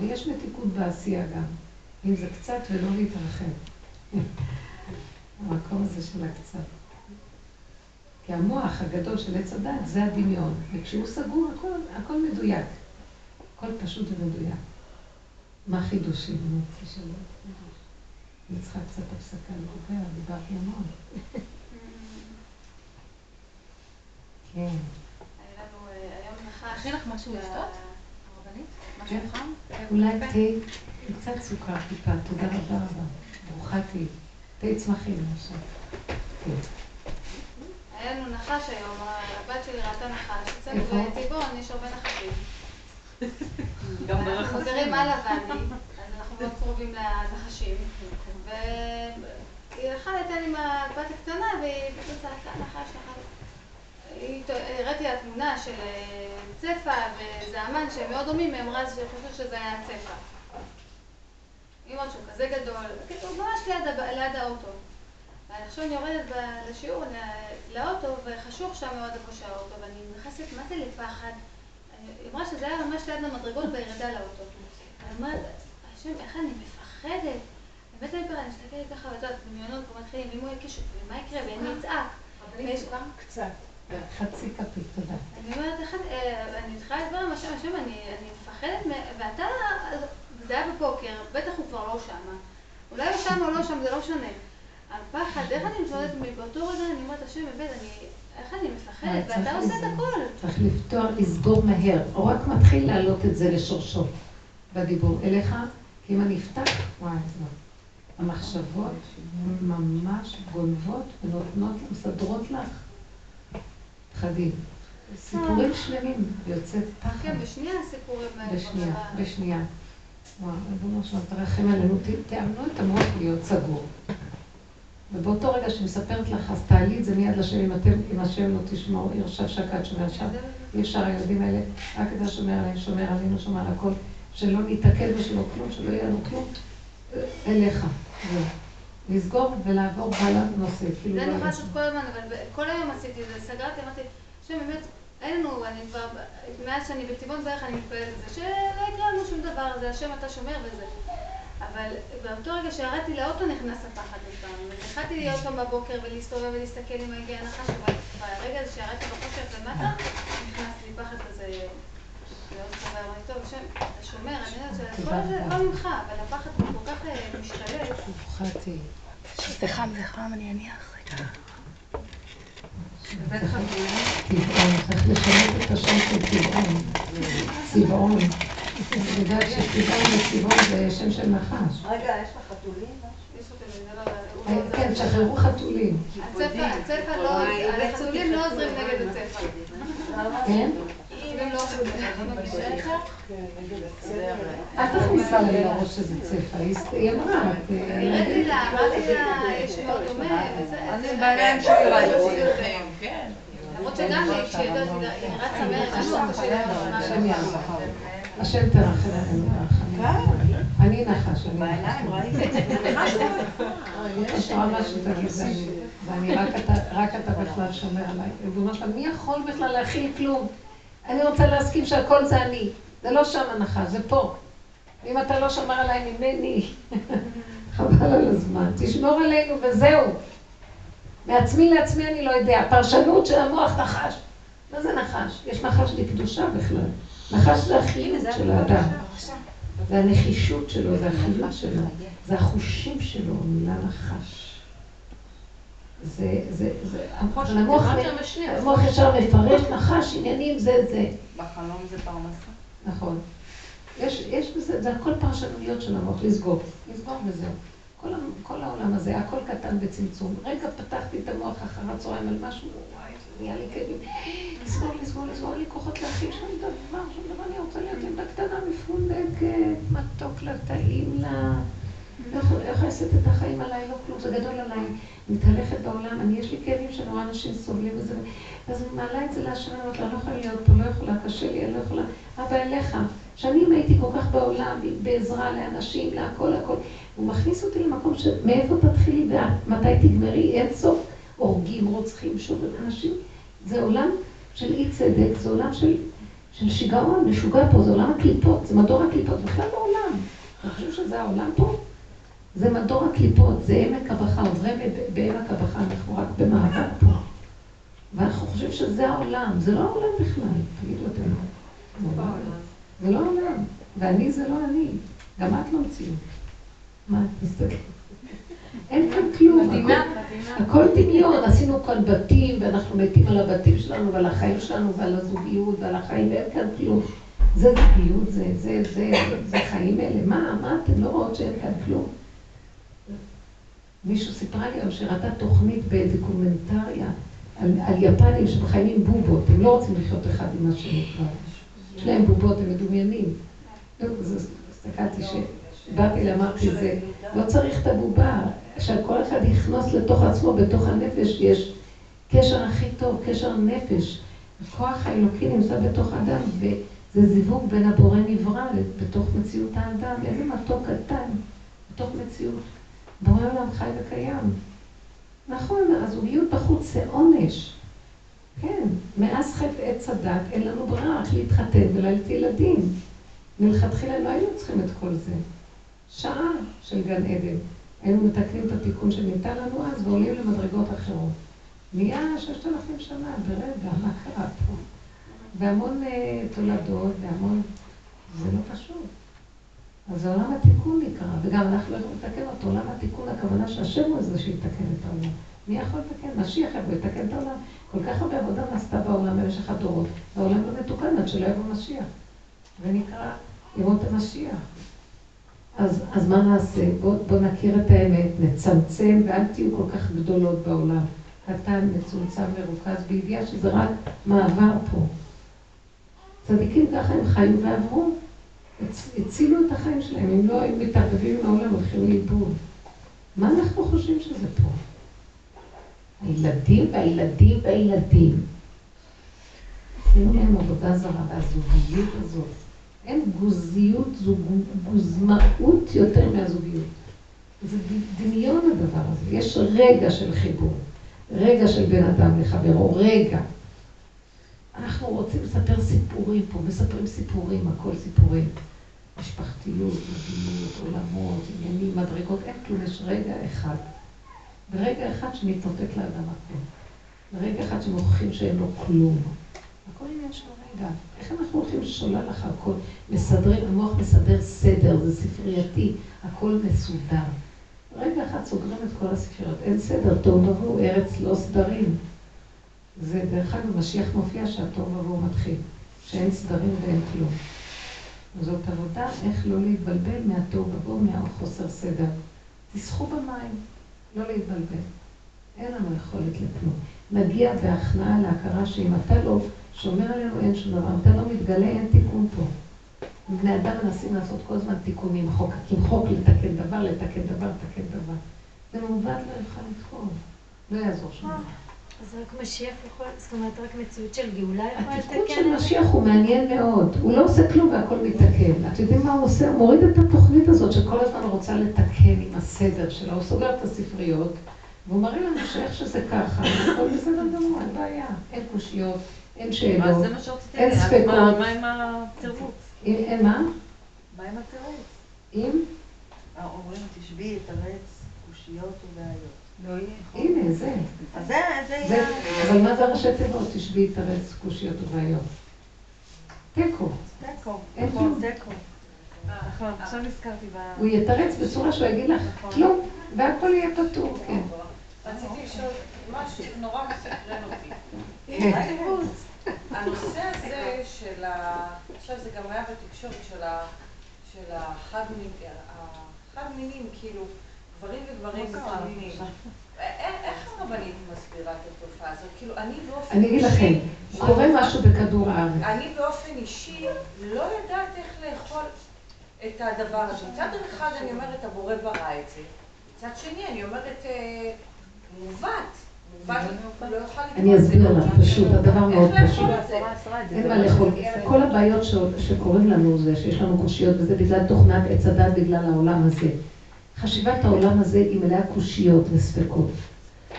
ויש מתיקות בעשייה גם. אם זה קצת ולא להתרחב. המקום הזה של הקצת. כי המוח הגדול של עץ הדת זה הדמיון, וכשהוא סגור הכל, הכל מדויק. הכל פשוט ומדויק. מה חידושים? אני רוצה שלא חידוש. אני צריכה קצת הפסקה לדבר, דיברתי המון. כן. היה לנו אה, היום נחש. הכין לך משהו ב- לשתות? הרבנית? משהו כן. חם? אולי תה, עם קצת סוכר טיפה, תודה רבה רבה. ברוכה תהיי. תה צמחים עכשיו. היה לנו נחש היום, הבת שלי ראתה נחש, איפה? בטבעון יש הרבה נחשים. אנחנו. גרים על הוואדי, אז אנחנו מאוד קרובים לנחשים. והיא הלכה לתל עם הבת הקטנה והיא פשוט צעקה נחש, נחש. הראיתי לה תמונה של אה, צפה וזעמן שהם מאוד דומים, היא אמרה שחושבת שזה היה צפה. היא אומרת שהוא כזה גדול, כאילו ממש ליד האוטו. ועכשיו אני יורדת לשיעור לאוטו וחשוך שם מאוד איפה שהאוטו ואני נכנסת מה זה לפחד. היא אמרה שזה היה ממש ליד המדרגות בירידה לאוטו. אני אומרת, השם, איך אני מפחדת. באמת אני פחדת, אני מסתכלת ככה, ואת יודעת, דמיונות כבר מתחילים, ואם הוא יהיה קשור, ומה יקרה, ואני אצעק. ויש- קצת. חצי כפית, תודה. אני אומרת, איך אני, אה, אני מתחילה לדבר עם השם, השם, אני אני מפחדת, ואתה, זה היה בבוקר, בטח הוא כבר לא שמה. אולי הוא שם או לא שם, זה לא משנה. הפחד, איך אני מתמודדת, באותו רגע אני אומרת, השם, באמת, אני, איך אני מפחדת, אה, ואתה עושה את. הכל. צריך לפתוח, לסגור מהר, או רק מתחיל להעלות את זה לשורשו בדיבור אליך, כי אם אני אפתח, וואי, לא. המחשבות ממש גונבות ונותנות, מסדרות לך פחדים. סיפורים שלמים, ויוצא פחד. כן, בשנייה הסיפורים האלה. בשנייה, בשנייה. וואו, ריבונו שלום, תרחם עלינו, תאמנו את המוח להיות סגור. ובאותו רגע שהיא מספרת לך, אז תעלי את זה מיד לשם, אם אתם, אם השם לא תשמעו, ירשב שקד שומר שם. אי אפשר, הילדים האלה, רק אתה שומר עליהם, שומר עלינו, שומר על הכל, שלא ניתקל ושלא כלום, שלא יהיה לנו כלום, אליך. לסגור ולעבור הלאה נושא, כאילו זה אני יכולה לעשות. כל הזמן, אבל כל היום עשיתי את זה, סגרתי, אמרתי, השם, באמת, אין לנו, אני כבר, מאז שאני בטבעון בערך אני מתפעלת את זה, שלא יקרה לנו שום דבר, זה השם אתה שומר וזה. אבל באותו רגע שירדתי לאוטו נכנס הפחד לפעמים. התחלתי להיות שם בבוקר ולהסתובב ולהסתכל אם הגיע הנחש, אבל ברגע הזה שירדתי בחושך למטה, נכנס לי פחד כזה מאוד חזר. אמרתי, טוב, השם, אתה שומר, אני יודעת שכל זה לא ממך, אבל הפחד הוא כל כך אה, משתלט. זה חם, זה חם, אני אניח רגע. צריך לשנות את השם של טבעון. צבעון. זה שם של נחש. רגע, יש לך חתולים? זה לא... לא כן. שחררו חתולים. הצפע, הצפע לא, החתולים לא עוזרים נגד הצפע. כן? החתולים לא עוזרים נגד הצפע. אל תכניסה לה לראש שזה צפע, היא אמרה, אה, הראיתי לה, אמרתי לה, יש מאוד דומה, וזה... בעיניים שלי ראיתי. כן. למרות שגם היא, כשידעתי, היא רצה מהר, השם תרחם עלינו רחמים. אני נחש, אני בעיניים נחש. ראיתי. יש תגיד, ואני- רק אתה- בכלל שומר עליי. ריבונו שלום, מי יכול בכלל להכיל כלום? אני רוצה להסכים שהכל זה אני. זה לא שם הנחה, זה פה. אם אתה לא שומר עליי ממני, חבל על הזמן. תשמור עלינו וזהו. מעצמי לעצמי אני לא יודע. הפרשנות של המוח נחש. מה זה נחש? יש נחש לקדושה בכלל. נחש זה החיות של האדם. זה הנחישות שלו, זה החיות שלו, זה החושים שלו, המילה נחש. זה, זה, זה, המוח, המוח ישר מפרש נחש, עניינים, זה, זה. בחלום זה פרנסה. נכון. יש, יש בזה, זה הכל פרשנויות של המוח, לסגור, לסגור וזהו. כל, העולם הזה, הכל קטן בצמצום. רגע פתחתי את המוח אחר הצהריים על משהו, וואי, נהיה לי כאבים. לסגור, לסגור, לסגור, לי כוחות להכין שום דבר, שום דבר, אני רוצה להיות ילדה קטנה מפונקת, מתוק לה, טעים לה. לא יכולה לשאת את החיים עליי, לא כלום, זה גדול עליי. מתהלכת בעולם, אני, יש לי כאבים שנורא אנשים סובלים מזה, אז אני מעלה את זה להשם, אני אומרת לה, לא יכולה להיות פה, לא יכולה, קשה לי, אני לא יכולה. אבא אליך, שנים הייתי כל כך בעולם, בעזרה לאנשים, להכל, הכל. הוא מכניס אותי למקום שמאיפה תתחילי ואת, מתי תגמרי, אין סוף, הורגים, רוצחים, שוברים אנשים. זה עולם של אי צדק, זה עולם של, של שיגעון, משוגע פה, זה עולם הקליפות, זה מדור הקליפות, בכלל לא עולם. אתה חושב שזה העולם פה? זה מדור הקליפות, זה עמק הבכה, עוברים ב- בעמק הבכה, אנחנו רק במאבק פה. ואנחנו חושבים שזה העולם, זה לא העולם בכלל, תגידו אתם. זה לא העולם. זה לא העולם, ואני זה לא אני, גם את לא מציאות. מה את מסתכלת? אין כאן כלום, הכל- דמיון, עשינו כאן בתים, ואנחנו מתים על הבתים שלנו ועל החיים שלנו ועל הזוגיות ועל החיים, ואין כאן כלום. זה זוגיות, זה, זה, זה, זה חיים אלה. מה, מה אתן לא רואות שאין כאן כלום? מישהו סיפרה לי היום שראתה תוכנית בדוקומנטריה על, על יפנים שחיים עם בובות, הם לא רוצים לחיות אחד עם השני כבר. יש להם בובות, הם מדומיינים. הסתכלתי שבאתי לה, אמרתי, זה לא צריך את הבובה, שכל אחד יכנוס לתוך עצמו, בתוך הנפש יש קשר הכי טוב, קשר נפש. הכוח האלוקי נמצא בתוך אדם, וזה זיווג בין הבורא נברא בתוך מציאות האדם. איזה מתוק קטן, בתוך מציאות. בורא עולם חי וקיים. נכון, הזוגיות בחוץ זה עונש. כן, מאז חטא עץ הדת אין לנו ברירה רק להתחתן וללדת ילדים. מלכתחילה לא היינו צריכים את כל זה. שעה של גן עדן. היינו מתקנים את התיקון שניתן לנו אז ועולים למדרגות אחרות. נהיה ששת אלפים שנה, ברגע, מה קרה פה? והמון אה, תולדות, והמון... זה לא פשוט. אז עולם התיקון נקרא, וגם אנחנו לא יכולים לתקן אותו. עולם התיקון, הכוונה שהשם הוא זה שיתקן את העולם. מי יכול לתקן? משיח יבוא יתקן את העולם. כל כך הרבה עבודה נעשתה בעולם במשך הדורות, והעולם לא מתוקן עד שלא יבוא משיח. זה נקרא ימות המשיח. אז, אז מה נעשה? בואו בוא נכיר את האמת, נצמצם ואל תהיו כל כך גדולות בעולם. קטן, מצומצם, מרוכז, בידיעה שזה רק מעבר פה. צדיקים ככה הם חיו ועברו. הצ- הצילו את החיים שלהם, אם לא היו מתערבבים עם העולם, הולכים לאיבוד. מה אנחנו חושבים שזה פה? הילדים והילדים והילדים. עשינו להם עבודה זרה, והזוגיות הזאת. אין גוזיות, זו גו- גוזמאות יותר מהזוגיות. זה דמיון הדבר הזה. יש רגע של חיבור, רגע של בן אדם לחברו, רגע. אנחנו רוצים לספר סיפורים פה, מספרים סיפורים, הכל סיפורים. משפחתיות, מדיניות, עולמות, עניינים, מדרגות, אין כלום, יש רגע אחד. ברגע אחד שמתנותק לאדם הכל. ברגע אחד שמוכיחים שאין לו כלום. הכל עניין של רגע. איך אנחנו הולכים שולל לך הכל? מסדרים, המוח מסדר סדר, זה ספרייתי, הכל מסודר. רגע אחד סוגרים את כל הספריות, אין סדר, טוב ובוהו, ארץ לא סדרים. זה דרך אגב, משיח מופיע שהטוב ובוהו מתחיל, שאין סדרים ואין כלום. זאת עבודה איך לא להתבלבל מהטוב ובוהו, מהחוסר סדר. תסחו במים, לא להתבלבל. אין לנו יכולת לכלום. נגיע בהכנעה להכרה שאם אתה לא שומר עלינו, אין שום דבר. אתה לא מתגלה, אין תיקון פה. בני אדם מנסים לעשות כל הזמן תיקונים, חוקקים חוק, לתקן דבר, לתקן דבר, לתקן דבר. זה מעוות לא יוכל לתקון. לא יעזור שום דבר. אז רק משיח יכול, זאת אומרת, רק מציאות של גאולה יכולה לתקן? התיקון של משיח הוא מעניין מאוד. הוא לא עושה כלום והכל מתקן. אתם יודעים מה הוא עושה? הוא מוריד את התוכנית הזאת שכל הזמן רוצה לתקן עם הסדר שלה. הוא סוגר את הספריות, והוא מראה לנו שאיך שזה ככה, הכל בסדר גמור, אין בעיה. אין קושיות, אין שאלות, אין ספקות. מה עם התירוץ? אין מה? מה עם התירוץ? אם? אומרים, תשבי, תרץ, קושיות ובעיות. לא הנה, זה. אז זה, זה אבל מה זה ראשי תיבות? תשבי, תרץ, קושיות ובעיות. תיקו. תיקו. אין נכון, כלום. תיקו. נכון, עכשיו נזכרתי ב... הוא יתרץ בצורה שהוא יגיד לך כלום, והכל יהיה פתור, כן. רציתי לשאול משהו נורא מסקרן אותי. כן. הנושא הזה של ה... עכשיו זה גם היה בתקשורת של ה... של החד מינים, החד מינים, כאילו, גברים וגברים מתאמינים. איך הרבנית מסבירה את התופעה הזאת? כאילו, אני באופן אני אגיד לכם, קורה משהו בכדור הארץ. אני באופן אישי לא יודעת איך לאכול את הדבר הזה. מצד אחד אני אומרת, הבורא ברא את זה. מצד שני, אני אומרת, אה, מעוות. הוא לא אני אסביר לך, פשוט, הדבר מאוד פשוט. אין מה לאכול. כל הבעיות שקורים לנו זה שיש לנו קושיות, וזה בגלל תוכנת עץ הדת, בגלל העולם הזה. חשיבת העולם הזה היא מלאה קושיות וספקות.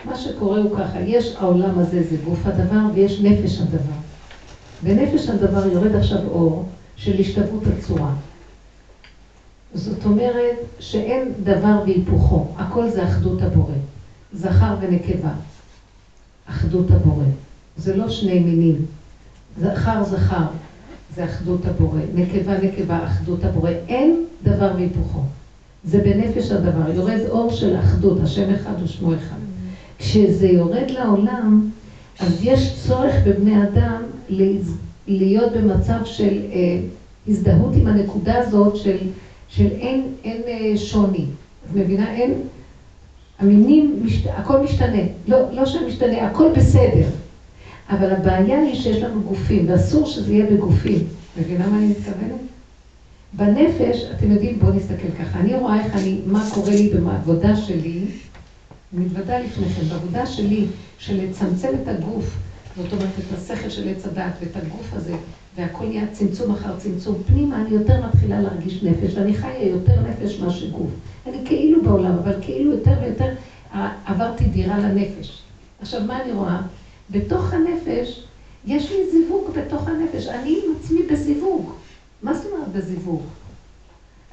מה שקורה הוא ככה, יש העולם הזה, זה גוף הדבר, ויש נפש הדבר. בנפש הדבר יורד עכשיו אור של השתוות הצורה. זאת אומרת שאין דבר והיפוכו, הכל זה אחדות הבורא. זכר ונקבה. אחדות הבורא. זה לא שני מינים. זכר זכר, זה אחדות הבורא. נקבה נקבה, אחדות הבורא. אין דבר והיפוכו. זה בנפש הדבר. יורד אור של אחדות, השם אחד ושמו אחד. כשזה יורד לעולם, אז יש צורך בבני אדם להיות במצב של אה, הזדהות עם הנקודה הזאת של, של אין, אין אה, שוני. את מבינה? אין... המינים, משת... הכל משתנה. לא, לא שמשתנה, הכל בסדר. אבל הבעיה היא שיש לנו גופים, ואסור שזה יהיה בגופים. מבינה מה אני מתכוונת? בנפש, אתם יודעים, בואו נסתכל ככה. אני רואה איך אני, מה קורה לי בעבודה שלי, מתוודה לפניכם, בעבודה שלי, של לצמצם את הגוף, זאת אומרת, את השכל של עץ הדת ואת הגוף הזה, והכל נהיה צמצום אחר צמצום פנימה, אני יותר מתחילה להרגיש נפש, ואני חיה יותר נפש מאשר גוף. אני כאילו בעולם, אבל כאילו יותר ויותר עברתי דירה לנפש. עכשיו, מה אני רואה? בתוך הנפש, יש לי זיווג בתוך הנפש. אני עם עצמי בזיווג. מה זאת אומרת בזיווג?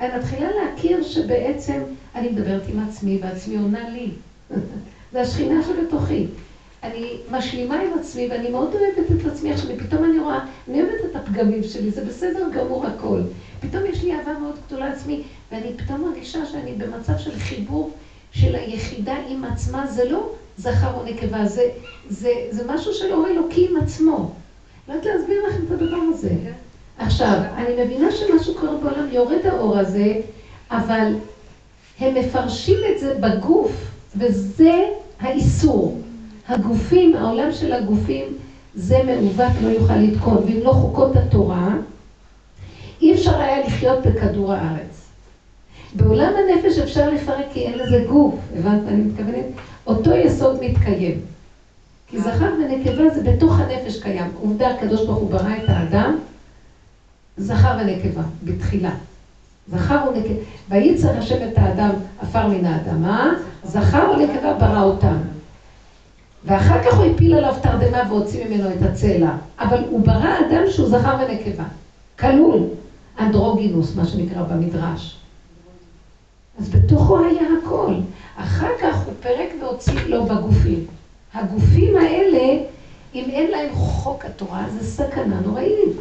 אני מתחילה להכיר שבעצם אני מדברת עם עצמי ועצמי עונה לי. זה השכינה שבתוכי. אני משלימה עם עצמי ואני מאוד אוהבת את עצמי. עכשיו פתאום אני רואה, אני אוהבת את הפגמים שלי, זה בסדר גמור הכל. פתאום יש לי אהבה מאוד גדולה לעצמי, ואני פתאום מרגישה שאני במצב של חיבור של היחידה עם עצמה, זה לא זכר או נקבה, זה, זה, זה משהו של אור אלוקי עם עצמו. לא יודעת להסביר לכם את הדבר הזה. עכשיו, אני מבינה שמשהו קורה בעולם, יורד האור הזה, אבל הם מפרשים את זה בגוף, וזה האיסור. הגופים, העולם של הגופים, זה מעוות לא יוכל לתקון, ואם לא חוקות התורה, אי אפשר היה לחיות בכדור הארץ. בעולם הנפש אפשר לפרק כי אין לזה גוף, הבנת מה אני מתכוונת? אותו יסוד מתקיים. כי זכר ונקבה זה בתוך הנפש קיים. עובדה, הקדוש ברוך הוא ברא את האדם, זכר ונקבה, בתחילה. זכר ונקבה, וייצר השם את האדם עפר מן האדמה, זכר ונקבה ברא אותם. ואחר כך הוא הפיל עליו תרדמה והוציא ממנו את הצלע. אבל הוא ברא אדם שהוא זכר ונקבה. כלול. אנדרוגינוס, מה שנקרא במדרש. אז בתוכו היה הכל. אחר כך הוא פירק והוציא לו בגופים. הגופים האלה, אם אין להם חוק התורה, זה סכנה נוראית.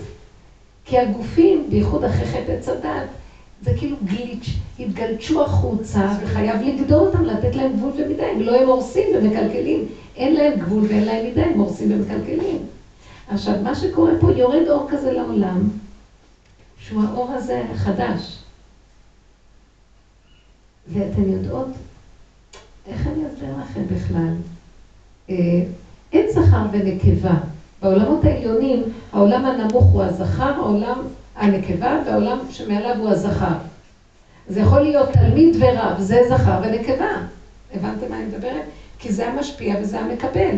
כי הגופים, בייחוד אחרי חטא הדת, זה כאילו גליץ', התגלצ'ו החוצה וחייב לגדור אותם, לתת להם גבול ומידה. אם לא הם הורסים ומקלקלים, אין להם גבול ואין להם מידה, הם הורסים ומקלקלים. עכשיו, מה שקורה פה, יורד אור כזה לעולם, שהוא האור הזה החדש. ואתן יודעות, איך אני אסביר לכם בכלל? אה, אין זכר ונקבה. בעולמות העליונים, העולם הנמוך הוא הזכר, העולם הנקבה, והעולם שמעליו הוא הזכר. זה יכול להיות תלמיד ורב, זה זכר ונקבה. הבנתם מה אני מדברת? כי זה המשפיע וזה המקבל.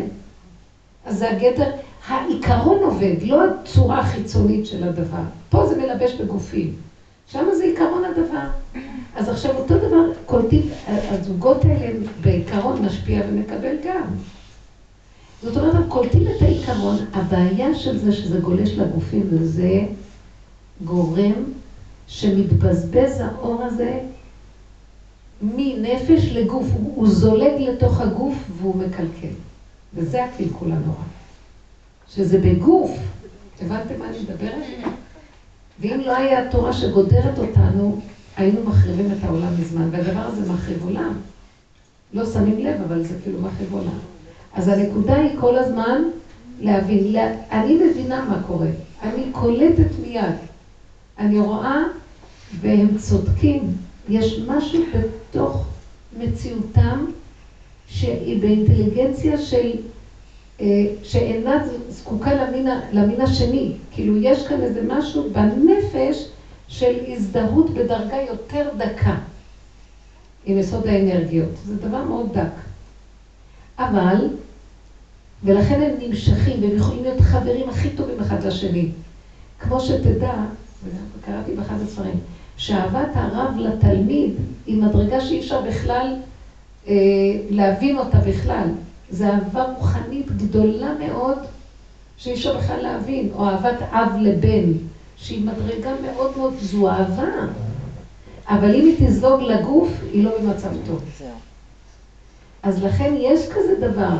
אז זה הגדר, העיקרון עובד, לא הצורה החיצונית של הדבר. פה זה מלבש בגופים. שם זה עיקרון הדבר. אז עכשיו אותו דבר, קולטים, הזוגות האלה בעיקרון משפיע ומקבל גם. זאת אומרת, הם קולטים את העיקרון, הבעיה של זה שזה גולש לגופים, וזה גורם שמתבזבז האור הזה מנפש לגוף, הוא, הוא זולג לתוך הגוף והוא מקלקל. וזה הקלקול הנורא. שזה בגוף, הבנתם מה אני מדברת? ואם לא היה התורה שגודרת אותנו, היינו מחריבים את העולם מזמן, והדבר הזה מחריב עולם. לא שמים לב, אבל זה כאילו מחריב עולם. אז הנקודה היא כל הזמן להבין. אני מבינה מה קורה, אני קולטת מיד. אני רואה, והם צודקים, יש משהו בתוך מציאותם שהיא באינטליגנציה של, אה, שאינה זקוקה למין, למין השני. כאילו יש כאן איזה משהו בנפש של הזדהות בדרגה יותר דקה עם יסוד האנרגיות. זה דבר מאוד דק. אבל, ולכן הם נמשכים, והם יכולים להיות חברים הכי טובים אחד לשני. כמו שתדע, קראתי באחד הספרים, שאהבת הרב לתלמיד היא מדרגה שאי אפשר בכלל אה, להבין אותה בכלל. זו אהבה רוחנית גדולה מאוד, שאי אפשר בכלל להבין, או אהבת אב לבן, שהיא מדרגה מאוד מאוד, זו אהבה. אבל אם היא תזלוג לגוף, היא לא במצב טוב. אז לכן יש כזה דבר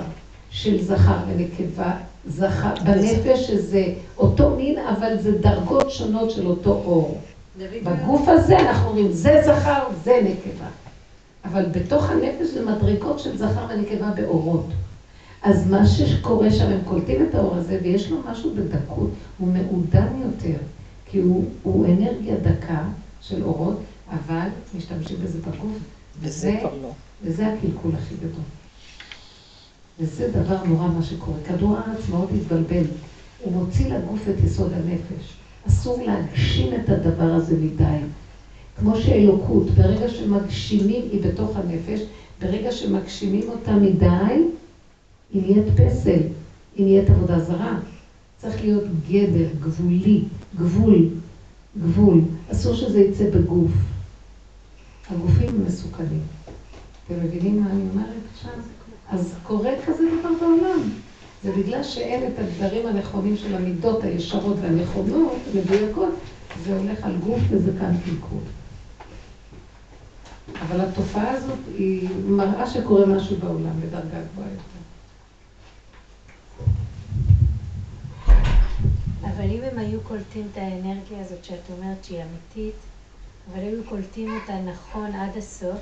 של זכר ונקבה, זכר, בנפש שזה אותו מין, אבל זה דרגות שונות של אותו אור. בגוף הזה אנחנו אומרים, זה זכר, זה נקבה. אבל בתוך הנפש זה מדרגות של זכר ונקבה באורות. אז מה שקורה שם, הם קולטים את האור הזה, ויש לו משהו בדקות, הוא מעודן יותר, כי הוא, הוא אנרגיה דקה של אורות, אבל משתמשים בזה בגוף, וזה, לא. וזה הקלקול הכי גדול. וזה דבר נורא מה שקורה. כדור הארץ מאוד התבלבל. הוא מוציא לגוף את יסוד הנפש. אסור להגשים את הדבר הזה מדי. כמו שאלוקות, ברגע שמגשימים היא בתוך הנפש, ברגע שמגשימים אותה מדי, היא נהיית פסל, היא נהיית עבודה זרה. צריך להיות גדר, גבולי, גבול, גבול. אסור שזה יצא בגוף. הגופים מסוכנים. אתם מבינים מה אני אומרת עכשיו? אז קורה כזה דבר בעולם. זה בגלל שאין את הגדרים הנכונים של המידות הישרות והנכונות, המדויקות, זה הולך על גוף כאן קלקול. אבל התופעה הזאת היא מראה שקורה משהו בעולם בדרגה גבוהה יותר. אבל אם הם היו קולטים את האנרגיה הזאת שאת אומרת שהיא אמיתית, אבל היו קולטים אותה נכון עד הסוף,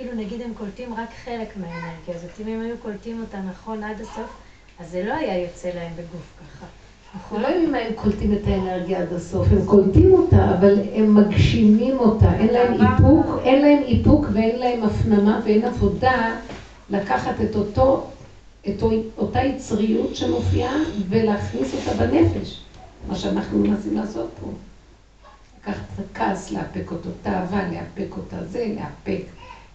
כאילו נגיד הם קולטים רק חלק מהאנרגיה הזאת, אם הם היו קולטים אותה נכון עד הסוף, אז זה לא היה יוצא להם בגוף ככה. נכון? לא אם הם קולטים את האנרגיה עד הסוף, הם קולטים אותה, אבל הם מגשימים אותה. אין להם איפוק, אין להם איפוק ואין להם הפנמה ואין עבודה לקחת את אותו, את אותה יצריות שמופיעה ולהכניס אותה בנפש. מה שאנחנו מנסים לעשות פה. לקחת את הכעס, לאפק אותו, תאווה, לאפק אותה, זה, לאפק.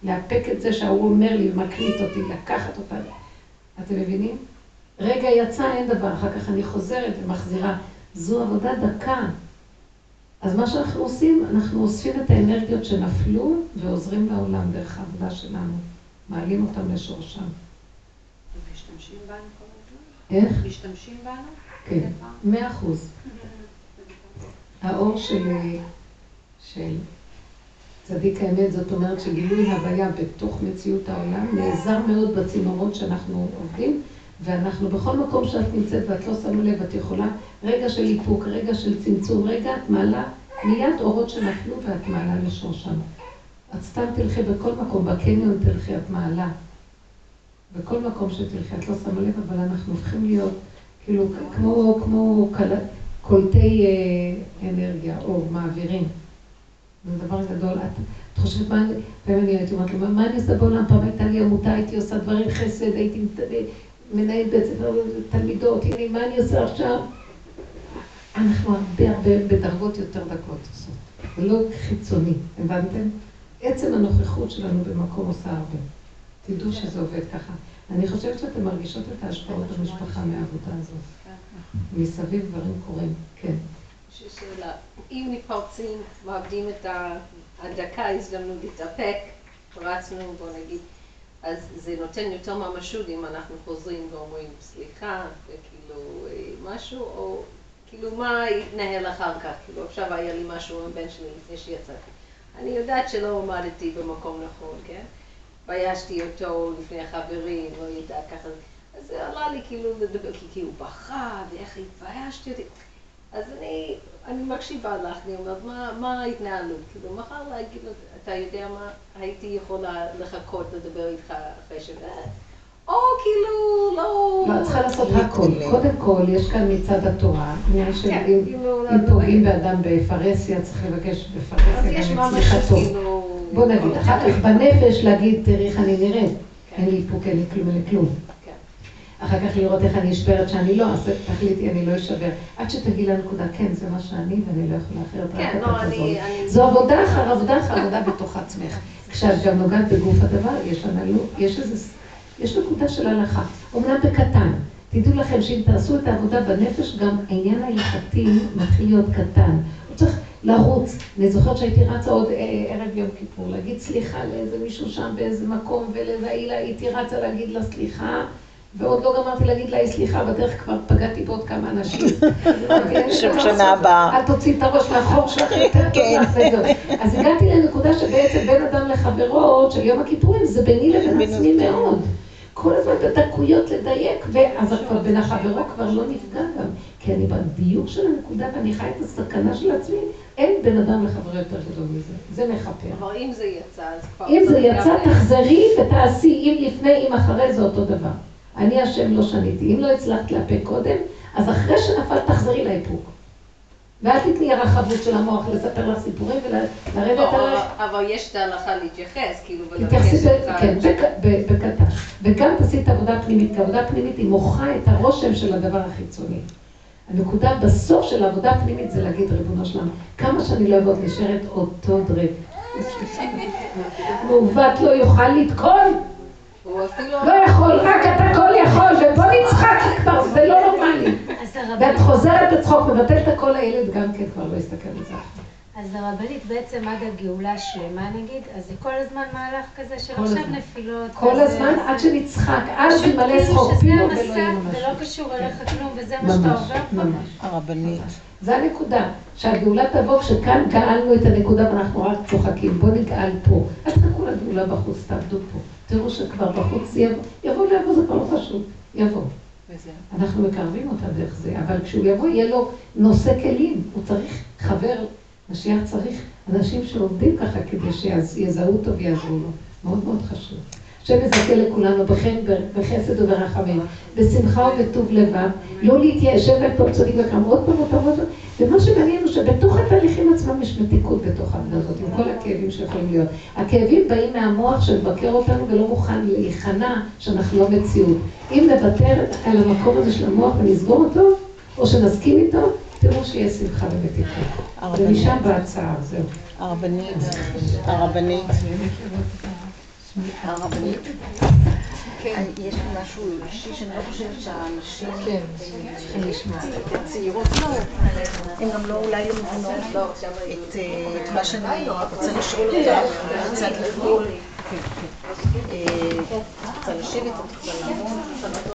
לאפק את זה שההוא אומר לי ומקליט אותי, לקחת אותה. אתם מבינים? רגע יצא, אין דבר, אחר כך אני חוזרת ומחזירה. זו עבודה דקה. אז מה שאנחנו עושים, אנחנו אוספים את האנרגיות שנפלו ועוזרים לעולם דרך העבודה שלנו. מעלים אותם לשורשם. משתמשים בנו כל הזמן? איך? משתמשים בנו? כן, מאה אחוז. האור של, של צדיק האמת, זאת אומרת שגילוי הוויה בתוך מציאות העולם נעזר מאוד בצינורות שאנחנו עובדים, ואנחנו בכל מקום שאת נמצאת ואת לא שמה לב, את יכולה רגע של איפוק, רגע של צמצום, רגע את מעלה מיד אורות שנפלו ואת מעלה לשורשם. את סתם תלכי בכל מקום, בקניון תלכי, את מעלה. בכל מקום שתלכי, את לא שמה לב, אבל אנחנו הופכים להיות כאילו כמו, כמו. קולטי אה, אנרגיה, אור, מעבירים. זה דבר גדול. את, חושבת מה אני, פעמים אני הייתי אומרת לו, מה אני עושה בעולם? פעם הייתה לי עמותה, הייתי עושה דברים חסד, הייתי מנהל בית ספר תלמידות, הנה, מה אני עושה עכשיו? אנחנו הרבה הרבה בדרגות יותר דקות עושות, ולא חיצוני, הבנתם? עצם הנוכחות שלנו במקום עושה הרבה. תדעו שזה עובד ככה. אני חושבת שאתן מרגישות את ההשפעות במשפחה מהעבודה הזאת. מסביב דברים קורים, כן. יש לי שאלה, אם מתפרצים, מאבדים את הדקה, הזדמנות להתאפק, רצנו, בוא נגיד, אז זה נותן יותר ממשות אם אנחנו חוזרים ואומרים סליחה, וכאילו אה, משהו, או כאילו מה יתנהל אחר כך, כאילו עכשיו היה לי משהו עם בן שלי לפני שיצאתי. אני יודעת שלא עמדתי במקום נכון, כן? ביישתי אותו לפני החברים, לא יודעת ככה. אז זה עלה לי כאילו לדבר, כי הוא בכה, ואיך התביישתי אותי. אז אני, אני מקשיבה לך, אני אומרת, מה, מה ההתנהלות? כאילו, מחר להגיד לו, אתה יודע מה, הייתי יכולה לחכות לדבר איתך אחרי ש... או כאילו, לא... לא, את צריכה לעשות הכל. קודם כל, יש כאן מצד התורה, עניין של כן, אם כאילו, פוגעים באדם בפרהסיה, צריך לבקש בפרהסיה גם את צליחתו. כאילו- בוא נגיד, אחר כך בנפש להגיד, תראי איך אני נראית. כן. אין לי איפוק, אין לי כלום, אין לי כלום. אחר כך לראות איך אני אשברת שאני לא, אז תחליטי, אני לא אשבר. עד שתגיעי לנקודה, כן, זה מה שאני, ואני לא יכולה אחרת, כן, לא, אני... זו עבודה אחר עבודה אחר עבודה בתוך עצמך. כשאת גם נוגעת בגוף הדבר, יש לנו, יש איזה, יש נקודה של הלכה. אומנם בקטן. תדעו לכם שאם תעשו את העבודה בנפש, גם העניין ההלכתי מתחיל להיות קטן. הוא צריך לרוץ. אני זוכרת שהייתי רצה עוד אה, ערב יום כיפור, להגיד סליחה לאיזה מישהו שם באיזה מקום, ולאיזה הייתי רצה להגיד לה סליחה. ועוד לא גמרתי להגיד לה, סליחה, בדרך כבר פגעתי בעוד כמה אנשים. שם שנה הבאה. אל תוציאי את הראש מהחור שלך, כן. אז הגעתי לנקודה שבעצם בין אדם לחברו של יום הכיפורים זה ביני לבין עצמי מאוד. כל הזמן בדקויות לדייק, ואז כבר בין החברו כבר לא נפגע גם. כי אני בדיוק של הנקודה ואני חי את הסכנה של עצמי, אין בין אדם לחברו יותר גדול מזה. זה מכפר. אבל אם זה יצא, אז כבר... אם זה יצא, תחזרי ותעשי, אם לפני, אם אחרי, זה אותו דבר. אני השם לא שניתי. אם לא הצלחת לאפק קודם, אז אחרי שנפלת תחזרי לאיפוק. ואל תתני הרחבות של המוח לספר לך סיפורים ולרדת לא, עליך. אבל יש את ההלכה להתייחס, כאילו, ולבקש את ה... כן, בקטן. וגם תעשי את העבודה הפנימית, כי העבודה הפנימית היא מוחה את הרושם של הדבר החיצוני. הנקודה בסוף של העבודה הפנימית זה להגיד, ריבונו שלם, כמה שאני לא אעבוד נשארת אותו דרג. מעוות לא יוכל לתקון. לא יכול, רק אתה כל יכול, ובוא נצחק כבר, זה לא נורמלי. ואת חוזרת לצחוק, מבטלת הכל, הילד גם כן כבר לא יסתכל על זה. אז הרבנית בעצם עד הגאולה השלמה נגיד, אז זה כל הזמן מהלך כזה של עכשיו נפילות. כל הזמן עד שנצחק, אז ימלא צחוק פינו ולא יהיה ממש. זה לא קשור אליך כלום, וזה מה שאתה עובר פה. ממש. הרבנית. זה הנקודה, שהגאולה תבוא כשכאן גאלנו את הנקודה ואנחנו רק צוחקים, בוא נגאל פה. אל תחכו לגאולה בחוץ, תעבדו פה. תראו שכבר בחוץ יבוא, יבוא ויבוא, זה כבר לא פשוט, יבוא. אנחנו מקרבים אותה דרך זה, אבל כשהוא יבוא יהיה לו נושא כלים, הוא צריך חבר, משיח צריך אנשים שעובדים ככה כדי שיזהו אותו ויעזרו לו, מאוד מאוד חשוב. השם יזכה לכולנו בחן, בחסד וברחמים, בשמחה ובטוב לבב, לא להתיישב ופה צדיק וקם עוד פעם עוד פעם עוד פעם, ומה שמעניין הוא שבתוך התהליכים עצמם יש מתיקות בתוך העבודה הזאת, עם כל הכאבים שיכולים להיות. הכאבים באים מהמוח שמבקר אותנו ולא מוכן להיכנע שאנחנו לא מציאות. אם נוותר על המקום הזה של המוח ונסגור אותו, או שנסכים איתו, תראו שיש שמחה ומתיקות. ומשם בהצעה, זהו. הרבנית, הרבנית. הרבנית. כן. יש משהו אישי שאני לא חושבת שהאנשים כן. צריכים לשמוע. צעירות לא, הן גם לא אולי לא מבינות את מה שאני רוצה לשאול אותך, קצת לפעול. אה, רוצה לשבת, את רוצה לעמוד?